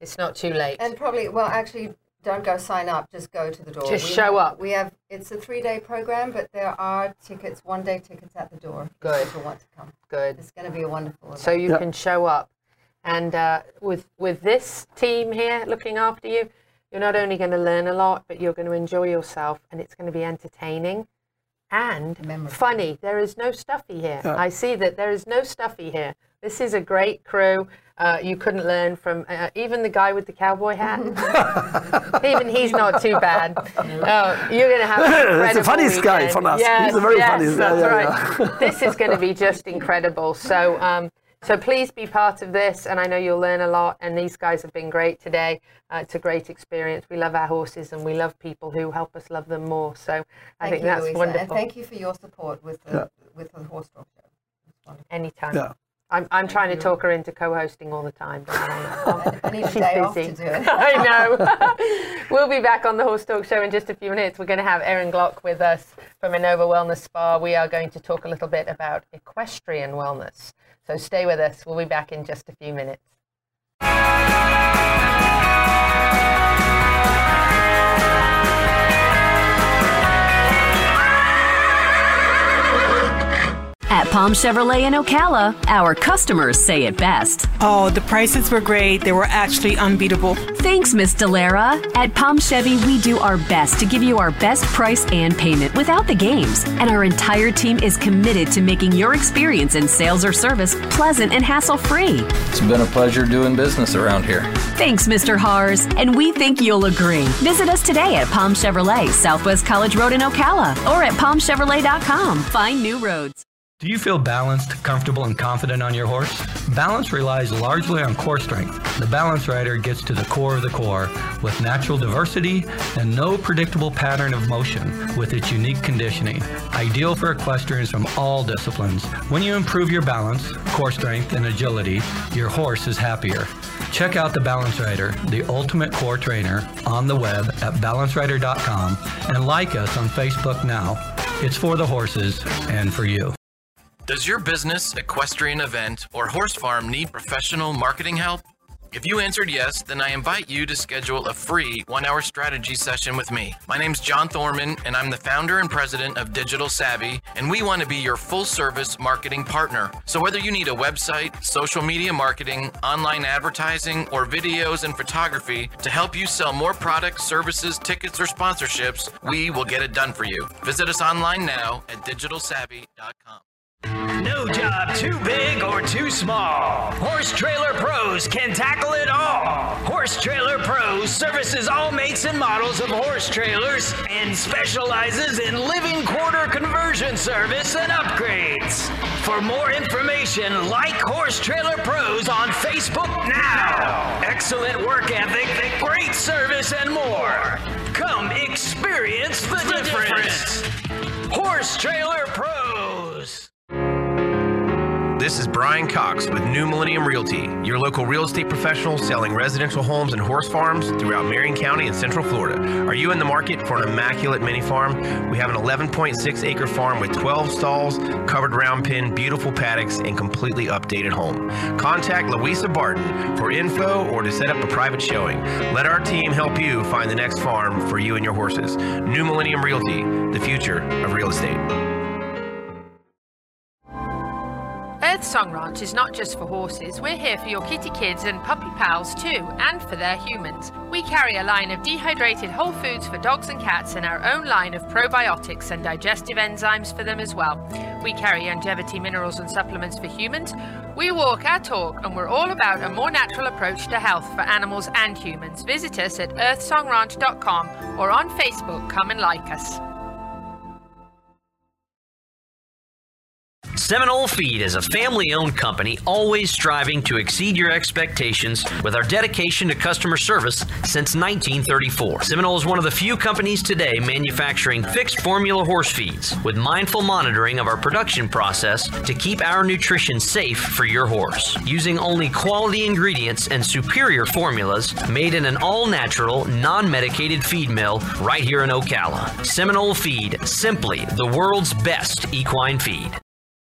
Speaker 2: it's not too late.
Speaker 19: And probably, well, actually, don't go sign up. Just go to the door.
Speaker 2: Just
Speaker 19: we
Speaker 2: show
Speaker 19: have,
Speaker 2: up.
Speaker 19: We have. It's a three-day program, but there are tickets, one-day tickets at the door.
Speaker 2: Good.
Speaker 19: If people want to come.
Speaker 2: Good.
Speaker 19: It's going to be a wonderful. Event.
Speaker 2: So you can show up, and uh, with with this team here looking after you, you're not only going to learn a lot, but you're going to enjoy yourself, and it's going to be entertaining. And funny, there is no stuffy here.
Speaker 20: Yeah.
Speaker 2: I see that there is no stuffy here. This is a great crew. Uh, you couldn't learn from uh, even the guy with the cowboy hat. even he's not too bad. Oh, you're going to have an
Speaker 20: It's the
Speaker 2: incredible
Speaker 20: funniest guy
Speaker 2: weekend.
Speaker 20: from us.
Speaker 2: Yes,
Speaker 20: He's a very
Speaker 2: yes,
Speaker 20: funny- yeah,
Speaker 2: That's
Speaker 20: yeah,
Speaker 2: right. this is going to be just incredible. So, um, so please be part of this, and I know you'll learn a lot. And these guys have been great today. Uh, it's a great experience. We love our horses, and we love people who help us love them more. So I
Speaker 19: Thank
Speaker 2: think
Speaker 19: you,
Speaker 2: that's
Speaker 19: Louisa,
Speaker 2: wonderful.
Speaker 19: And thank you for your support with the
Speaker 20: Yeah.
Speaker 19: with the horse talk show. It's.
Speaker 2: Anytime. I'm, I'm trying to talk her into co-hosting all the time.
Speaker 19: I need
Speaker 2: She's busy.
Speaker 19: to do it.
Speaker 2: I know. we'll be back on the Horse Talk Show in just a few minutes. We're going to have Erin Glock with us from Innova Wellness Spa. We are going to talk a little bit about equestrian wellness. So stay with us. We'll be back in just a few minutes.
Speaker 22: At Palm Chevrolet in Ocala, our customers say it best.
Speaker 23: Oh, the prices were great. They were actually unbeatable.
Speaker 22: Thanks, Miss Delara. At Palm Chevy, we do our best to give you our best price and payment without the games. And our entire team is committed to making your experience in sales or service pleasant and hassle free.
Speaker 24: It's been a pleasure doing business around here.
Speaker 22: Thanks, Mr. Hars, and we think you'll agree. Visit us today at Palm Chevrolet, Southwest College Road in Ocala, or at palmchevrolet.com. Find new roads.
Speaker 25: Do you feel balanced, comfortable, and confident on your horse? Balance relies largely on core strength. The Balance Rider gets to the core of the core with natural diversity and no predictable pattern of motion with its unique conditioning. Ideal for equestrians from all disciplines. When you improve your balance, core strength, and agility, your horse is happier. Check out the Balance Rider, the ultimate core trainer, on the web at balancerider.com and like us on Facebook now. It's for the horses and for you.
Speaker 1: Does your business, equestrian event, or horse farm need professional marketing help? If you answered yes, then I invite you to schedule a free one hour strategy session with me. My name's John Thorman, and I'm the founder and president of Digital Savvy, and we want to be your full service marketing partner. So, whether you need a website, social media marketing, online advertising, or videos and photography to help you sell more products, services, tickets, or sponsorships, we will get it done for you. Visit us online now at digitalsavvy.com.
Speaker 18: No job too big or too small. Horse Trailer Pros can tackle it all. Horse Trailer Pros services all makes and models of horse trailers and specializes in living quarter conversion service and upgrades. For more information, like Horse Trailer Pros on Facebook now. Excellent work ethic, great service, and more. Come experience the, difference. Horse Trailer Pros.
Speaker 11: This is Brian Cox with New Millennium Realty, your local real estate professional selling residential homes and horse farms throughout Marion County and Central Florida. Are you in the market for an immaculate mini farm? We have an 11.6 acre farm with 12 stalls, covered round pen, beautiful paddocks, and completely updated home. Contact Louisa Barton for info or to set up a private showing. Let our team help you find the next farm for you and your horses. New Millennium Realty, the future of real estate.
Speaker 26: Earth Song Ranch is not just for horses, we're here for your kitty kids and puppy pals too, and for their humans. We carry a line of dehydrated whole foods for dogs and cats and our own line of probiotics and digestive enzymes for them as well. We carry longevity minerals and supplements for humans. We walk our talk and we're all about a more natural approach to health for animals and humans. Visit us at earthsongranch.com or on Facebook. Come and like us.
Speaker 27: Seminole Feed is a family owned company always striving to exceed your expectations with our dedication to customer service since 1934. Seminole is one of the few companies today manufacturing fixed formula horse feeds with mindful monitoring of our production process to keep our nutrition safe for your horse. Using only quality ingredients and superior formulas made in an all natural, non medicated feed mill right here in Ocala. Seminole Feed, simply the world's best equine feed.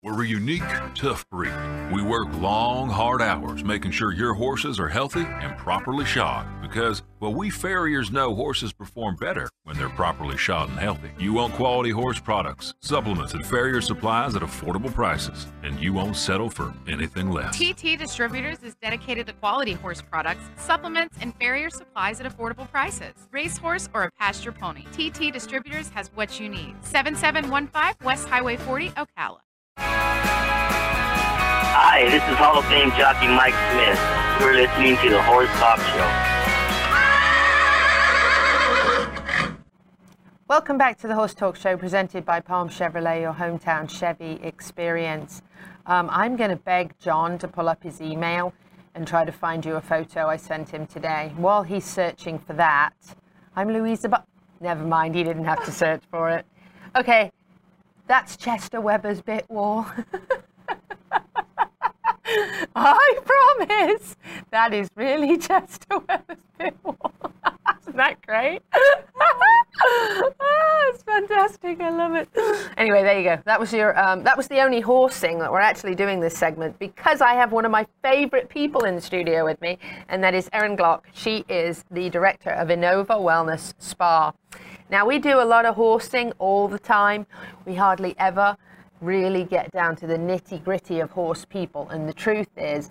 Speaker 14: We're a unique, tough breed. We work long, hard hours making sure your horses are healthy and properly shod because, well, we farriers know horses perform better when they're properly shod and healthy. You want quality horse products, supplements, and farrier supplies at affordable prices, and you won't settle for anything less.
Speaker 15: TT Distributors is dedicated to quality horse products, supplements, and farrier supplies at affordable prices. Racehorse or a pasture pony, TT Distributors has what you need. 7715 West Highway 40, Ocala.
Speaker 8: Hi, this is Hall of Fame jockey Mike Smith. You're listening to the Horse Talk Show.
Speaker 2: Welcome back to the Horse Talk Show presented by Palm Chevrolet, your hometown Chevy experience. Um, I'm going to beg John to pull up his email and try to find you a photo I sent him today. While he's searching for that, I'm Louisa, but never mind, he didn't have to search for it. Okay, that's Chester Weber's bit wall. I promise. That is really Chester Weber's bit wall. Isn't that great? oh, it's fantastic. I love it. Anyway, there you go. That was your. Um, that was the only horsing that we're actually doing this segment because I have one of my favorite people in the studio with me, and that is Erin Glock. She is the director of Innova Wellness Spa. Now we do a lot of horsing all the time. We hardly ever really get down to the nitty gritty of horse people. And the truth is,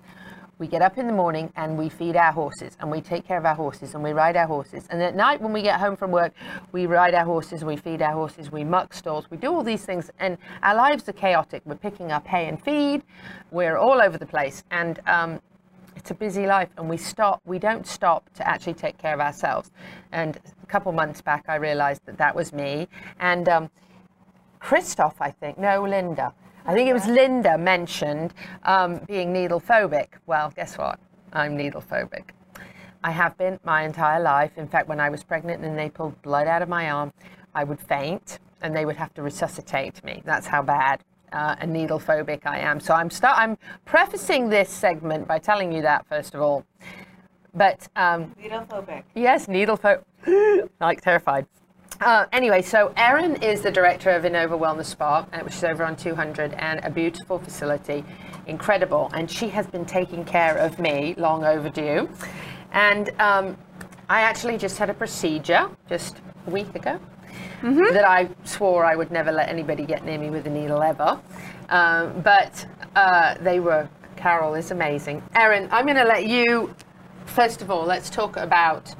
Speaker 2: we get up in the morning and we feed our horses and we take care of our horses and we ride our horses. And at night when we get home from work, we ride our horses, we feed our horses, we muck stalls, we do all these things. And our lives are chaotic. We're picking up hay and feed. We're all over the place. And um, it's a busy life and we stop we don't stop to actually take care of ourselves. And a couple months back i realized that that was me. And um, christoph i think no linda. I think it was linda mentioned um, being needle phobic well guess what? I'm needle phobic i have been my entire life. In fact when i was pregnant and they pulled blood out of my arm i would faint and they would have to resuscitate me. That's how bad uh, and needle phobic I am. So I'm start I'm prefacing this segment by telling you that first of all. But um,
Speaker 28: needle phobic.
Speaker 2: Yes, needle phobic. like terrified. Uh, anyway, so Erin is the director of Innova Wellness Spa, uh, which is over on 200, and a beautiful facility, incredible. And she has been taking care of me, long overdue. And um, I actually just had a procedure just a week ago mm-hmm. that I swore I would never let anybody get near me with a needle ever. Um, but uh, they were, Carol is amazing. Erin, I'm going to let you, first of all, let's talk about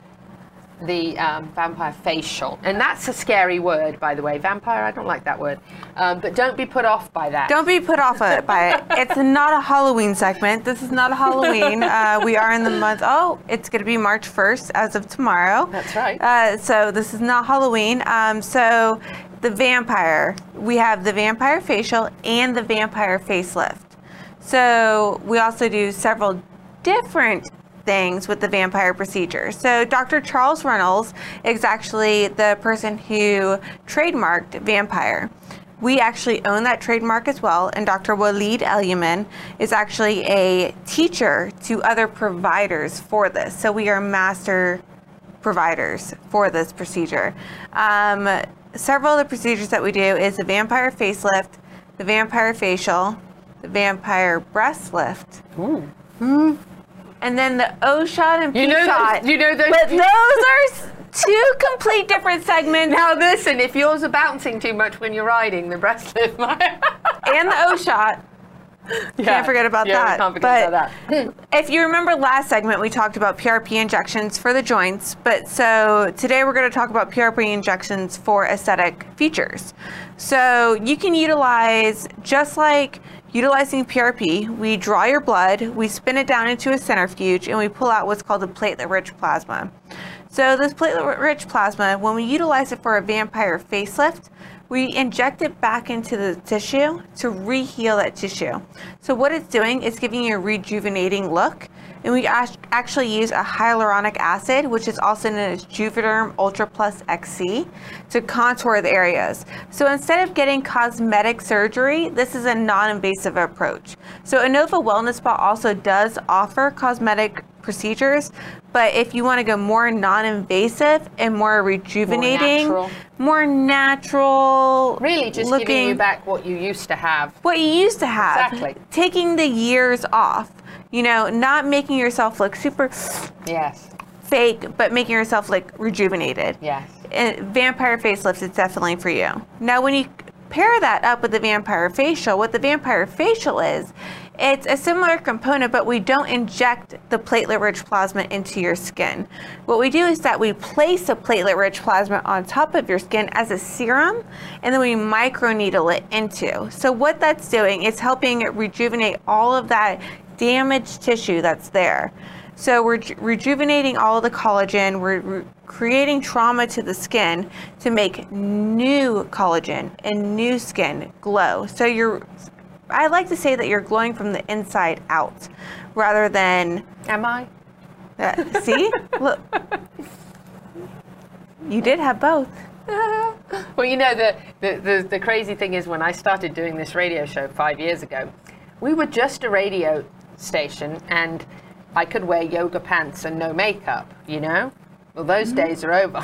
Speaker 2: the um, vampire facial. And that's a scary word, by the way. Vampire, I don't like that word. Um, but don't be put off by that.
Speaker 28: Don't be put off by it. It's not a Halloween segment. This is not a Halloween. Uh, we are in the month, oh, it's going to be March 1st as of tomorrow.
Speaker 2: That's right.
Speaker 28: Uh, so this is not Halloween. Um, so the vampire, we have the vampire facial and the vampire facelift. So we also do several different things with the vampire procedure. So Dr. Charles Runnels is actually the person who trademarked vampire. We actually own that trademark as well, and Dr. Waleed Elyman is actually a teacher to other providers for this. So we are master providers for this procedure. Um, several of the procedures that we do is the vampire facelift, the vampire facial, the vampire breast lift. Mm. And then the O shot and P
Speaker 2: You know those- you know those-
Speaker 28: But those are two complete different segments.
Speaker 2: Now listen, if yours are bouncing too much when you're riding, the breast lift might.
Speaker 28: and the O shot.
Speaker 2: Yeah.
Speaker 28: Can't forget about
Speaker 2: Yeah,
Speaker 28: that.
Speaker 2: can't forget
Speaker 28: but
Speaker 2: about
Speaker 28: if you remember last segment, we talked about PRP injections for the joints. But so today we're going to talk about PRP injections for aesthetic features. So you can utilize just like utilizing PRP. We draw your blood, we spin it down into a centrifuge, and we pull out what's called a platelet-rich plasma. So this platelet-rich plasma, when we utilize it for a vampire facelift, we inject it back into the tissue to reheal that tissue. So what it's doing is giving you a rejuvenating look. And we actually use a hyaluronic acid, which is also known as Juvederm Ultra Plus XC, to contour the areas. So instead of getting cosmetic surgery, this is a non-invasive approach. So Innova Wellness Spa also does offer cosmetic procedures, but if you want to go more non-invasive and more rejuvenating,
Speaker 2: natural.
Speaker 28: more natural,
Speaker 2: Really, just
Speaker 28: looking,
Speaker 2: giving you back what you used to have.
Speaker 28: what you used to have,
Speaker 2: Exactly.
Speaker 28: taking the years off. You know, not making yourself look super
Speaker 2: Yes.
Speaker 28: fake, but making yourself look rejuvenated.
Speaker 2: Yes.
Speaker 28: And vampire facelift is definitely for you. Now, when you pair that up with the vampire facial, what the vampire facial is, it's a similar component, but we don't inject the platelet-rich plasma into your skin. What we do is that we place a platelet-rich plasma on top of your skin as a serum, and then we microneedle it into. So what that's doing is helping rejuvenate all of that damaged tissue that's there. So we're rejuvenating all of the collagen. We're re- creating trauma to the skin to make new collagen and new skin glow. So you're, I like to say that you're glowing from the inside out, rather than.
Speaker 2: Am I?
Speaker 28: Uh, see, look, you did have both.
Speaker 2: well, you know, the, the, the, the crazy thing is when I started doing this radio show five years ago, we were just a radio station and I could wear yoga pants and no makeup, you know? Well, those mm-hmm. days are over.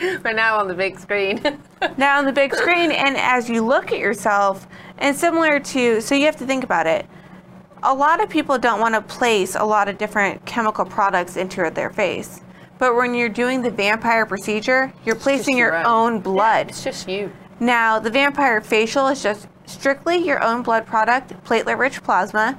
Speaker 2: We're now on the big screen.
Speaker 28: now on the big screen and as you look at yourself and similar to so you have to think about it a lot of people don't want to place a lot of different chemical products into their face but when you're doing the vampire procedure you're placing your,
Speaker 2: your
Speaker 28: own,
Speaker 2: own.
Speaker 28: blood
Speaker 2: it's just you
Speaker 28: now the vampire facial is just strictly your own blood product platelet rich plasma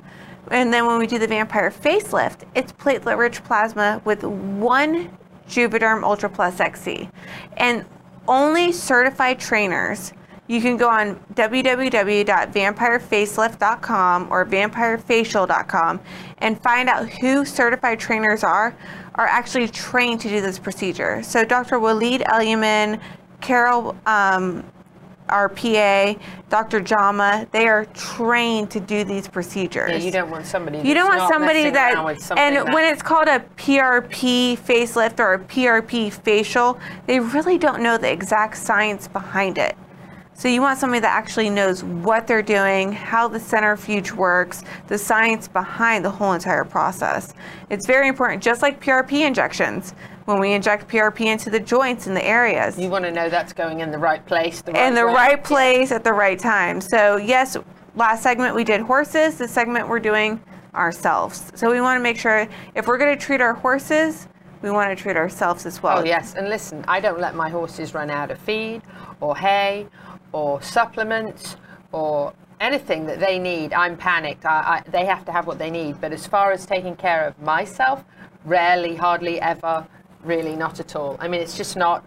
Speaker 28: and then when we do the vampire facelift it's platelet rich plasma with one Juvederm Ultra Plus XC. And only certified trainers, you can go on www.vampirefacelift.com or vampirefacial.com and find out who certified trainers are, are actually trained to do this procedure. So Dr. Waleed Elyman, Carol um, our PA, Dr. Jama, they are trained to do these procedures.
Speaker 2: Yeah, you don't want somebody.
Speaker 28: You don't want somebody that,
Speaker 2: around with something
Speaker 28: and
Speaker 2: that-
Speaker 28: when it's called a PRP facelift or a PRP facial, they really don't know the exact science behind it. So you want somebody that actually knows what they're doing, how the centrifuge works, the science behind the whole entire process. It's very important, just like PRP injections. When we inject PRP into the joints and the areas,
Speaker 2: you want to know that's going in the right place, the right
Speaker 28: in the
Speaker 2: way.
Speaker 28: right place at the right time. So yes, last segment we did horses. This segment we're doing ourselves. So we want to make sure if we're going to treat our horses, we want to treat ourselves as well.
Speaker 2: Oh yes, and listen, I don't let my horses run out of feed or hay or supplements or anything that they need. I'm panicked. I, I, they have to have what they need. But as far as taking care of myself, rarely, hardly ever, really not at all. I mean, it's just not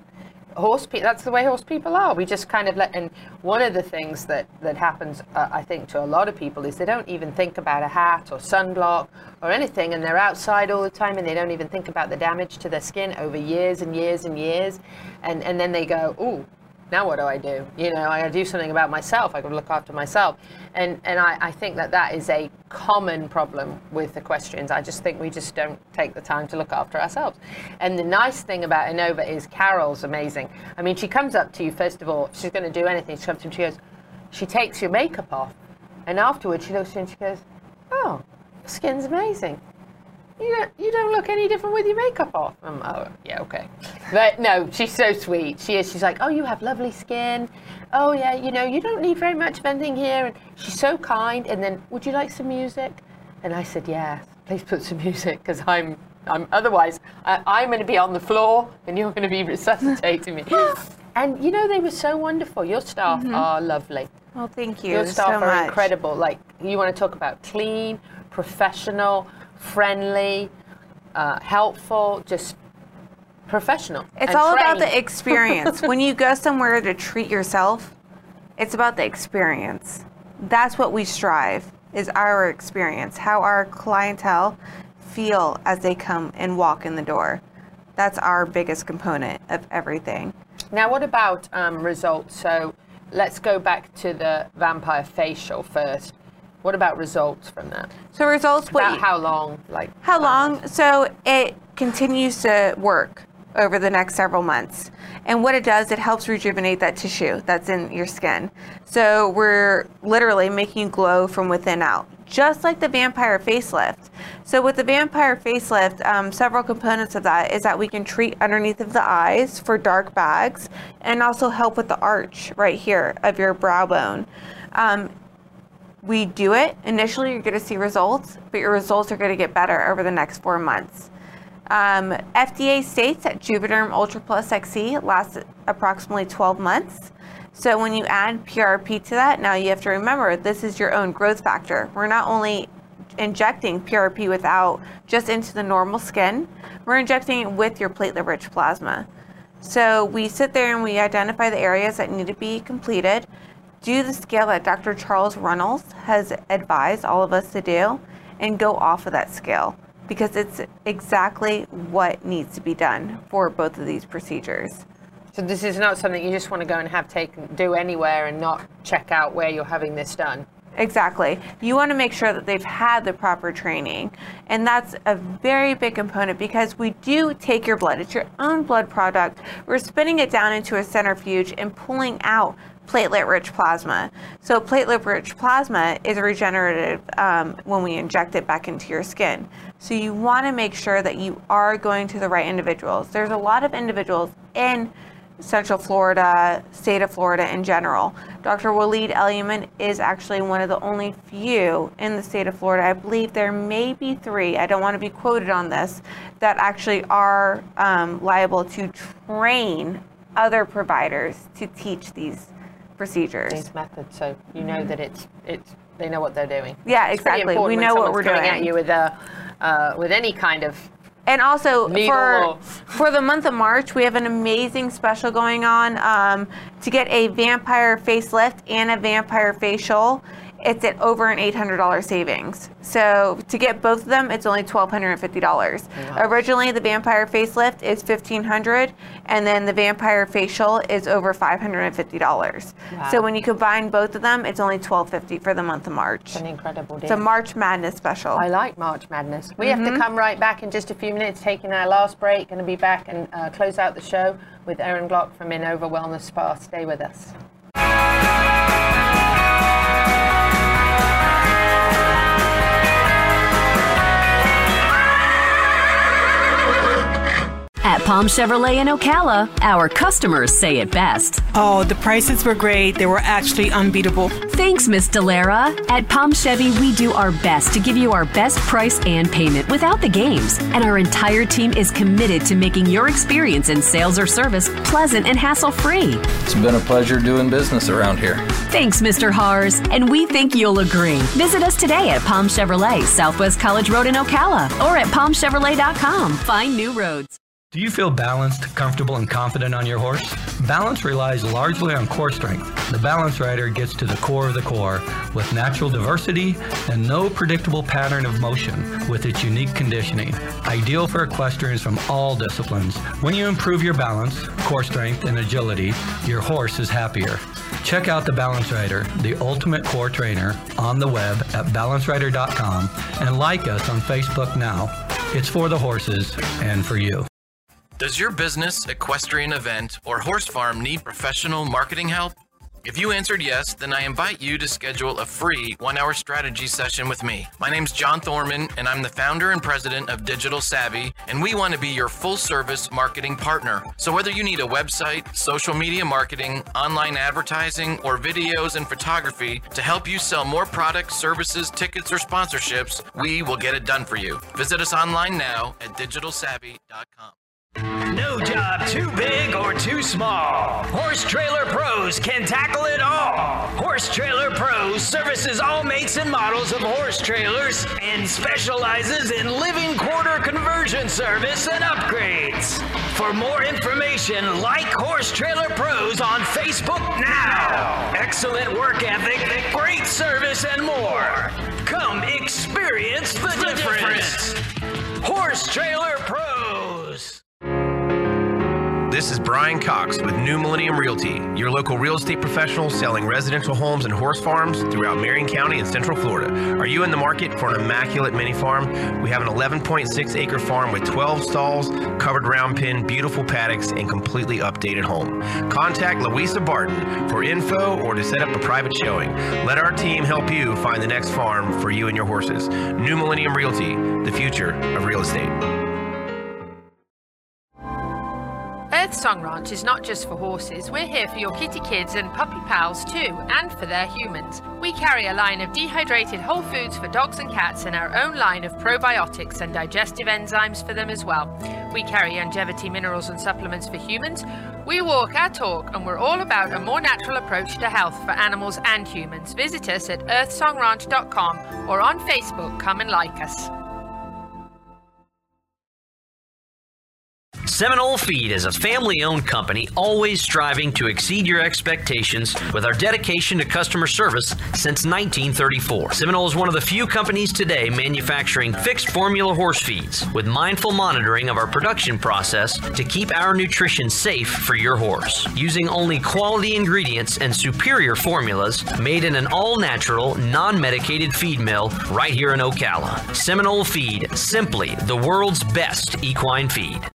Speaker 2: horse people. That's the way horse people are. We just kind of let. And one of the things that that happens, uh, I think, to a lot of people is they don't even think about a hat or sunblock or anything, and they're outside all the time, and they don't even think about the damage to their skin over years and years and years, and and then they go, ooh. Now what do I do? You know, I got to do something about myself. I got to look after myself. And, and I, I think that that is a common problem with equestrians. I just think we just don't take the time to look after ourselves. And the nice thing about Innova is Carol's amazing. I mean, she comes up to you, first of all, she's to do anything. She comes to you, she goes, she takes your makeup off. And afterwards, she looks at you and she goes, oh, your skin's amazing you don't, you don't look any different with your makeup off. I'm, oh, yeah, okay. But no, she's so sweet. She is. She's like, oh, you have lovely skin. Oh, yeah, you know, you don't need very much of anything here. And she's so kind. And then, would you like some music? And I said, yes, please put some music because I'm, I'm, otherwise, I, I'm going to be on the floor and you're going to be resuscitating me. and, you know, they were so wonderful. Your staff
Speaker 28: Mhm.
Speaker 2: are lovely.
Speaker 28: Well, thank you
Speaker 2: Your staff
Speaker 28: so
Speaker 2: are
Speaker 28: much.
Speaker 2: incredible. Like, you want to talk about clean, professional, friendly, uh, helpful, just professional.
Speaker 28: It's all about the experience. when you go somewhere to treat yourself, it's about the experience. That's what we strive is our experience, how our clientele feel as they come and walk in the door. That's our biggest component of everything.
Speaker 2: Now, what about um, results? So let's go back to the vampire facial first. What about results from that?
Speaker 28: So results,
Speaker 2: About
Speaker 28: you-
Speaker 2: how long? Like
Speaker 28: How long? So it continues to work over the next several months. And what it does, it helps rejuvenate that tissue that's in your skin. So we're literally making you glow from within out, just like the vampire facelift. So with the vampire facelift, um, several components of that is that we can treat underneath of the eyes for dark bags and also help with the arch right here of your brow bone. Um, we do it. Initially, you're going to see results, but your results are going to get better over the next four months. Um, FDA states that Juvederm Ultra Plus XC lasts approximately 12 months. So when you add PRP to that, now you have to remember this is your own growth factor. We're not only injecting PRP without just into the normal skin, we're injecting it with your platelet rich plasma. So we sit there and we identify the areas that need to be completed, do the scale that Dr. Charles Runnels has advised all of us to do, and go off of that scale because it's exactly what needs to be done for both of these procedures.
Speaker 2: So this is not something you just want to go and have taken do anywhere and not check out where you're having this done.
Speaker 28: Exactly. You want to make sure that they've had the proper training. And that's a very big component because we do take your blood. It's your own blood product. We're spinning it down into a centrifuge and pulling out platelet rich plasma. So, platelet rich plasma is regenerative um, when we inject it back into your skin. So, you want to make sure that you are going to the right individuals. There's a lot of individuals in Central Florida, state of Florida in general. Dr. Waleed Elyman is actually one of the only few in the state of Florida. I believe there may be three, I don't want to be quoted on this, that actually are um, liable to train other providers to teach these procedures.
Speaker 2: These methods, so you know that it's it's they know what they're doing.
Speaker 28: Yeah,
Speaker 2: It's
Speaker 28: exactly. We know what we're
Speaker 2: coming at
Speaker 28: doing.
Speaker 2: you with a uh, with any kind of
Speaker 28: And also for
Speaker 2: or-
Speaker 28: for the month of March, we have an amazing special going on um, to get a vampire facelift and a vampire facial. It's at over an $800 savings. So to get both of them, it's only $1,250. Originally, the vampire facelift is 1,500, and then the vampire facial is over $550.
Speaker 2: Wow.
Speaker 28: So when you combine both of them, it's only 1,250 for the month of March.
Speaker 2: an incredible deal.
Speaker 28: It's a March Madness special.
Speaker 2: I like March Madness. We have to
Speaker 28: Mhm.
Speaker 2: come right back in just a few minutes, taking our last break. Going to be back and uh, close out the show with Erin Glock from Innova Wellness Spa. Stay with us.
Speaker 22: At Palm Chevrolet in Ocala, our customers say it best.
Speaker 23: Oh, the prices were great. They were actually unbeatable.
Speaker 22: Thanks, Miss Delara. At Palm Chevy, we do our best to give you our best price and payment without the games. And our entire team is committed to making your experience in sales or service pleasant and hassle free.
Speaker 24: It's been a pleasure doing business around here.
Speaker 22: Thanks, Mr. Hars, and we think you'll agree. Visit us today at Palm Chevrolet, Southwest College Road in Ocala, or at palmchevrolet.com. Find new roads.
Speaker 25: Do you feel balanced, comfortable, and confident on your horse? Balance relies largely on core strength. The Balance Rider gets to the core of the core with natural diversity and no predictable pattern of motion with its unique conditioning. Ideal for equestrians from all disciplines. When you improve your balance, core strength, and agility, your horse is happier. Check out the Balance Rider, the ultimate core trainer, on the web at balancerider.com and like us on Facebook now. It's for the horses and for you.
Speaker 1: Does your business, equestrian event, or horse farm need professional marketing help? If you answered yes, then I invite you to schedule a free one hour strategy session with me. My name's John Thorman, and I'm the founder and president of Digital Savvy, and we want to be your full service marketing partner. So, whether you need a website, social media marketing, online advertising, or videos and photography to help you sell more products, services, tickets, or sponsorships, we will get it done for you. Visit us online now at digitalsavvy.com.
Speaker 18: No job too big or too small. Horse Trailer Pros can tackle it all. Horse Trailer Pros services all makes and models of horse trailers and specializes in living quarter conversion service and upgrades. For more information, like Horse Trailer Pros on Facebook now. Excellent work ethic, great service, and more. Come experience the,
Speaker 11: The
Speaker 18: difference. Horse Trailer Pros.
Speaker 11: This is Brian Cox with New Millennium Realty, your local real estate professional selling residential homes and horse farms throughout Marion County and Central Florida. Are you in the market for an immaculate mini farm? We have an 11.6 acre farm with 12 stalls, covered round pen, beautiful paddocks, and completely updated home. Contact Louisa Barton for info or to set up a private showing. Let our team help you find the next farm for you and your horses. New Millennium Realty, the future of real estate.
Speaker 15: Earth Song Ranch is not just for horses, we're here for your kitty kids and puppy pals too, and for their humans. We carry a line of dehydrated whole foods for dogs and cats and our own line of probiotics and digestive enzymes for them as well. We carry longevity minerals and supplements for humans. We walk our talk and we're all about a more natural approach to health for animals and humans. Visit us at earthsongranch.com or on Facebook. Come and like us.
Speaker 27: Seminole Feed is a family owned company always striving to exceed your expectations with our dedication to customer service since 1934. Seminole is one of the few companies today manufacturing fixed formula horse feeds with mindful monitoring of our production process to keep our nutrition safe for your horse. Using only quality ingredients and superior formulas made in an all natural, non medicated feed mill right here in Ocala. Seminole Feed, simply the world's best equine feed.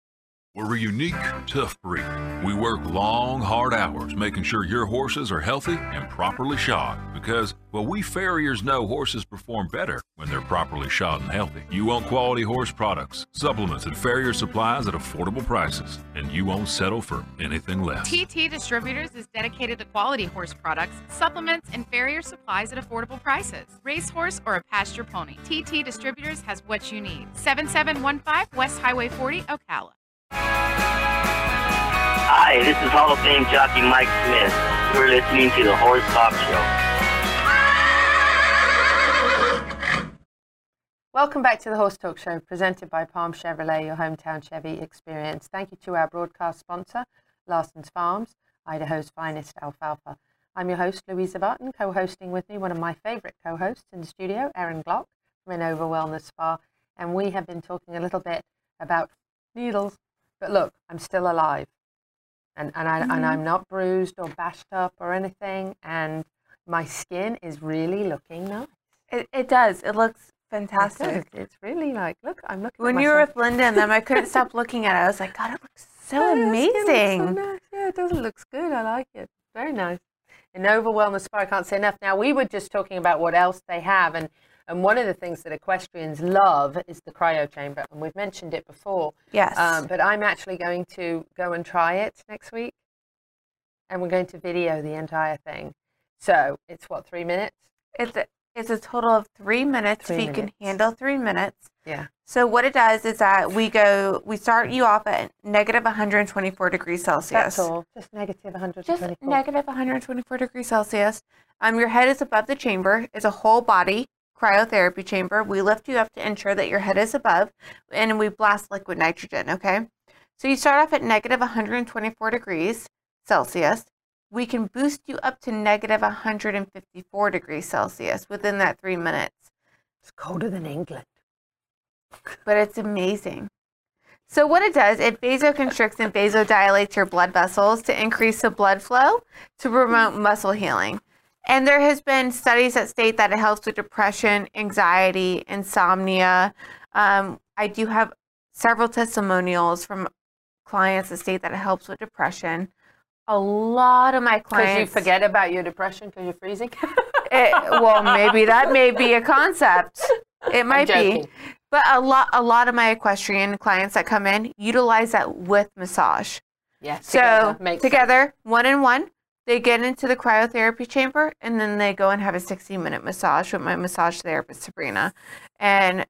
Speaker 14: We're a unique, tough breed. We work long, hard hours making sure your horses are healthy and properly shod because, well, we farriers know horses perform better when they're properly shod and healthy. You want quality horse products, supplements, and farrier supplies at affordable prices, and you won't settle for anything less.
Speaker 15: TT Distributors is dedicated to quality horse products, supplements, and farrier supplies at affordable prices. Racehorse or a pasture pony, TT Distributors has what you need. 7715 West Highway 40, Ocala.
Speaker 8: Hi, this is Hall of Fame jockey Mike Smith. You're listening to the Horse Talk Show.
Speaker 2: Welcome back to the Horse Talk Show, presented by Palm Chevrolet, your hometown Chevy experience. Thank you to our broadcast sponsor, Larson's Farms, Idaho's finest alfalfa. I'm your host, Louisa Barton, co-hosting with me one of my favorite co-hosts in the studio, Erin Glock from Innova Wellness Spa, and we have been talking a little bit about needles. But look, I'm still alive, and and I and
Speaker 28: Mhm.
Speaker 2: I'm not bruised or bashed up or anything, and my skin is really looking nice.
Speaker 28: It, it does. It looks fantastic.
Speaker 2: does. It's really like, look, I'm looking.
Speaker 28: When you were with Linda and them, I couldn't stop looking at it. I was like, God, it looks so
Speaker 2: Oh, skin looks so
Speaker 28: amazing.
Speaker 2: nice. Yeah, it does. It looks good. I like it. Very nice. Innova Wellness Spa, I can't say enough. Now, we were just talking about what else they have, and, and one of the things that equestrians love is the cryo chamber, and we've mentioned it before.
Speaker 28: Yes.
Speaker 2: Um, but I'm actually going to go and try it next week, and we're going to video the entire thing. So it's what, three minutes?
Speaker 28: It's a, it's a total of three minutes.
Speaker 2: Three
Speaker 28: if you
Speaker 2: minutes.
Speaker 28: can handle three minutes.
Speaker 2: Yeah.
Speaker 28: So what it does is that we go, we start you off at negative 124 degrees Celsius.
Speaker 2: That's all. Just negative 124.
Speaker 28: Just negative 124 degrees Celsius. Um, your head is above the chamber. It's a whole body cryotherapy chamber. We lift you up to ensure that your head is above, and we blast liquid nitrogen. Okay. So you start off at negative 124 degrees Celsius. We can boost you up to negative 154 degrees Celsius within that three minutes.
Speaker 2: It's colder than England.
Speaker 28: But it's amazing. So what it does, it vasoconstricts and vasodilates your blood vessels to increase the blood flow to promote muscle healing. And there has been studies that state that it helps with depression, anxiety, insomnia. Um, I do have several testimonials from clients that state that it helps with depression. A lot of my clients Because
Speaker 2: you forget about your depression because you're freezing.
Speaker 28: it, well, maybe that may be a concept. It might be. But a lot a lot of my equestrian clients that come in utilize that with massage.
Speaker 2: Yes.
Speaker 28: So
Speaker 2: together,
Speaker 28: together, one in one, they get into the cryotherapy chamber and then they go and have a 60 minute massage with my massage therapist Sabrina. And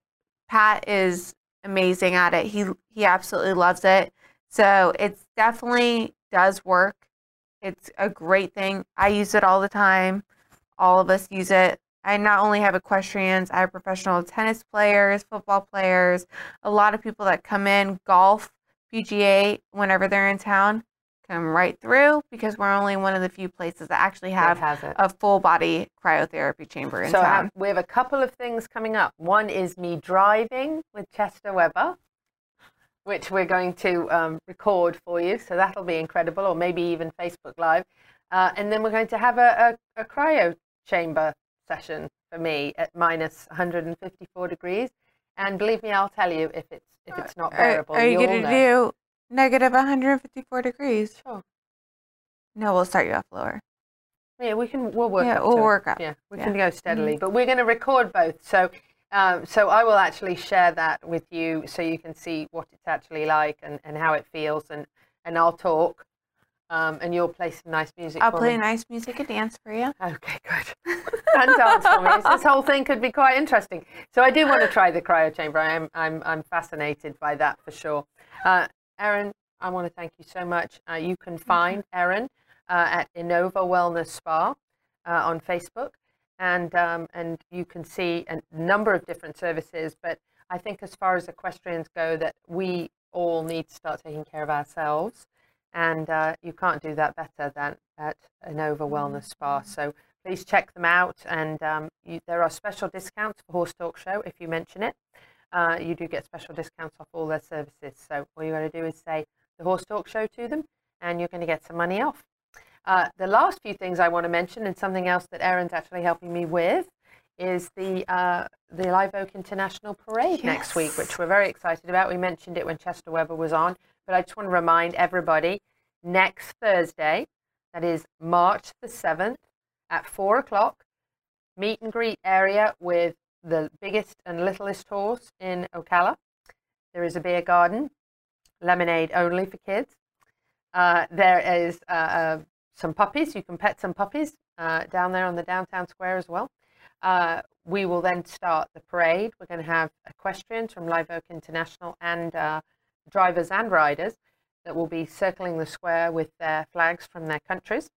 Speaker 28: Pat is amazing at it. He he absolutely loves it. So it's definitely does work. It's a great thing. I use it all the time. All of us use it. I not only have equestrians, I have professional tennis players, football players, a lot of people that come in, golf, PGA, whenever they're in town, come right through because we're only one of the few places that actually have a full body cryotherapy chamber in
Speaker 2: So
Speaker 28: town.
Speaker 2: um, we have a couple of things coming up. One is me driving with Chester Weber, which we're going to um, record for you. So that'll be incredible, or maybe even Facebook Live. Uh, and then we're going to have a, a, a cryo chamber session for me at minus 154 degrees. And believe me, I'll tell you if it's if it's not bearable.
Speaker 28: are you
Speaker 2: you'll
Speaker 28: going to do negative 154 degrees?
Speaker 2: Sure.
Speaker 28: No, we'll start you off lower.
Speaker 2: Yeah, we can. We'll work.
Speaker 28: Yeah, we'll
Speaker 2: to
Speaker 28: work up.
Speaker 2: Yeah, we
Speaker 28: Yeah.
Speaker 2: can go steadily,
Speaker 28: Mhm.
Speaker 2: but we're going to record both. So, um, so I will actually share that with you, so you can see what it's actually like and, and how it feels, and and I'll talk, um, and you'll play some nice music.
Speaker 28: I'll play
Speaker 2: me.
Speaker 28: nice music and dance for you.
Speaker 2: Okay, good. and dance for me. This whole thing could be quite interesting. So I do want to try the cryo chamber. I am I'm I'm fascinated by that for sure. Uh, Erin, I want to thank you so much. Uh, you can find Erin uh, at Innova Wellness Spa uh, on Facebook, and um, and you can see a number of different services. But I think as far as equestrians go, that we all need to start taking care of ourselves, and uh, you can't do that better than at Innova Wellness Spa. So please check them out, and um, you, there are special discounts for Horse Talk Show if you mention it. Uh, you do get special discounts off all their services. So all you got to do is say the Horse Talk Show to them, and you're going to get some money off. Uh, the last few things I want to mention, and something else that Erin's actually helping me with, is the uh, the Live Oak International Parade next week, which we're very excited about. We mentioned it when Chester Weber was on, but I just want to remind everybody next Thursday, that is March the 7th at 4 o'clock, meet and greet area with the biggest and littlest horse in Ocala. There is a beer garden, lemonade only for kids. Uh, there is uh, uh, some puppies. You can pet some puppies uh, down there on the downtown square as well. Uh, we will then start the parade. We're going to have equestrians from Live Oak International and drivers and riders that will be circling the square with their flags from their countries.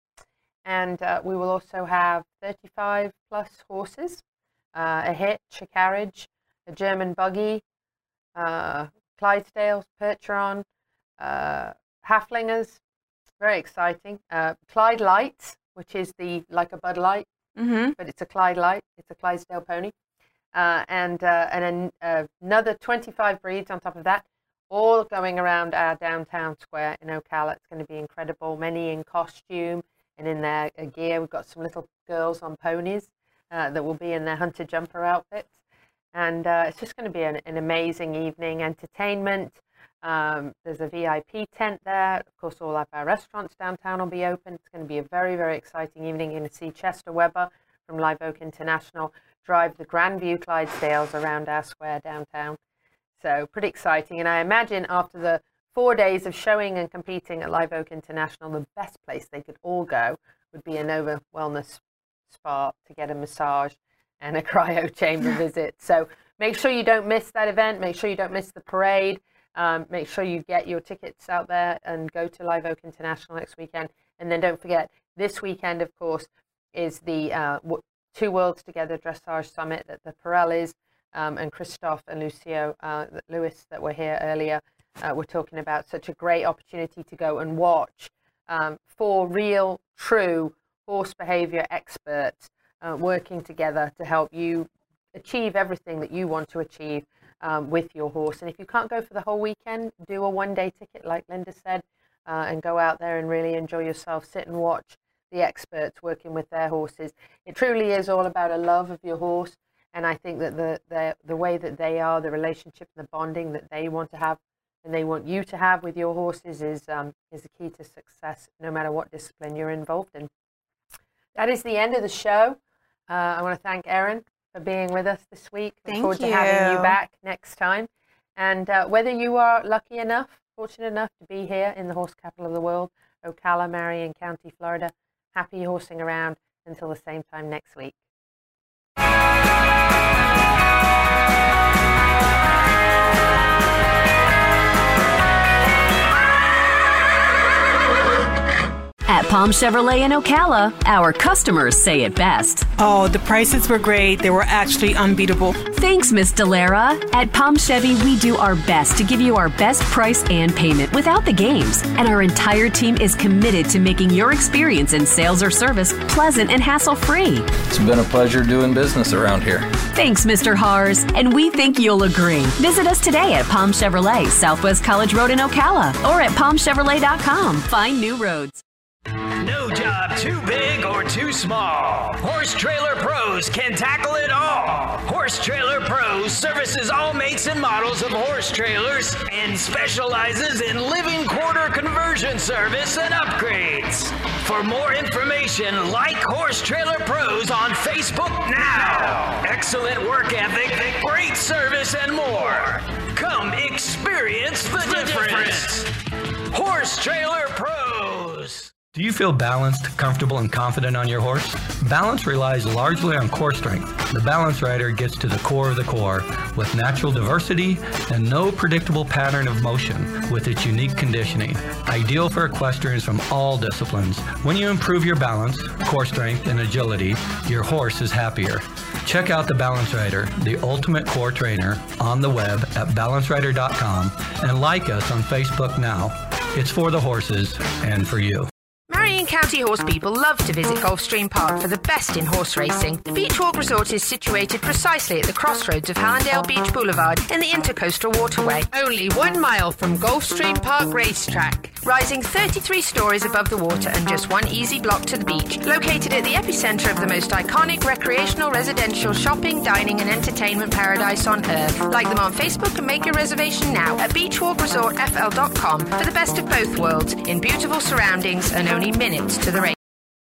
Speaker 2: And we will also have 35 plus horses, uh, a hitch, a carriage, a German buggy, uh, Clydesdales, Percheron, uh, Haflingers, very exciting. Uh, Clyde Lights, which is the like a Bud Light,
Speaker 28: Mhm.
Speaker 2: but it's a Clyde Light. It's a Clydesdale pony, uh, and uh, and an, uh, another 25 breeds on top of that, all going around our downtown square in Ocala. It's going to be incredible. Many in costume and in their gear. We've got some little girls on ponies uh, that will be in their hunter jumper outfits. And uh, it's just going to be an, an amazing evening. Entertainment. Um, there's a VIP tent there. Of course, all of our restaurants downtown will be open. It's going to be a very, very exciting evening. You're going to see Chester Weber from Live Oak International drive the Grandview Clydesdales around our square downtown. So pretty exciting. And I imagine after the four days of showing and competing at Live Oak International, the best place they could all go would be Innova Wellness Spa to get a massage and a cryo chamber visit. So make sure you don't miss that event. Make sure you don't miss the parade. Um, make sure you get your tickets out there and go to Live Oak International next weekend. And then don't forget, this weekend, of course, is the uh, Two Worlds Together Dressage Summit that the Parellis um, and Christoph and Lucio uh, Luis that were here earlier
Speaker 28: uh, we're talking about such a great opportunity to go and watch um, four real, true horse behavior experts uh, working together to help you achieve everything that you want to achieve um, with your horse. And if you can't go for the whole weekend, do a one day ticket, like Linda said, uh, and go out there and really enjoy yourself. Sit and watch the experts working with their horses. It truly is all about a love of your horse. And I think that the, the, the way that they are, the relationship and the bonding that they want to have and they want you to have with your horses is, um, is the key to success, no matter what discipline you're involved in. That is the end of the show. Uh, I want to thank Erin for being with us this week.
Speaker 29: Thank Look
Speaker 28: forward to having you
Speaker 29: you.
Speaker 28: back next time. And uh, whether you are lucky enough, fortunate enough to be here in the horse capital of the world, Ocala, Marion County, Florida, happy horsing around until the same time next week.
Speaker 22: At Palm Chevrolet in Ocala, our customers say it best.
Speaker 23: Oh, the prices were great. They were actually unbeatable.
Speaker 22: Thanks, Miss Delara. At Palm Chevy, we do our best to give you our best price and payment without the games. And our entire team is committed to making your experience in sales or service pleasant and hassle free.
Speaker 24: It's been a pleasure doing business around here.
Speaker 22: Thanks, Mr. Hars, and we think you'll agree. Visit us today at Palm Chevrolet, Southwest College Road in Ocala, or at palmchevrolet.com. Find new roads.
Speaker 18: Too big or too small. Horse Trailer Pros can tackle it all. Horse Trailer Pros services all makes and models of horse trailers and specializes in living quarter conversion service and upgrades. For more information, like Horse Trailer Pros on Facebook now. Excellent work ethic, great service, and more. Come experience the, difference. Horse Trailer Pros.
Speaker 25: Do you feel balanced, comfortable, and confident on your horse? Balance relies largely on core strength. The Balance Rider gets to the core of the core with natural diversity and no predictable pattern of motion with its unique conditioning. Ideal for equestrians from all disciplines. When you improve your balance, core strength, and agility, your horse is happier. Check out the Balance Rider, the ultimate core trainer, on the web at balancerider.com and like us on Facebook now. It's for the horses and for you.
Speaker 2: Marion County horse people love to visit Gulfstream Park for the best in horse racing. The Beachwalk Resort is situated precisely at the crossroads of Hallandale Beach Boulevard and the Intercoastal Waterway, only one mile from Gulfstream Park Racetrack. Rising 33 stories above the water and just one easy block to the beach, located at the epicenter of the most iconic recreational, residential, shopping, dining, and entertainment paradise on earth. Like them on Facebook and make your reservation now at beachwalkresortfl.com for the best of both worlds in beautiful surroundings and only minutes to the race.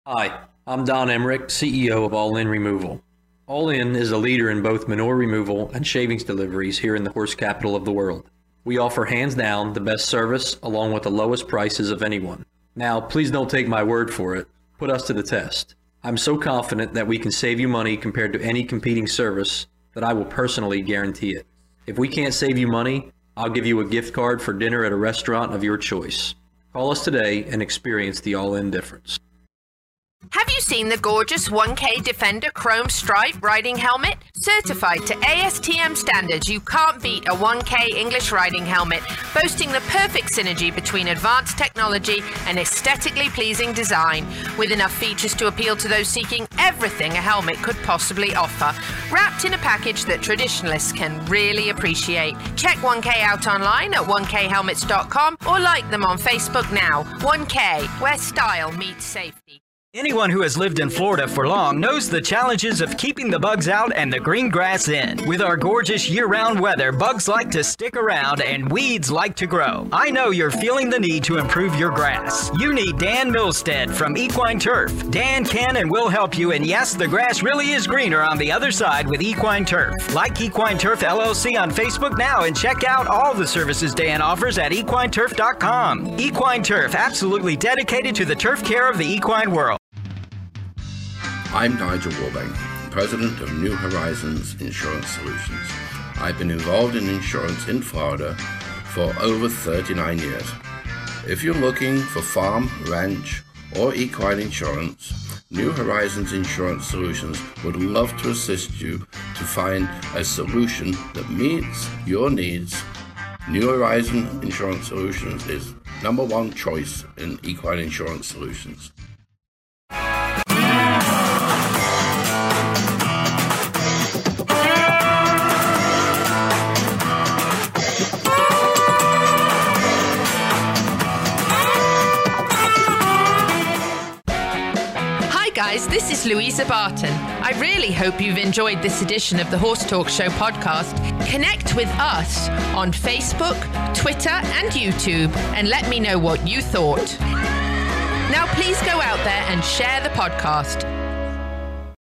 Speaker 13: Hi, I'm Don Emmerich, CEO of All In Removal. All In is a leader in both manure removal and shavings deliveries here in the horse capital of the world. We offer hands down the best service along with the lowest prices of anyone. Now, please don't take my word for it. Put us to the test. I'm so confident that we can save you money compared to any competing service that I will personally guarantee it. If we can't save you money, I'll give you a gift card for dinner at a restaurant of your choice. Call us today and experience the all in difference.
Speaker 2: Have you seen the gorgeous 1K Defender Chrome Stripe riding helmet? Certified to ASTM standards, you can't beat a 1K English riding helmet, boasting the perfect synergy between advanced technology and aesthetically pleasing design, with enough features to appeal to those seeking everything a helmet could possibly offer, wrapped in a package that traditionalists can really appreciate. Check 1K out online at 1khelmets.com or like them on Facebook now. 1K, where style meets safety.
Speaker 18: Anyone who has lived in Florida for long knows the challenges of keeping the bugs out and the green grass in. With our gorgeous year round weather, bugs like to stick around and weeds like to grow. I know you're feeling the need to improve your grass. You need Dan Milstead from Equine Turf. Dan can and will help you, and yes, the grass really is greener on the other side with Equine Turf. Like Equine Turf LLC on Facebook now and check out all the services Dan offers at equineturf.com. Equine Turf, absolutely dedicated to the turf care of the equine world.
Speaker 12: I'm Nigel Warbank, President of New Horizons Insurance Solutions. I've been involved in insurance in Florida for over 39 years. If you're looking for farm, ranch, or equine insurance, New Horizons Insurance Solutions would love to assist you to find a solution that meets your needs New Horizon Insurance Solutions is number one choice in equine insurance solutions.
Speaker 2: Guys, this is Louisa Barton. I really hope you've enjoyed this edition of the Horse Talk Show podcast. Connect with us on Facebook, Twitter, and YouTube and let me know what you thought. Now, please go out there and share the podcast.